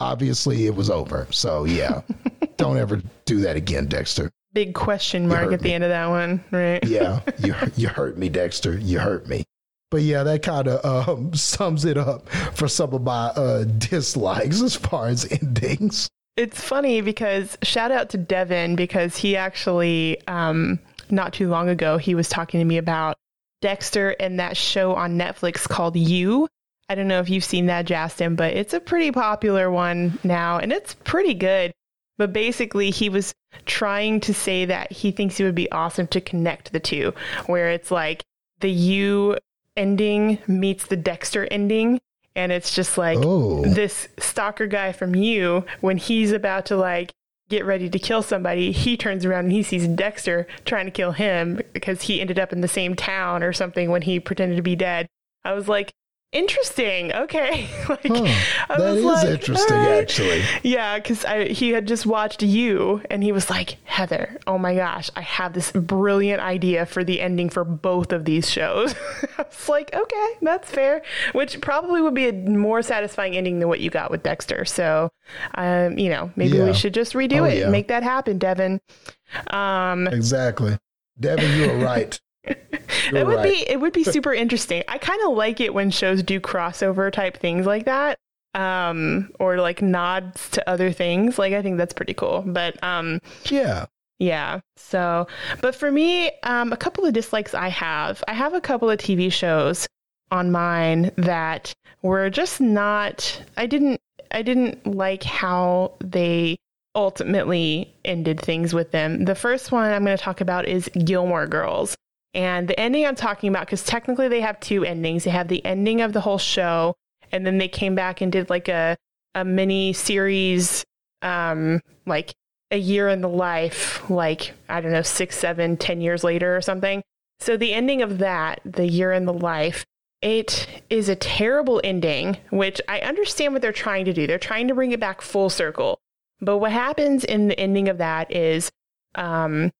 obviously it was over. So yeah, don't ever do that again, Dexter big question mark at the me. end of that one, right? yeah, you you hurt me, Dexter. You hurt me. But yeah, that kind of um, sums it up for some of my uh, dislikes as far as endings. It's funny because shout out to Devin because he actually um, not too long ago he was talking to me about Dexter and that show on Netflix called You. I don't know if you've seen that, Justin, but it's a pretty popular one now and it's pretty good. But basically, he was trying to say that he thinks it would be awesome to connect the two, where it's like the you ending meets the Dexter ending. And it's just like oh. this stalker guy from you, when he's about to like get ready to kill somebody, he turns around and he sees Dexter trying to kill him because he ended up in the same town or something when he pretended to be dead. I was like, interesting. Okay. like, huh, that is like, interesting, right. actually. Yeah, because I he had just watched you and he was like, Heather, oh my gosh, I have this brilliant idea for the ending for both of these shows. I was like, okay, that's fair, which probably would be a more satisfying ending than what you got with Dexter. So, um, you know, maybe yeah. we should just redo oh, it yeah. and make that happen, Devin. Um, exactly. Devin, you are right. It would right. be it would be super interesting. I kind of like it when shows do crossover type things like that, um, or like nods to other things. Like I think that's pretty cool. But um, yeah, yeah. So, but for me, um, a couple of dislikes I have. I have a couple of TV shows on mine that were just not. I didn't. I didn't like how they ultimately ended things with them. The first one I'm going to talk about is Gilmore Girls. And the ending I'm talking about, because technically they have two endings. They have the ending of the whole show, and then they came back and did like a, a mini series, um, like a year in the life, like, I don't know, six, seven, ten years later or something. So the ending of that, the year in the life, it is a terrible ending, which I understand what they're trying to do. They're trying to bring it back full circle. But what happens in the ending of that is um,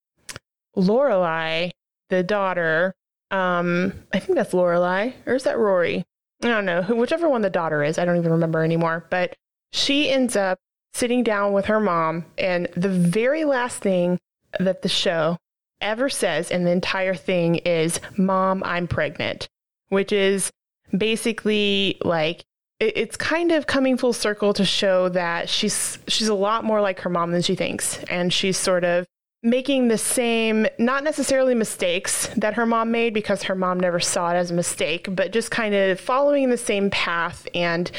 Lorelai the daughter, um, I think that's Lorelai, or is that Rory? I don't know. Whichever one the daughter is, I don't even remember anymore. But she ends up sitting down with her mom, and the very last thing that the show ever says in the entire thing is, Mom, I'm pregnant, which is basically like it's kind of coming full circle to show that she's she's a lot more like her mom than she thinks and she's sort of making the same, not necessarily mistakes that her mom made because her mom never saw it as a mistake, but just kind of following the same path and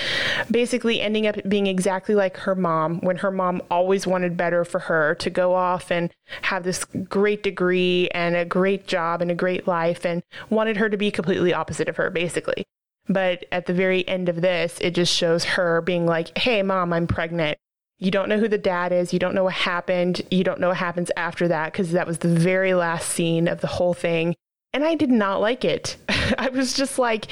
basically ending up being exactly like her mom when her mom always wanted better for her to go off and have this great degree and a great job and a great life and wanted her to be completely opposite of her, basically. But at the very end of this, it just shows her being like, hey, mom, I'm pregnant. You don't know who the dad is. You don't know what happened. You don't know what happens after that because that was the very last scene of the whole thing. And I did not like it. I was just like,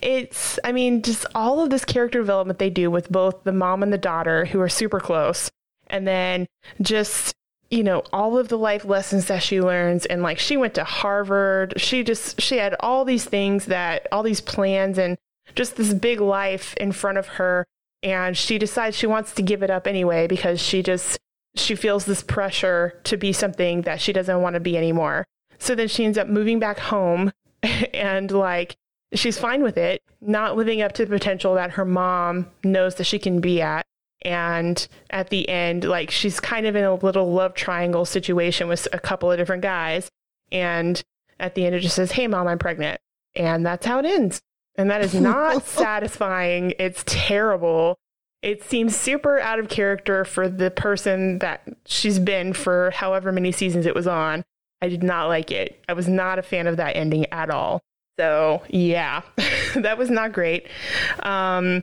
it's, I mean, just all of this character development they do with both the mom and the daughter who are super close. And then just, you know, all of the life lessons that she learns and like she went to Harvard. She just she had all these things that all these plans and just this big life in front of her and she decides she wants to give it up anyway because she just she feels this pressure to be something that she doesn't want to be anymore. So then she ends up moving back home and like she's fine with it, not living up to the potential that her mom knows that she can be at. And at the end, like she's kind of in a little love triangle situation with a couple of different guys. And at the end, it just says, Hey, mom, I'm pregnant. And that's how it ends. And that is not satisfying. It's terrible. It seems super out of character for the person that she's been for however many seasons it was on. I did not like it. I was not a fan of that ending at all. So, yeah, that was not great. Um,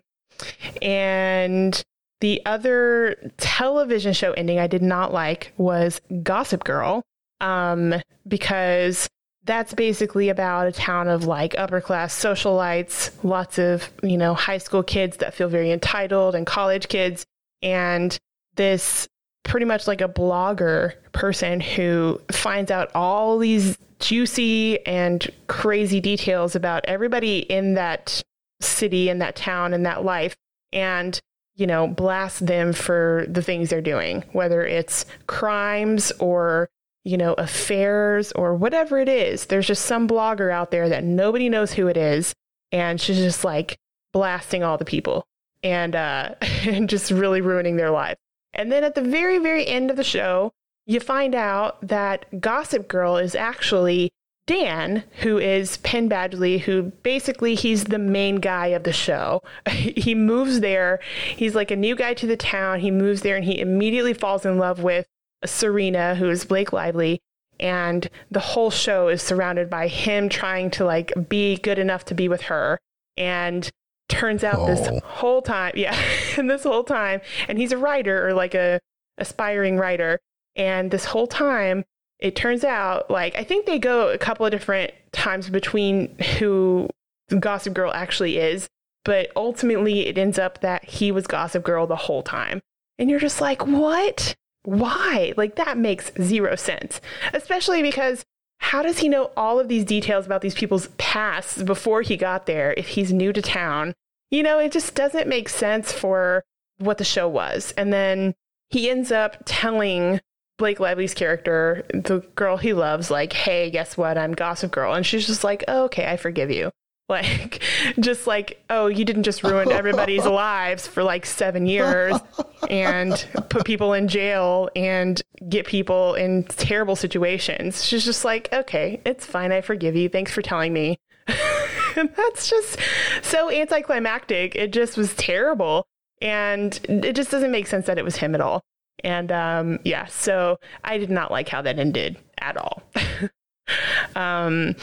and the other television show ending I did not like was Gossip Girl um, because that's basically about a town of like upper class socialites, lots of, you know, high school kids that feel very entitled and college kids. And this pretty much like a blogger person who finds out all these juicy and crazy details about everybody in that city and that town and that life and you know blast them for the things they're doing whether it's crimes or you know, affairs or whatever it is. There's just some blogger out there that nobody knows who it is. And she's just like blasting all the people and, uh, and just really ruining their life. And then at the very, very end of the show, you find out that Gossip Girl is actually Dan, who is Penn Badgley, who basically he's the main guy of the show. he moves there. He's like a new guy to the town. He moves there and he immediately falls in love with Serena, who is Blake Lively, and the whole show is surrounded by him trying to like be good enough to be with her. And turns out oh. this whole time, yeah, and this whole time, and he's a writer or like a aspiring writer, and this whole time it turns out like I think they go a couple of different times between who Gossip Girl actually is, but ultimately it ends up that he was Gossip Girl the whole time. And you're just like, what? Why? Like that makes zero sense, especially because how does he know all of these details about these people's pasts before he got there if he's new to town? You know, it just doesn't make sense for what the show was. And then he ends up telling Blake Lively's character, the girl he loves, like, hey, guess what? I'm Gossip Girl. And she's just like, oh, okay, I forgive you. Like, just like, oh, you didn't just ruin everybody's lives for like seven years and put people in jail and get people in terrible situations. She's just like, okay, it's fine. I forgive you. Thanks for telling me. that's just so anticlimactic. It just was terrible. And it just doesn't make sense that it was him at all. And um, yeah, so I did not like how that ended at all. um,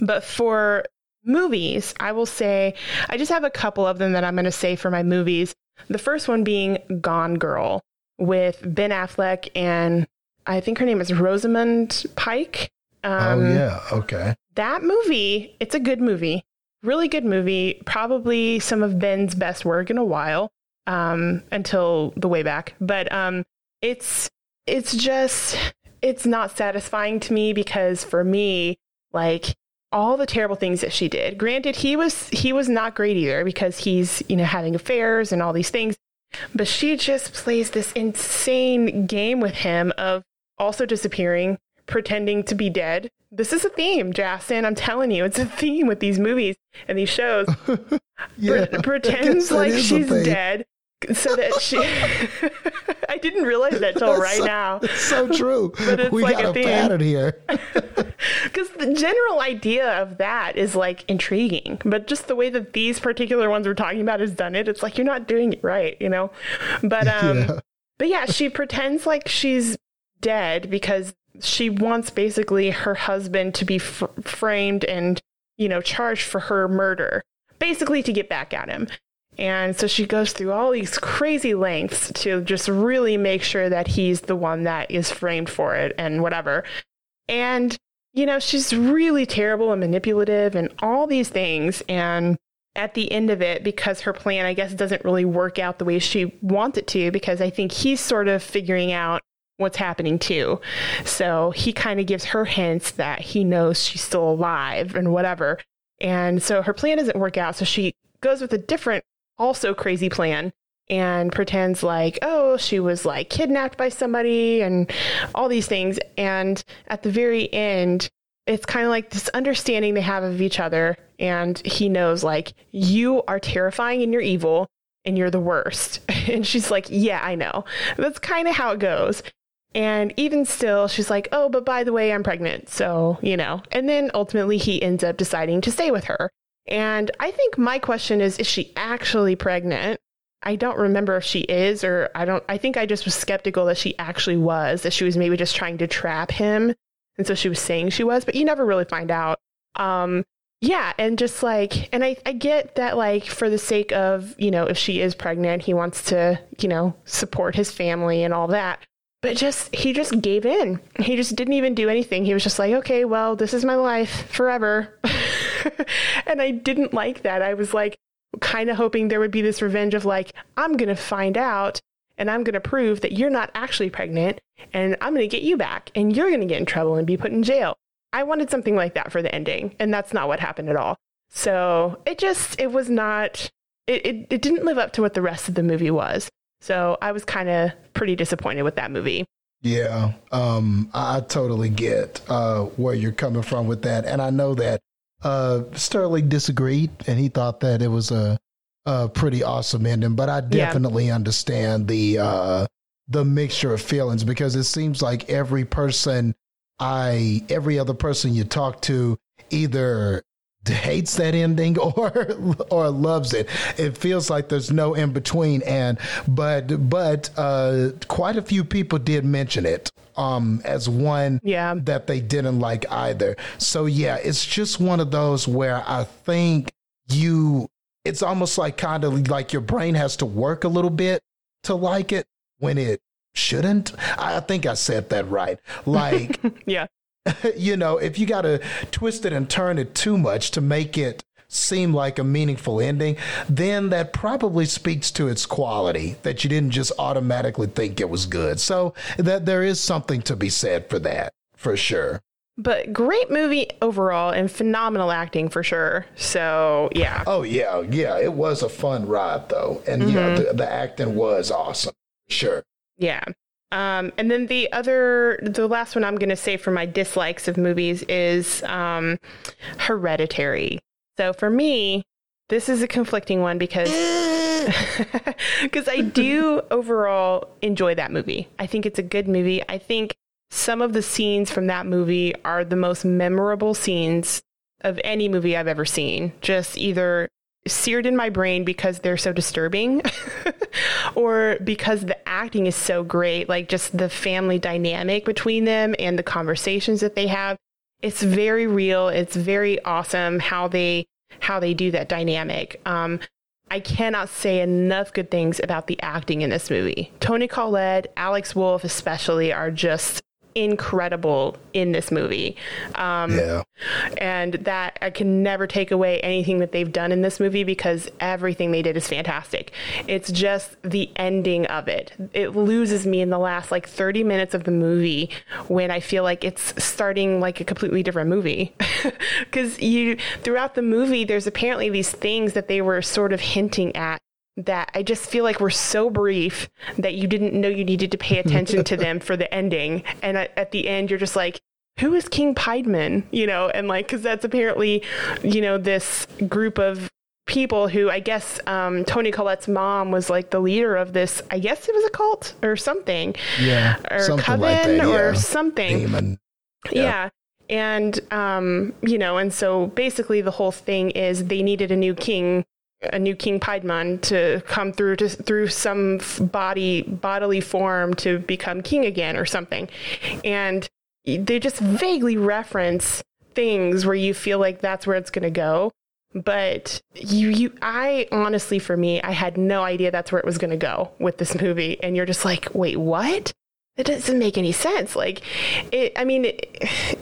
but for movies, I will say I just have a couple of them that I'm going to say for my movies. The first one being Gone Girl with Ben Affleck and I think her name is Rosamund Pike. Um, oh yeah, okay. That movie, it's a good movie, really good movie. Probably some of Ben's best work in a while, um, until the way back. But um, it's it's just it's not satisfying to me because for me, like all the terrible things that she did. Granted, he was he was not great either because he's, you know, having affairs and all these things. But she just plays this insane game with him of also disappearing, pretending to be dead. This is a theme, Justin. I'm telling you, it's a theme with these movies and these shows. yeah, Pre- pretends like she's dead, so that she I didn't realize that till right so, now. It's so true. but it's we like got a, a pattern here. Because the general idea of that is like intriguing, but just the way that these particular ones we're talking about has done it, it's like you're not doing it right, you know. But um, yeah. but yeah, she pretends like she's dead because she wants basically her husband to be fr- framed and you know charged for her murder, basically to get back at him. And so she goes through all these crazy lengths to just really make sure that he's the one that is framed for it and whatever. And, you know, she's really terrible and manipulative and all these things. And at the end of it, because her plan, I guess, doesn't really work out the way she wants it to, because I think he's sort of figuring out what's happening too. So he kind of gives her hints that he knows she's still alive and whatever. And so her plan doesn't work out. So she goes with a different, also crazy plan and pretends like, oh, she was like kidnapped by somebody and all these things. And at the very end, it's kind of like this understanding they have of each other. And he knows, like, you are terrifying and you're evil and you're the worst. And she's like, yeah, I know. That's kind of how it goes. And even still, she's like, oh, but by the way, I'm pregnant. So, you know. And then ultimately, he ends up deciding to stay with her. And I think my question is, is she actually pregnant? I don't remember if she is, or I don't, I think I just was skeptical that she actually was, that she was maybe just trying to trap him. And so she was saying she was, but you never really find out. Um, yeah. And just like, and I, I get that, like, for the sake of, you know, if she is pregnant, he wants to, you know, support his family and all that but just he just gave in. He just didn't even do anything. He was just like, "Okay, well, this is my life forever." and I didn't like that. I was like kind of hoping there would be this revenge of like, "I'm going to find out and I'm going to prove that you're not actually pregnant and I'm going to get you back and you're going to get in trouble and be put in jail." I wanted something like that for the ending, and that's not what happened at all. So, it just it was not it, it, it didn't live up to what the rest of the movie was. So I was kind of pretty disappointed with that movie. Yeah, um, I totally get uh, where you're coming from with that, and I know that uh, Sterling disagreed, and he thought that it was a, a pretty awesome ending. But I definitely yeah. understand the uh, the mixture of feelings because it seems like every person I, every other person you talk to, either hates that ending or or loves it. It feels like there's no in between. And but but uh, quite a few people did mention it um, as one yeah. that they didn't like either. So yeah, it's just one of those where I think you. It's almost like kind of like your brain has to work a little bit to like it when it shouldn't. I think I said that right. Like yeah you know, if you got to twist it and turn it too much to make it seem like a meaningful ending, then that probably speaks to its quality that you didn't just automatically think it was good. So that there is something to be said for that, for sure. But great movie overall and phenomenal acting for sure. So, yeah. Oh, yeah. Yeah. It was a fun ride, though. And mm-hmm. yeah, the, the acting was awesome. Sure. Yeah. Um, and then the other, the last one I'm going to say for my dislikes of movies is um, Hereditary. So for me, this is a conflicting one because because I do overall enjoy that movie. I think it's a good movie. I think some of the scenes from that movie are the most memorable scenes of any movie I've ever seen. Just either seared in my brain because they're so disturbing or because the acting is so great like just the family dynamic between them and the conversations that they have. It's very real. It's very awesome how they how they do that dynamic. Um, I cannot say enough good things about the acting in this movie. Toni Collette, Alex Wolff, especially, are just incredible in this movie. Um, yeah. And that I can never take away anything that they've done in this movie because everything they did is fantastic. It's just the ending of it. It loses me in the last like 30 minutes of the movie when I feel like it's starting like a completely different movie. Because you, throughout the movie, there's apparently these things that they were sort of hinting at that I just feel like were so brief that you didn't know you needed to pay attention to them for the ending. And at, at, the end, you're just like, who is King Paimon? You know, and like, because that's apparently, you know, this group of people who I guess um, Toni Collette's mom was like the leader of this. I guess it was a cult or something. Yeah. Or something coven like that, yeah. or something. Demon. Yeah. yeah. And, um, you know, and so basically the whole thing is they needed a new king a new King Paimon to come through to through some body bodily form to become king again or something, and they just vaguely reference things where you feel like that's where it's going to go, but you you I honestly for me I had no idea that's where it was going to go with this movie, and you're just like, wait, what? It doesn't make any sense. Like, it, I mean,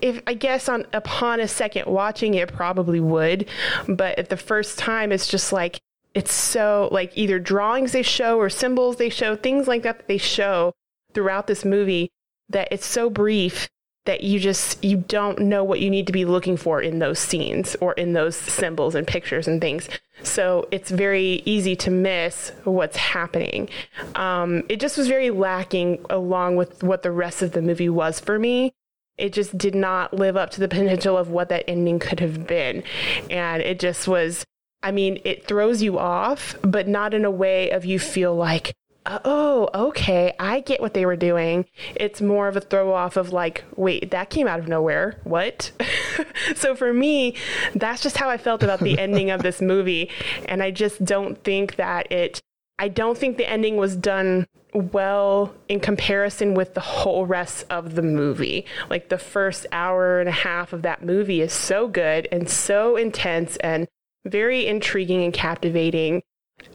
if I guess on upon a second watching it probably would, but at the first time, it's just like it's so like either drawings they show or symbols they show, things like that that they show throughout this movie that it's so brief that you just you don't know what you need to be looking for in those scenes or in those symbols and pictures and things. So it's very easy to miss what's happening. Um, it just was very lacking along with what the rest of the movie was for me. It just did not live up to the potential of what that ending could have been. And it just was i mean it throws you off but not in a way of you feel like oh, okay, I get what they were doing. It's more of a throw off of like, wait, that came out of nowhere. What? so for me, that's just how I felt about the ending of this movie. And I just don't think that it, I don't think the ending was done well in comparison with the whole rest of the movie. Like the first hour and a half of that movie is so good and so intense and very intriguing and captivating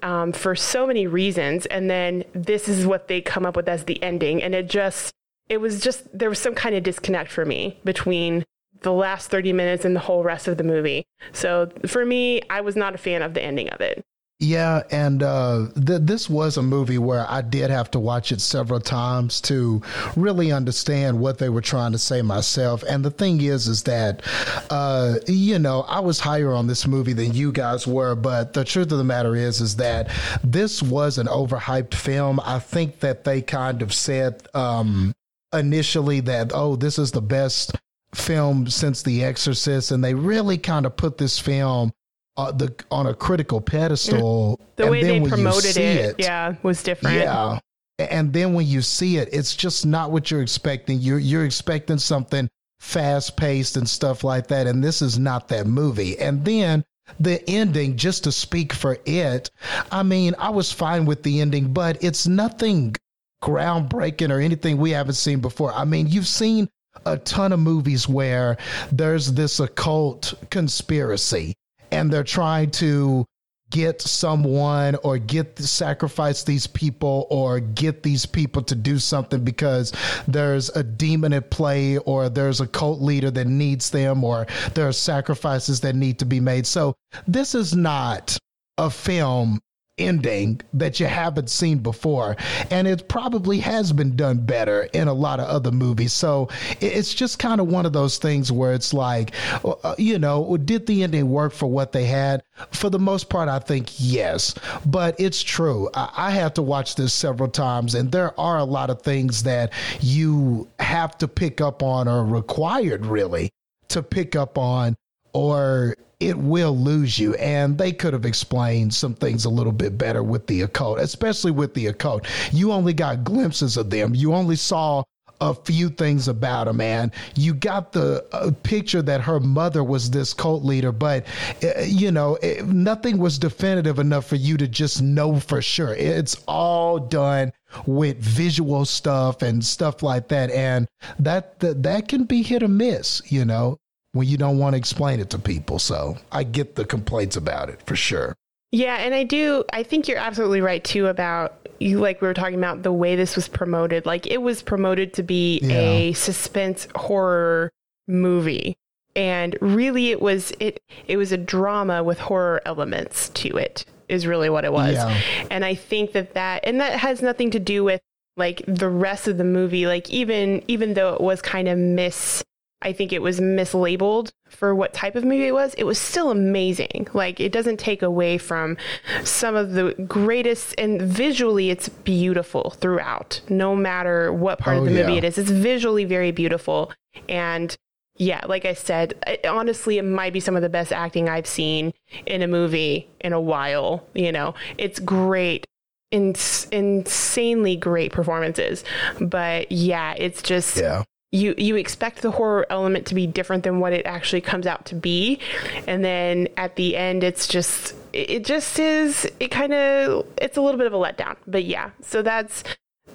um, for so many reasons. And then this is what they come up with as the ending. And it just, it was just, there was some kind of disconnect for me between the last 30 minutes and the whole rest of the movie. So for me, I was not a fan of the ending of it. Yeah, and uh, th- this was a movie where I did have to watch it several times to really understand what they were trying to say myself. And the thing is, is that uh, you know I was higher on this movie than you guys were, but the truth of the matter is, is that this was an overhyped film. I think that they kind of said um, initially that oh, this is the best film since The Exorcist, and they really kind of put this film uh, the on a critical pedestal. The way they promoted it, it, yeah, was different. Yeah, and then when you see it, it's just not what you're expecting. You're you're expecting something fast paced and stuff like that, and this is not that movie. And then the ending, just to speak for it, I mean, I was fine with the ending, but it's nothing groundbreaking or anything we haven't seen before. I mean, you've seen a ton of movies where there's this occult conspiracy and they're trying to get someone or get sacrifice these people or get these people to do something because there's a demon at play or there's a cult leader that needs them or there are sacrifices that need to be made. So this is not a film ending that you haven't seen before. And it probably has been done better in a lot of other movies. So it's just kind of one of those things where it's like, uh, you know, did the ending work for what they had? For the most part, I think yes. But it's true. I, have to watch this several times, and there are a lot of things that you have to pick up on or required really to pick up on or it will lose you. And they could have explained some things a little bit better with the occult, especially with the occult. You only got glimpses of them. You only saw a few things about him, man. You got the uh, picture that her mother was this cult leader, but uh, you know, it, nothing was definitive enough for you to just know for sure. It's all done with visual stuff and stuff like that, and that that, that can be hit or miss, you know when you don't want to explain it to people. So I get the complaints about it for sure. Yeah, and I do. I think you're absolutely right too about you. Like we were talking about the way this was promoted. Like it was promoted to be yeah. a suspense horror movie, and really it was it it was a drama with horror elements to it. Is really what it was. Yeah. And I think that that and that has nothing to do with like the rest of the movie. Like even even though it was kind of miss I think it was mislabeled for what type of movie it was. It was still amazing. Like it doesn't take away from some of the greatest and visually it's beautiful throughout. No matter what part oh, of the oh, movie yeah. it is. It's visually very beautiful and yeah, like I said, it, honestly, it might be some of the best acting I've seen in a movie in a while. You know, it's great insanely great performances. But yeah, it's just yeah you you expect the horror element to be different than what it actually comes out to be. And then at the end it's just it just is it kind of it's a little bit of a letdown. But yeah so that's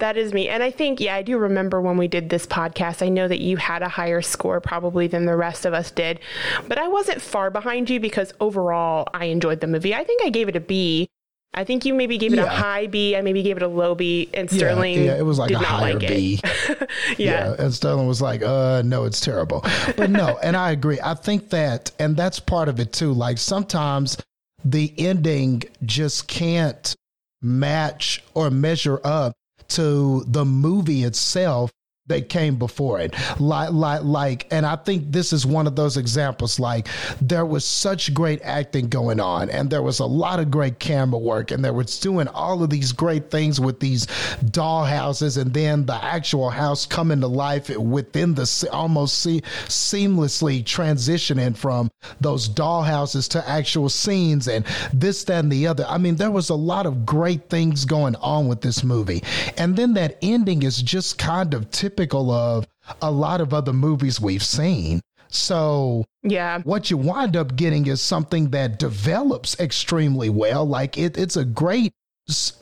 that is me. And i think yeah i do remember when we did this podcast i know that you had a higher score probably than the rest of us did. But i wasn't far behind you because overall i enjoyed the movie. I think i gave it a b I think you maybe gave it yeah. a high B. I maybe gave it a low B, and Sterling. Yeah, yeah it was like a higher like B. yeah. yeah, and Sterling was like, "Uh, no, it's terrible." But no, and I agree. I think that, and that's part of it too. Like sometimes the ending just can't match or measure up to the movie itself that came before it. Like, like, like, and I think this is one of those examples. Like, there was such great acting going on, and there was a lot of great camera work, and they were doing all of these great things with these doll houses, and then the actual house coming to life within the almost se- seamlessly transitioning from those doll houses to actual scenes, and this, that, and the other. I mean, there was a lot of great things going on with this movie, and then that ending is just kind of typical typical of a lot of other movies we've seen. So, yeah, what you wind up getting is something that develops extremely well. Like it, it's a great,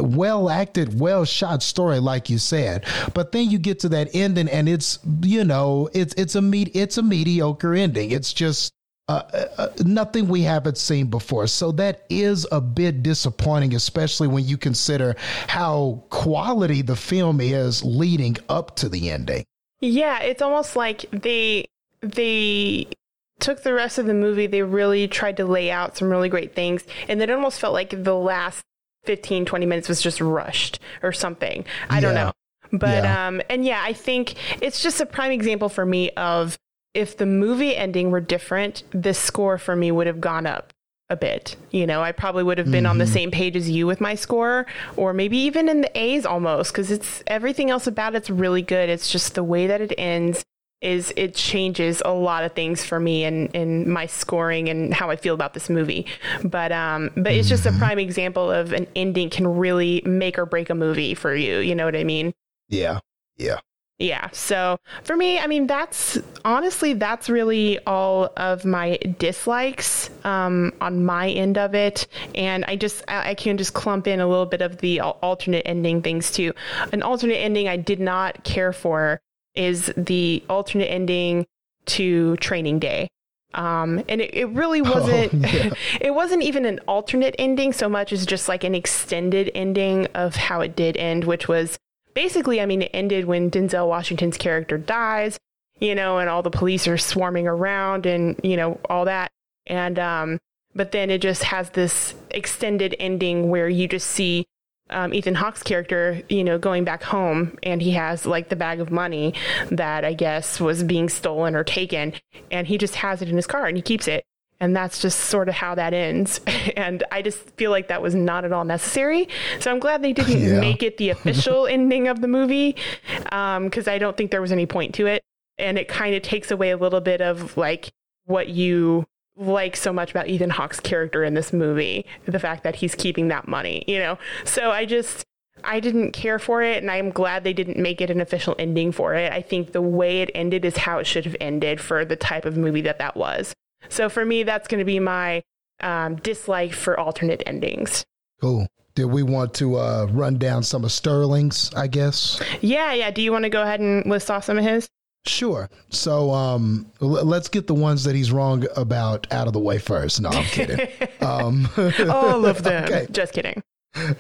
well acted, well shot story, like you said. But then you get to that ending, and it's you know, it's it's a me- it's a mediocre ending. It's just uh, uh, nothing we haven't seen before. So that is a bit disappointing, especially when you consider how quality the film is leading up to the ending. Yeah, it's almost like they they took the rest of the movie, they really tried to lay out some really great things, and it almost felt like the last 15, 20 minutes was just rushed or something. I yeah. don't know. But yeah. um and yeah, I think it's just a prime example for me of if the movie ending were different, the score for me would have gone up a bit. You know, I probably would have been mm-hmm. on the mm-hmm. same page as you with my score, or maybe even in the A's almost, because it's everything else about it's really good. It's just the way that it ends is it changes a lot of things for me and in my scoring and how I feel about this movie. But um, but it's just a mm-hmm. prime example of an ending can really make or break a movie for you. You know what I mean? Yeah. Yeah. Yeah. So for me, I mean, that's honestly, that's really all of my dislikes um, on my end of it. And I just, I can just clump in a little bit of the alternate ending things too. An alternate ending I did not care for is the alternate ending to Training Day. Um, and it, it really oh, wasn't oh, yeah. it wasn't even an alternate ending so much as just like an extended ending of how it did end which was basically, I mean, it ended when Denzel Washington's character dies, you know, and all the police are swarming around and, you know, all that. And, um, but then it just has this extended ending where you just see um, Ethan Hawke's character, you know, going back home and he has like the bag of money that I guess was being stolen or taken and he just has it in his car and he keeps it. And that's just sort of how that ends. And I just feel like that was not at all necessary. So I'm glad they didn't yeah. make it the official ending of the movie because um, I don't think there was any point to it. And it kind of takes away a little bit of like what you like so much about Ethan Hawke's character in this movie the fact that he's keeping that money, you know? So I just. I didn't care for it, and I'm glad they didn't make it an official ending for it. I think the way it ended is how it should have ended for the type of movie that that was. So for me, that's going to be my um, dislike for alternate endings. Cool. Did we want to uh, run down some of Sterling's, I guess? Yeah, yeah. Do you want to go ahead and list off some of his? Sure. So um, l- let's get the ones that he's wrong about out of the way first. No, I'm kidding. um, all of them. Okay. Just kidding.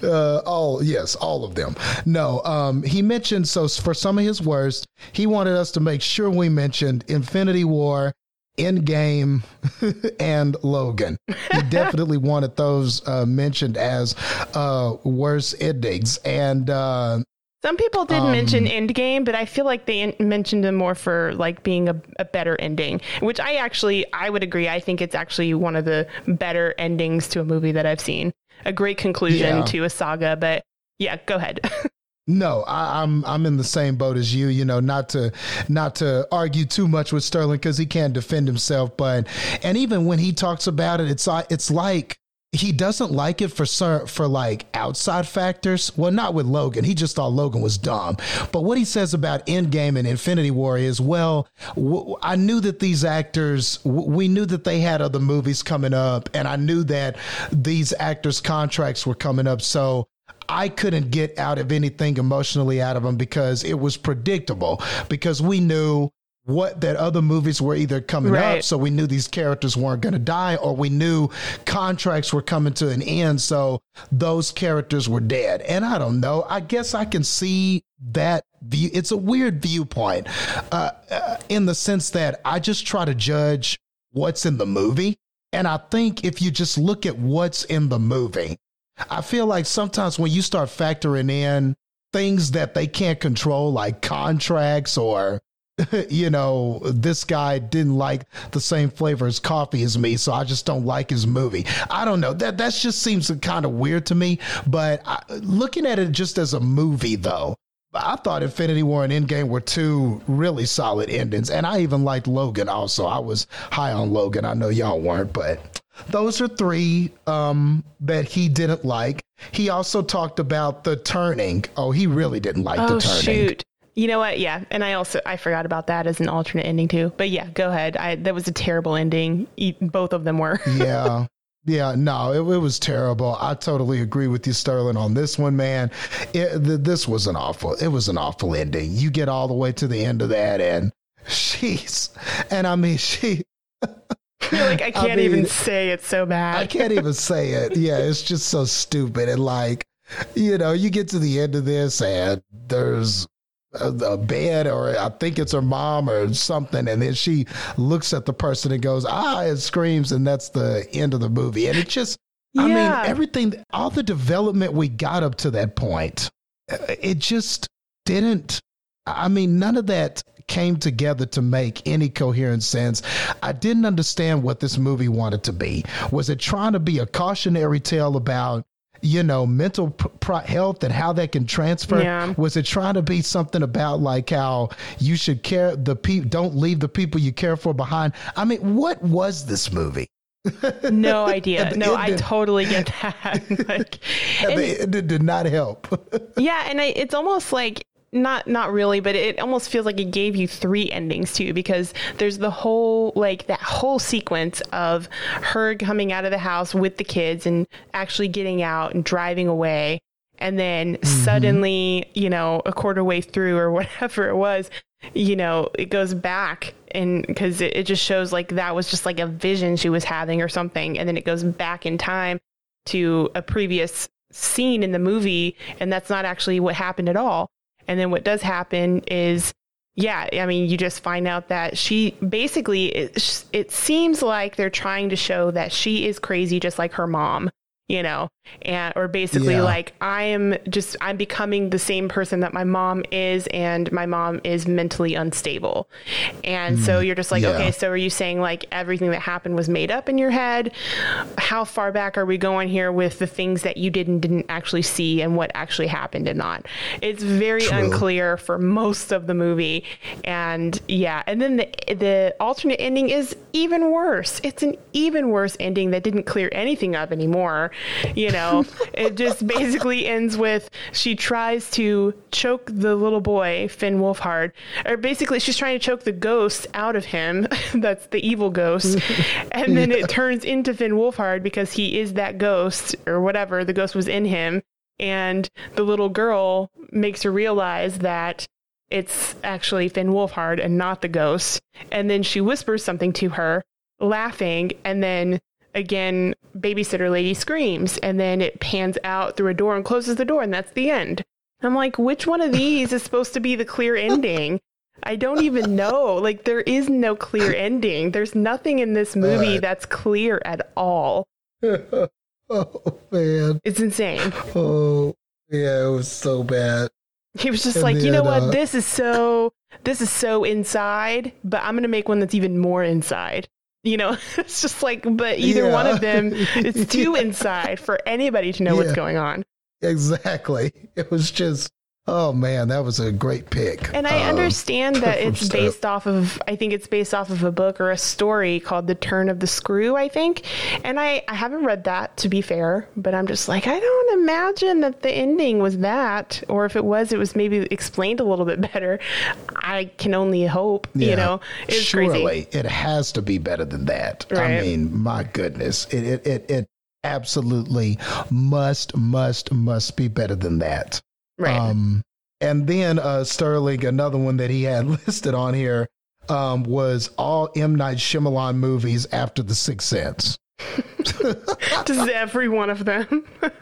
Uh, all yes, all of them. No, um, he mentioned so for some of his worst, he wanted us to make sure we mentioned Infinity War Endgame and Logan. He definitely wanted those uh, mentioned as uh, worst endings. And uh, some people did um, mention Endgame, but I feel like they in- mentioned them more for like being a, a, better ending, which I actually I would agree. I think it's actually one of the better endings to a movie that I've seen. A great conclusion yeah. to a saga, but yeah, go ahead. No, I, am I'm, I'm in the same boat as you. You know, not to not to argue too much with Sterling because he can't defend himself. But and even when he talks about it, it's it's like he doesn't like it for for like outside factors. Well, not with Logan. He just thought Logan was dumb. But what he says about Endgame and Infinity War is, well, w- I knew that these actors, w- we knew that they had other movies coming up, and I knew that these actors' contracts were coming up. So I couldn't get out of anything emotionally out of them because it was predictable because we knew what that other movies were either coming right. up so we knew these characters weren't going to die or we knew contracts were coming to an end so those characters were dead and i don't know i guess i can see that view it's a weird viewpoint uh, uh, in the sense that i just try to judge what's in the movie and i think if you just look at what's in the movie I feel like sometimes when you start factoring in things that they can't control, like contracts or you know, this guy didn't like the same flavor as coffee as me, so I just don't like his movie. I don't know. That that just seems kind of weird to me. But I, looking at it just as a movie, though, I thought Infinity War and Endgame were two really solid endings, and I even liked Logan. Also, I was high on Logan. I know y'all weren't, but those are three um, that he didn't like. He also talked about the turning. Oh, he really didn't like oh, the turning. Shoot. You know what? Yeah, and I also I forgot about that as an alternate ending too. But yeah, go ahead. I that was a terrible ending. Both of them were. yeah. Yeah, no, it, it, was terrible. I totally agree with you, Sterling, on this one, man. It, th- this was an awful. It was an awful ending. You get all the way to the end of that, and she's, and I mean, she. like I can't I mean, even say it so bad. I can't even say it. Yeah, it's just so stupid, and like, you know, you get to the end of this, and there's a, bed or I think it's her mom or something. And then she looks at the person and goes, ah, and screams. And that's the end of the movie. And it just, yeah. I mean, everything, all the development we got up to that point, uh, it just didn't, I mean, none of that came together to make any coherent sense. I didn't understand what this movie wanted to be. Was it trying to be a cautionary tale about you know, mental pr- health and how that can transfer? Yeah. Was it trying to be something about like how you should care the people, don't leave the people you care for behind? I mean, what was this movie? no idea. no, I totally get that. like, it did not help. yeah, and I, it's almost like not not really but it almost feels like it gave you three endings too because there's the whole like that whole sequence of her coming out of the house with the kids and actually getting out and driving away. And then mm-hmm. suddenly you know a quarter way through or whatever it was you know it goes back and because it, it just shows like that was just like a vision she was having or something. And then it goes back in time to a previous scene in the movie and that's not actually what happened at all and then what does happen is, yeah, I mean, you just find out that she basically, it, it seems like they're trying to show that she is crazy just like her mom you know and or basically yeah. like i am just i'm becoming the same person that my mom is and my mom is mentally unstable. And mm, so you're just like yeah. okay so are you saying like everything that happened was made up in your head? How far back are we going here with the things that you didn't didn't actually see and what actually happened and not? It's very True. unclear for most of the movie. And yeah. And then the the alternate ending is even worse. It's an even worse ending that didn't clear anything up anymore. You know, it just basically ends with she tries to choke the little boy, Finn Wolfhard, or basically she's trying to choke the ghost out of him. That's the evil ghost. and then it turns into Finn Wolfhard because he is that ghost or whatever. The ghost was in him. And the little girl makes her realize that it's actually Finn Wolfhard and not the ghost. And then she whispers something to her, laughing, and then again, babysitter lady screams, and then it pans out through a door and closes the door, and that's the end. I'm like, which one of these is supposed to be the clear ending? I don't even know. Like, there is no clear ending. There's nothing in this movie that's clear at all. oh, man. It's insane. Oh, yeah, it was so bad. He was just and like, you know what? Uh, this is so, this is so inside, but I'm going to make one that's even more inside you know it's just like but either yeah. one of them is too inside for anybody to know yeah. what's going on exactly it was just Oh man, that was a great pick. And I um, understand that it's based off of I think it's based off of a book or a story called The Turn of the Screw, I think. And I, I haven't read that to be fair, but I'm just like, I don't imagine that the ending was that. Or if it was, it was maybe explained a little bit better. I can only hope, yeah, you know. It's surely crazy. it has to be better than that. Right. I mean, my goodness. It it it, it absolutely must, must, must be better than that. Right. Um, and then uh, Sterling, another one that he had listed on here um, was all M Night Shyamalan movies after The Sixth Sense. Just every one of them.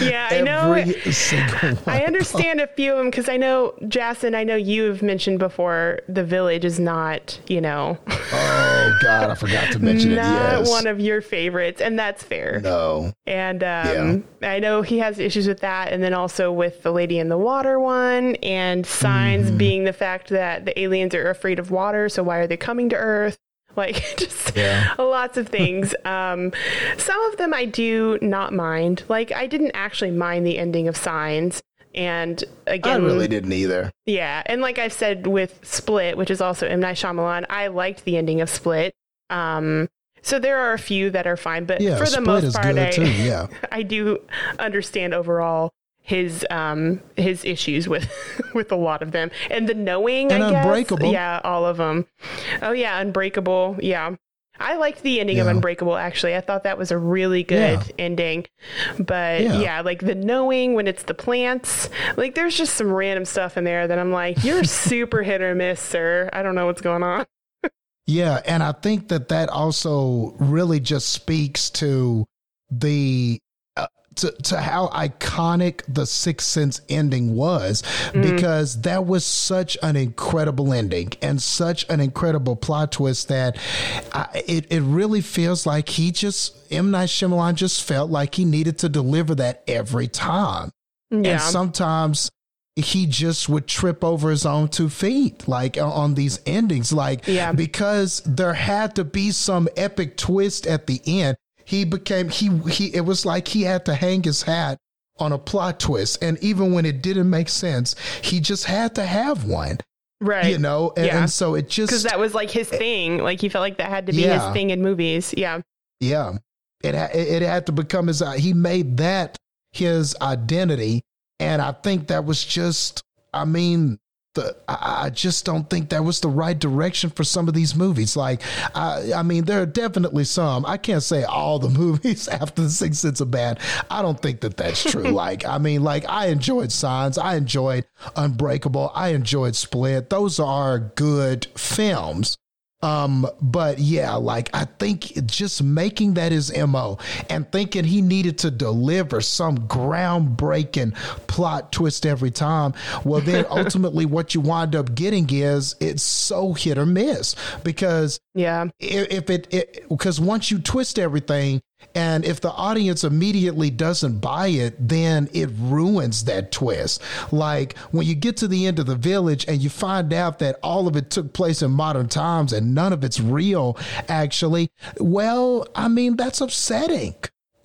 yeah, I know. I understand a few of them because I know, Jason, I know you've mentioned before the village is not, you know. oh, God, I forgot to mention not it. Yes. one of your favorites, and that's fair. No. And um, yeah. I know he has issues with that, and then also with the Lady in the Water one, and signs mm-hmm. being the fact that the aliens are afraid of water, so why are they coming to Earth? Like just yeah. lots of things. um, some of them I do not mind. Like I didn't actually mind the ending of Signs. And again, I really didn't either. Yeah, and like I've said with Split, which is also M Night Shyamalan, I liked the ending of Split. Um, so there are a few that are fine, but yeah, for the most part, I, yeah. I do understand overall his um his issues with with a lot of them and the knowing and I unbreakable guess. yeah all of them oh yeah unbreakable yeah I liked the ending yeah. of Unbreakable actually. I thought that was a really good yeah. ending. But yeah. yeah. like the knowing when it's the plants, like there's just some random stuff in there that I'm like, you're super hit or miss, sir. I don't know what's going on. yeah, and I think that that also really just speaks to the to, to how iconic the Sixth Sense ending was mm. because that was such an incredible ending and such an incredible plot twist that I, it, it really feels like he just, M. Night Shyamalan just felt like he needed to deliver that every time. Yeah. And sometimes he just would trip over his own two feet, like on these endings, like yeah. because there had to be some epic twist at the end he became he he it was like he had to hang his hat on a plot twist. And even when it didn't make sense he just had to have one right. you know? And, yeah. and so it just because that was like his eh, thing. Like he felt like that had to be yeah. his thing in movies. Yeah. Yeah. It it had to become his uh, he made that his identity. And i think that was just i mean the I, just don't think that was the right direction for some of these movies. Like, I, I mean, there are definitely some. I can't say all the movies after The Sixth Sense are bad. I don't think that that's true. like, I mean, like I enjoyed Signs, I enjoyed Unbreakable, I enjoyed Split. Those are good films. Um, but yeah, like I think just making that his MO and thinking he needed to deliver some groundbreaking plot twist every time. Well, then ultimately what you wind up getting is it's so hit or miss because yeah, if it, it because once you twist everything, and if the audience immediately doesn't buy it, then it ruins that twist. Like when you get to the end of the village and you find out that all of it took place in modern times and none of it's real, actually, well, I mean, that's upsetting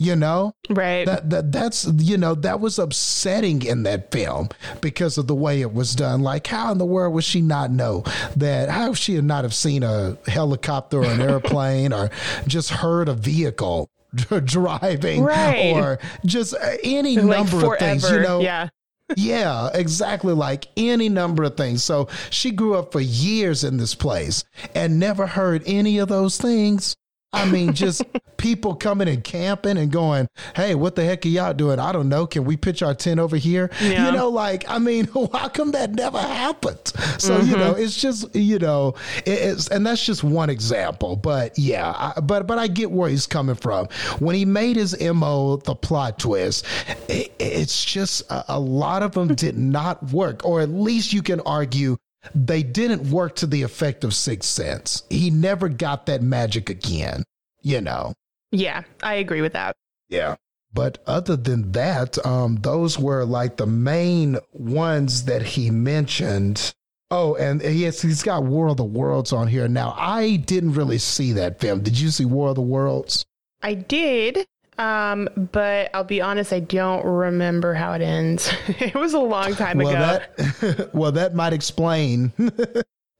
you know? Right. That, that that's you know that was upsetting in that film because of the way it was done. Like how in the world would she not know that? How she had not have seen a helicopter or an airplane or just heard a vehicle driving right. or just uh, any like number forever. of things, you know. Yeah. yeah, exactly like any number of things. So she grew up for years in this place and never heard any of those things. I mean, just people coming and camping and going, hey, what the heck are y'all doing? I don't know. Can we pitch our tent over here? Yeah. You know, like, I mean, how come that never happened? So, mm-hmm. you know, it's just, you know, it's, and that's just one example. But yeah, I, but, but I get where he's coming from. When he made his MO, the plot twist, it, it's just a, a lot of them did not work, or at least you can argue they didn't work to the effect of Sixth Sense. He never got that magic again, you know. Yeah, I agree with that. Yeah. But other than that, um, those were like the main ones that he mentioned. Oh, and yes, he's got War of the Worlds on here. Now, I didn't really see that film. Did you see War of the Worlds? I did. Um, but I'll be honest, I don't remember how it ends. it was a long time well, ago. That, well, that might explain.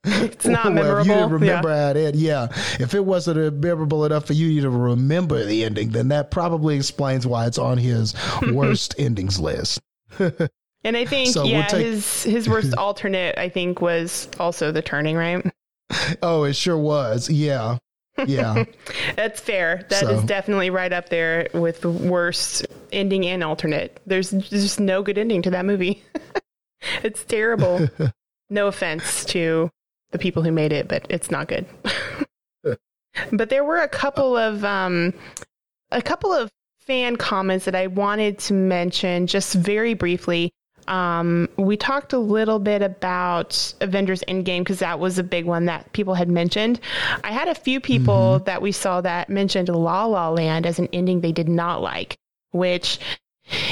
it's not well, memorable. If you didn't remember yeah. how it ended, yeah. If it wasn't memorable enough for you to remember the ending, then that probably explains why it's on his worst endings list. and I think, so yeah, we'll take... his his worst alternate, I think, was also the turning, right? Oh, it sure was. Yeah. Yeah. That's fair. That so. is definitely right up there with the worst ending and alternate. There's just no good ending to that movie. it's terrible. no offense to the people who made it, but it's not good. but there were a couple of um, a couple of fan comments that I wanted to mention just very briefly. Um, we talked a little bit about Avengers Endgame because that was a big one that people had mentioned. I had a few people mm-hmm. that we saw that mentioned La La Land as an ending they did not like, which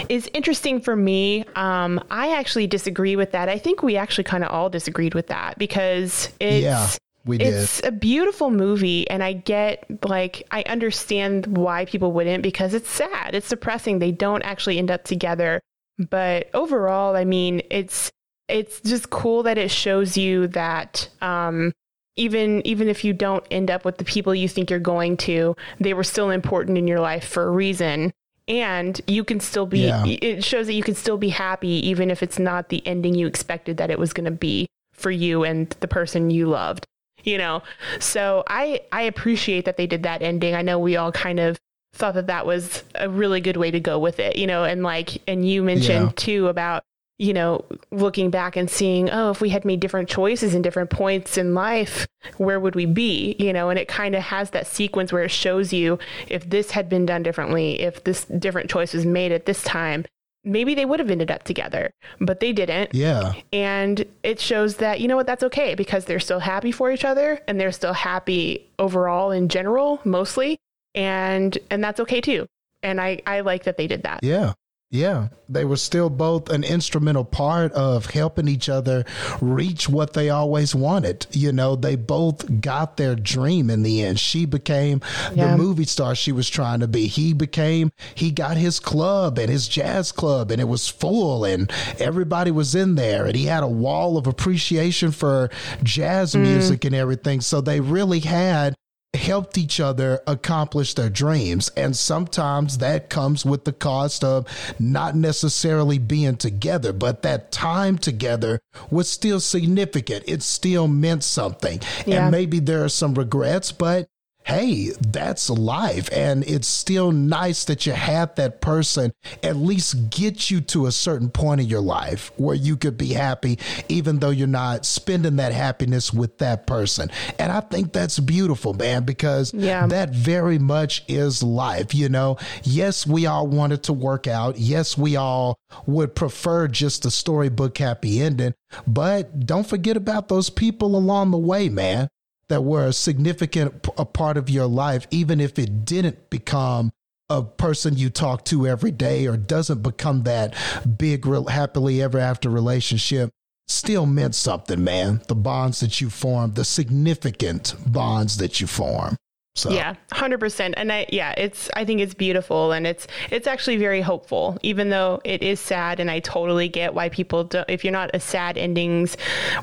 is interesting for me. Um, I actually disagree with that. I think we actually kind of all disagreed with that because it's. Yeah. We did. It's a beautiful movie, and I get like I understand why people wouldn't because it's sad, it's depressing. They don't actually end up together, but overall, I mean, it's it's just cool that it shows you that um, even even if you don't end up with the people you think you're going to, they were still important in your life for a reason. And you can still be, yeah. it shows that you can still be happy even if it's not the ending you expected that it was going to be for you and the person you loved you know so i i appreciate that they did that ending i know we all kind of thought that that was a really good way to go with it, you know, and like, and you mentioned yeah. too about, you know, looking back and seeing, oh, if we had made different choices in different points in life, where would we be? You know, and it kind of has that sequence where it shows you if this had been done differently, if this different choice was made at this time, maybe they would have ended up together, but they didn't. Yeah. And it shows that, you know what, that's okay because they're still happy for each other and they're still happy overall in general, mostly and and that's okay too and i i like that they did that yeah yeah, they were still both an instrumental part of helping each other reach what they always wanted. You know, they both got their dream in the end. She became yeah. the movie star she was trying to be. He became, he got his club and his jazz club, and it was full, and everybody was in there, and he had a wall of appreciation for jazz mm. music and everything. So they really had helped each other accomplish their dreams. And sometimes that comes with the cost of not necessarily being together, but that time together was still significant. It still meant something. Yeah. And maybe there are some regrets, but hey, that's life. And it's still nice that you have that person at least get you to a certain point in your life where you could be happy, even though you're not spending that happiness with that person. And I think that's beautiful, man, because yeah. that very much is life. You know, yes, we all wanted to work out. Yes, we all would prefer just a storybook happy ending. But don't forget about those people along the way, man that were a significant a part of your life, even if it didn't become a person you talk to every day or doesn't become that big, real, happily ever after relationship, still meant something, man. The bonds that you form, the significant bonds that you form. So. Yeah, hundred percent. And I, yeah, it's. I think it's beautiful, and it's it's actually very hopeful, even though it is sad. And I totally get why people don't. If you're not a sad endings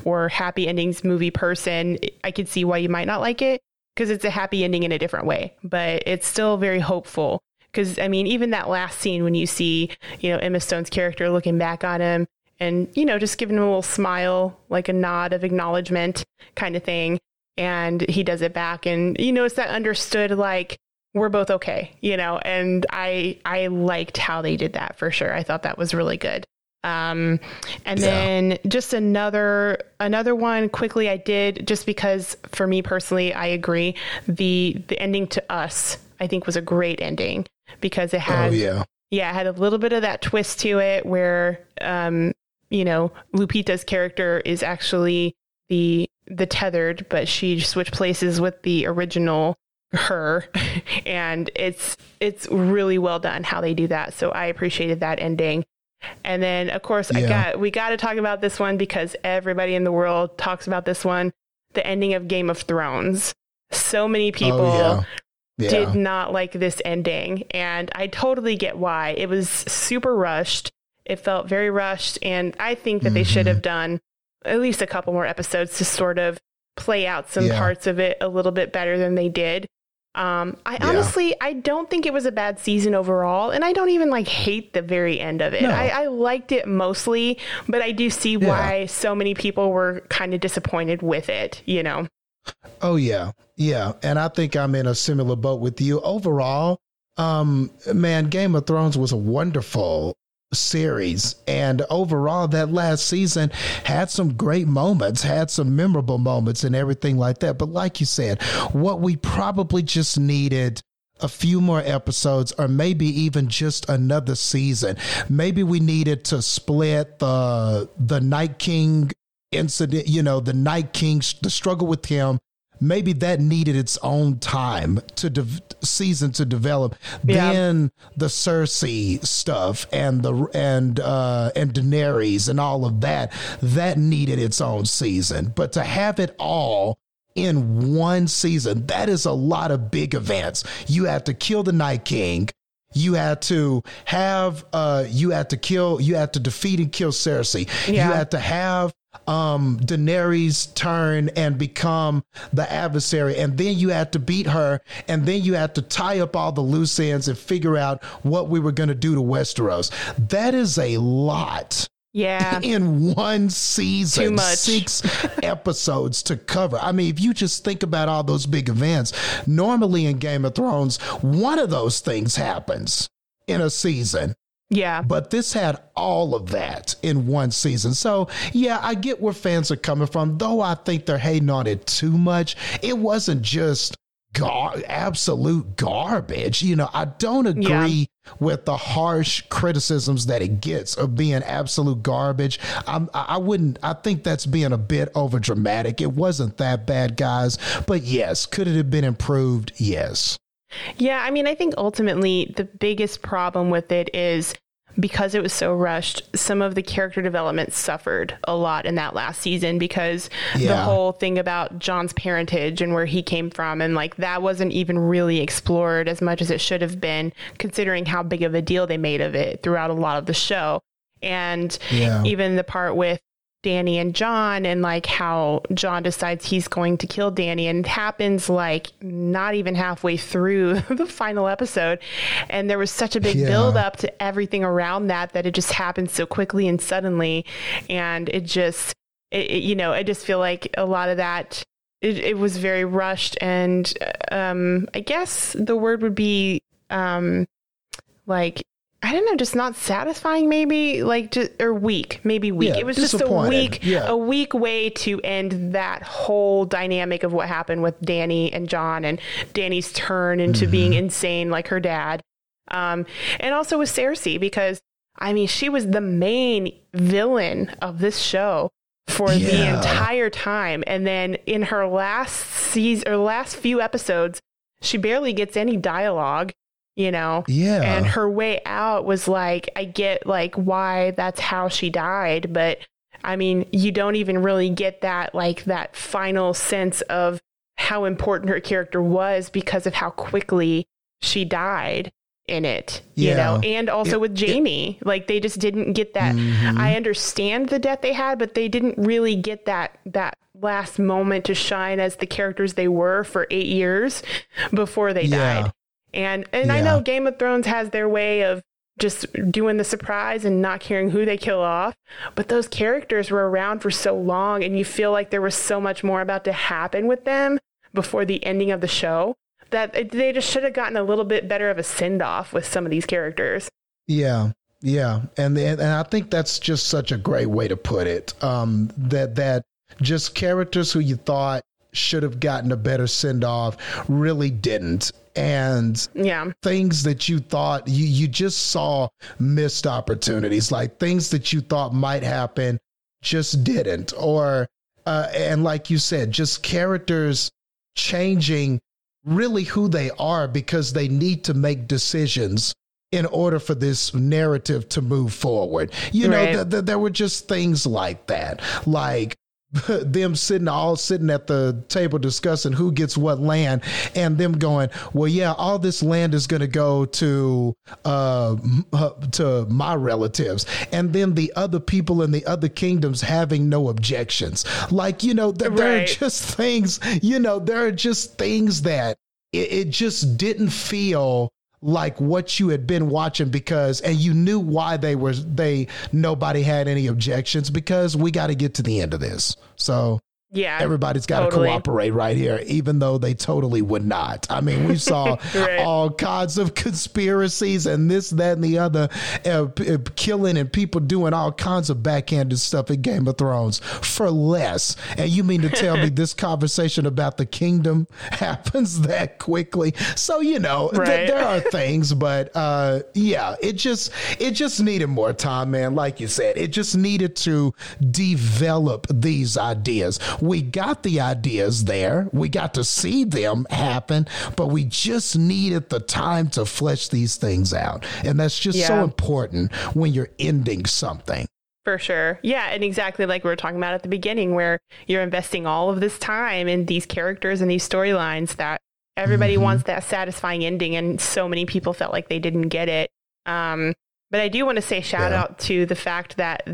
or happy endings movie person, I could see why you might not like it because it's a happy ending in a different way. But it's still very hopeful. Because I mean, even that last scene when you see, you know, Emma Stone's character looking back on him and you know just giving him a little smile, like a nod of acknowledgement, kind of thing and he does it back. And you know it's that understood like we're both okay you know and i i liked how they did that for sure. I thought that was really good. Um, and yeah. then just another another one quickly i did just because for me personally i agree the the ending to us i think was a great ending because it had oh, yeah. Yeah it had a little bit of that twist to it where um you know lupita's character is actually the the tethered, but she switched places with the original her and it's it's really well done how they do that so i appreciated that ending and then of course yeah. i got we got to talk about this one because everybody in the world talks about this one the ending of game of thrones so many oh, people oh, yeah. Yeah. did not like this ending and i totally get why it was super rushed it felt very rushed and i think that mm-hmm. they should mm-hmm. have done at least a couple more episodes to sort of play out some yeah. parts of it a little bit better than they did. Um, I yeah. honestly, I don't think it was a bad season overall, and I don't even like hate the very end of it. No. I, I, liked it mostly, but I do see yeah. why so many people were kind of disappointed with it. You know? Oh yeah, yeah, and I think I'm in a similar boat with you. Overall, um, man, Game of Thrones was a wonderful series. And overall, that last season had some great moments, had some memorable moments, and everything like that. But like you said, what we probably just needed a few more episodes or maybe even just another season. Maybe we needed to split the the Night King incident, you know, the Night King, the struggle with him. Maybe that needed its own time to de- season to develop. Yeah. Then the Cersei stuff and the and uh, and Daenerys and all of that that needed its own season. But to have it all in one season. That is a lot of big events. You had to kill the Night King. You had to have uh you had to kill you had to defeat and kill Cersei. Yeah. You had to have um Daenerys turn and become the adversary and then you had to beat her and then you had to tie up all the loose ends and figure out what we were going to do to Westeros. That is a lot yeah. In one season, Too much. six episodes to cover. I mean, if you just think about all those big events, normally in Game of Thrones, one of those things happens in a season. Yeah. But this had all of that in one season. So, yeah, I get where fans are coming from, though I think they're hating on it too much. It wasn't just gar- absolute garbage. You know, I don't agree yeah. with the harsh criticisms that it gets of being absolute garbage. I'm, I wouldn't, I think that's being a bit over dramatic. It wasn't that bad, guys. But yes, could it have been improved? Yes. Yeah, I mean, I think ultimately the biggest problem with it is because it was so rushed, some of the character development suffered a lot in that last season because yeah. the whole thing about Jon's parentage and where he came from and like that wasn't even really explored as much as it should have been considering how big of a deal they made of it throughout a lot of the show. And yeah. even the part with Dany and Jon and like how Jon decides he's going to kill Dany and it happens like not even halfway through the final episode. And there was such a big yeah. build up to everything around that that it just happened so quickly and suddenly. And it just it, it, you know I just feel like a lot of that it, it was very rushed. And um I guess the word would be um like I don't know, just not satisfying, maybe like just, or weak, maybe weak. Yeah, it was just a weak, yeah. a weak way to end that whole dynamic of what happened with Dany and Jon and Dany's turn into mm-hmm. being insane like her dad. Um, and also with Cersei, because I mean, she was the main villain of this show for yeah. the entire time. And then in her last season or last few episodes, she barely gets any dialogue you know? Yeah. And her way out was like, I get like why that's how she died, but I mean, you don't even really get that like that final sense of how important her character was because of how quickly she died in it, yeah. you know, and also it, with Jaime. It, like they just didn't get that. Mm-hmm. I understand the death they had, but they didn't really get that that last moment to shine as the characters they were for eight years before they yeah. died. And and yeah. I know Game of Thrones has their way of just doing the surprise and not caring who they kill off. But those characters were around for so long and you feel like there was so much more about to happen with them before the ending of the show that they just should have gotten a little bit better of a send off with some of these characters. Yeah. Yeah. And, and I think that's just such a great way to put it. Um, that, that just characters who you thought should have gotten a better send off really didn't and yeah things that you thought you you just saw missed opportunities like things that you thought might happen just didn't or uh, and like you said just characters changing really who they are because they need to make decisions in order for this narrative to move forward. You right. know, th- th- there were just things like that. Like them sitting all sitting at the table discussing who gets what land and them going well yeah all this land is going to go to uh to my relatives and then the other people in the other kingdoms having no objections like you know th- right. there are just things you know there are just things that it, it just didn't feel like what you had been watching because and you knew why they were they nobody had any objections because we got to get to the end of this. So Yeah. Everybody's got to totally. cooperate right here, even though they totally would not. I mean, we saw Right. all kinds of conspiracies and this, that, and the other, uh, p- uh, killing and people doing all kinds of backhanded stuff in Game of Thrones for less. And you mean to tell me this conversation about the kingdom happens that quickly? So, you know, th- there are things, but uh, yeah, it just it just needed more time, man. Like you said, it just needed to develop these ideas. We got the ideas there, we got to see them happen, but we just needed the time to flesh these things out, and that's just so important when you're ending something. For sure. Yeah. And exactly like we were talking about at the beginning, where you're investing all of this time in these characters and these storylines that everybody Mhm. wants that satisfying ending. And so many people felt like they didn't get it. Um, but I do want to say shout Yeah. out to the fact that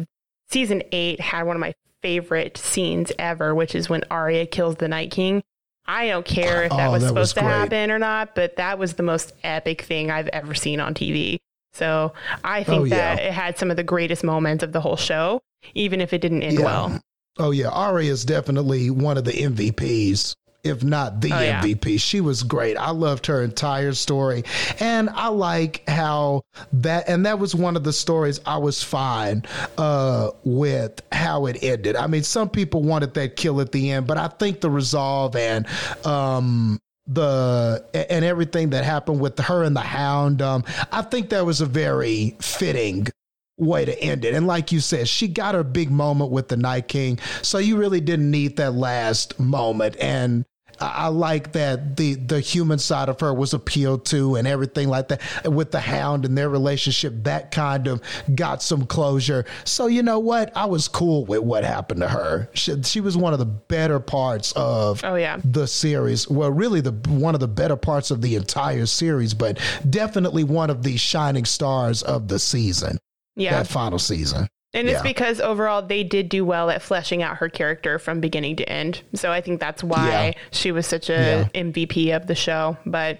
season eight had one of my favorite scenes ever, which is when Arya kills the Night King. I don't care if that Oh, was that was supposed to happen or not, but that was the most epic thing I've ever seen on TV. So I oh, think Oh, yeah. that it had some of the greatest moments of the whole show, even if it didn't end Yeah. well. Oh yeah, Ari is definitely one of the MVPs, if not the Oh, yeah. MVP. She was great. I loved her entire story, and I like how that. And that was one of the stories I was fine uh, with how it ended. I mean, some people wanted that kill at the end, but I think the resolve and um the and everything that happened with her and the hound um i think that was a very fitting way to end it. And like you said, she got her big moment with the Night King. So you really didn't need that last moment. And I like that the the human side of her was appealed to and everything like that with the hound and their relationship that kind of got some closure. So you know what? I was cool with what happened to her. She, she was one of the better parts of Oh, yeah. the series. Well, really the one of the better parts of the entire series, but definitely one of the shining stars of the season Yeah. that final season. And it's yeah. because overall they did do well at fleshing out her character from beginning to end. So I think that's why Yeah. she was such a MVP of the show. But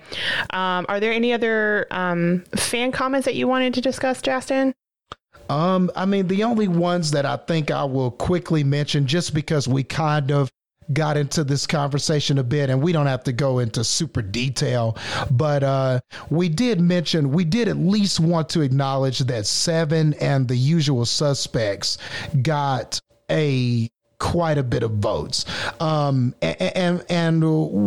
um, are there any other um, fan comments that you wanted to discuss, Justin? Um, I mean, the only ones that I think I will quickly mention, just because we kind of got into this conversation a bit and we don't have to go into super detail, but uh, we did mention, we did at least want to acknowledge that Seven and the usual suspects got a quite a bit of votes. Um, a- and, and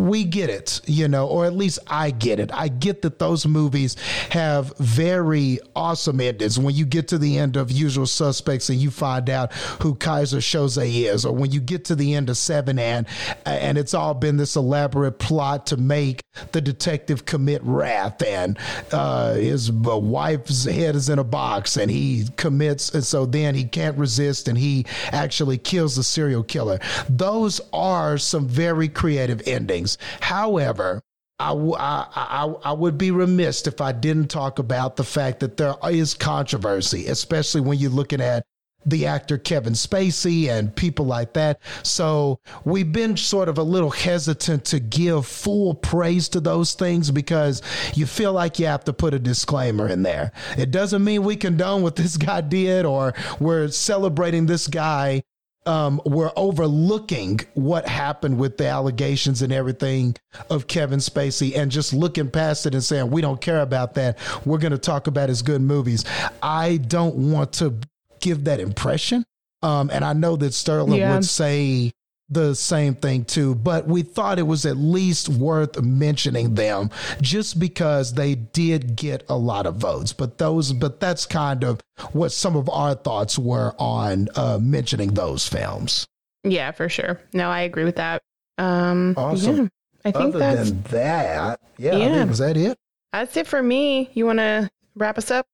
we get it, you know, or at least I get it. I get that those movies have very awesome endings. When you get to the end of Usual Suspects and you find out who Kaiser Soze is, or when you get to the end of Seven and and it's all been this elaborate plot to make the detective commit wrath and uh, his wife's head is in a box and he commits and so then he can't resist and he actually kills the serial killer. Those are some very creative endings. However, I, w- I, I, I would be remiss if I didn't talk about the fact that there is controversy, especially when you're looking at the actor Kevin Spacey and people like that. So we've been sort of a little hesitant to give full praise to those things because you feel like you have to put a disclaimer in there. It doesn't mean we condone what this guy did or we're celebrating this guy um, we're overlooking what happened with the allegations and everything of Kevin Spacey and just looking past it and saying, we don't care about that. We're going to talk about his good movies. I don't want to give that impression. Um, and I know that Sterling Yeah. would say the same thing too, but we thought it was at least worth mentioning them just because they did get a lot of votes. But those, but that's kind of what some of our thoughts were on uh, mentioning those films. Yeah, for sure. No, I agree with that. Um, Awesome. Yeah, I think Other that's than that, yeah, I Yeah. think, was that it? that's it for me. You want to wrap us up?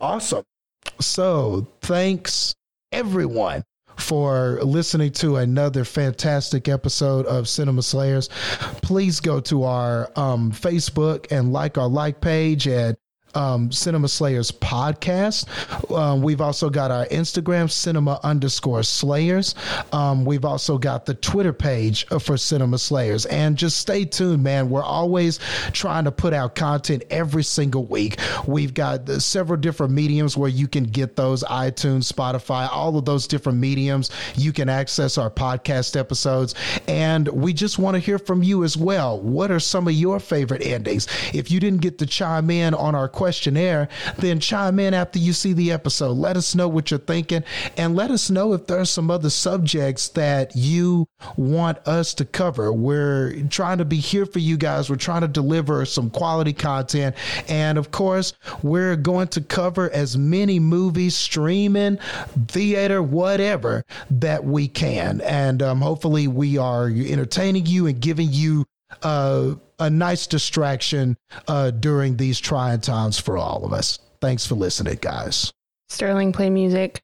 Awesome. So, thanks everyone for listening to another fantastic episode of Cinema Slayers. Please go to our um, Facebook and like our like page and um, Cinema Slayers podcast. Um, we've also got our Instagram, cinema underscore slayers. Um, we've also got the Twitter page for Cinema Slayers. And just stay tuned, man. We're always trying to put out content every single week. We've got several different mediums where you can get those iTunes, Spotify, all of those different mediums. You can access our podcast episodes. And we just want to hear from you as well. What are some of your favorite endings? If you didn't get to chime in on our questionnaire, then chime in after you see the episode. Let us know what you're thinking and let us know if there are some other subjects that you want us to cover. We're trying to be here for you guys. We're trying to deliver some quality content. And of course, we're going to cover as many movies, streaming, theater, whatever that we can. And um, hopefully, we are entertaining you and giving you uh, a nice distraction uh, during these trying times for all of us. Thanks for listening, guys. Sterling, play music.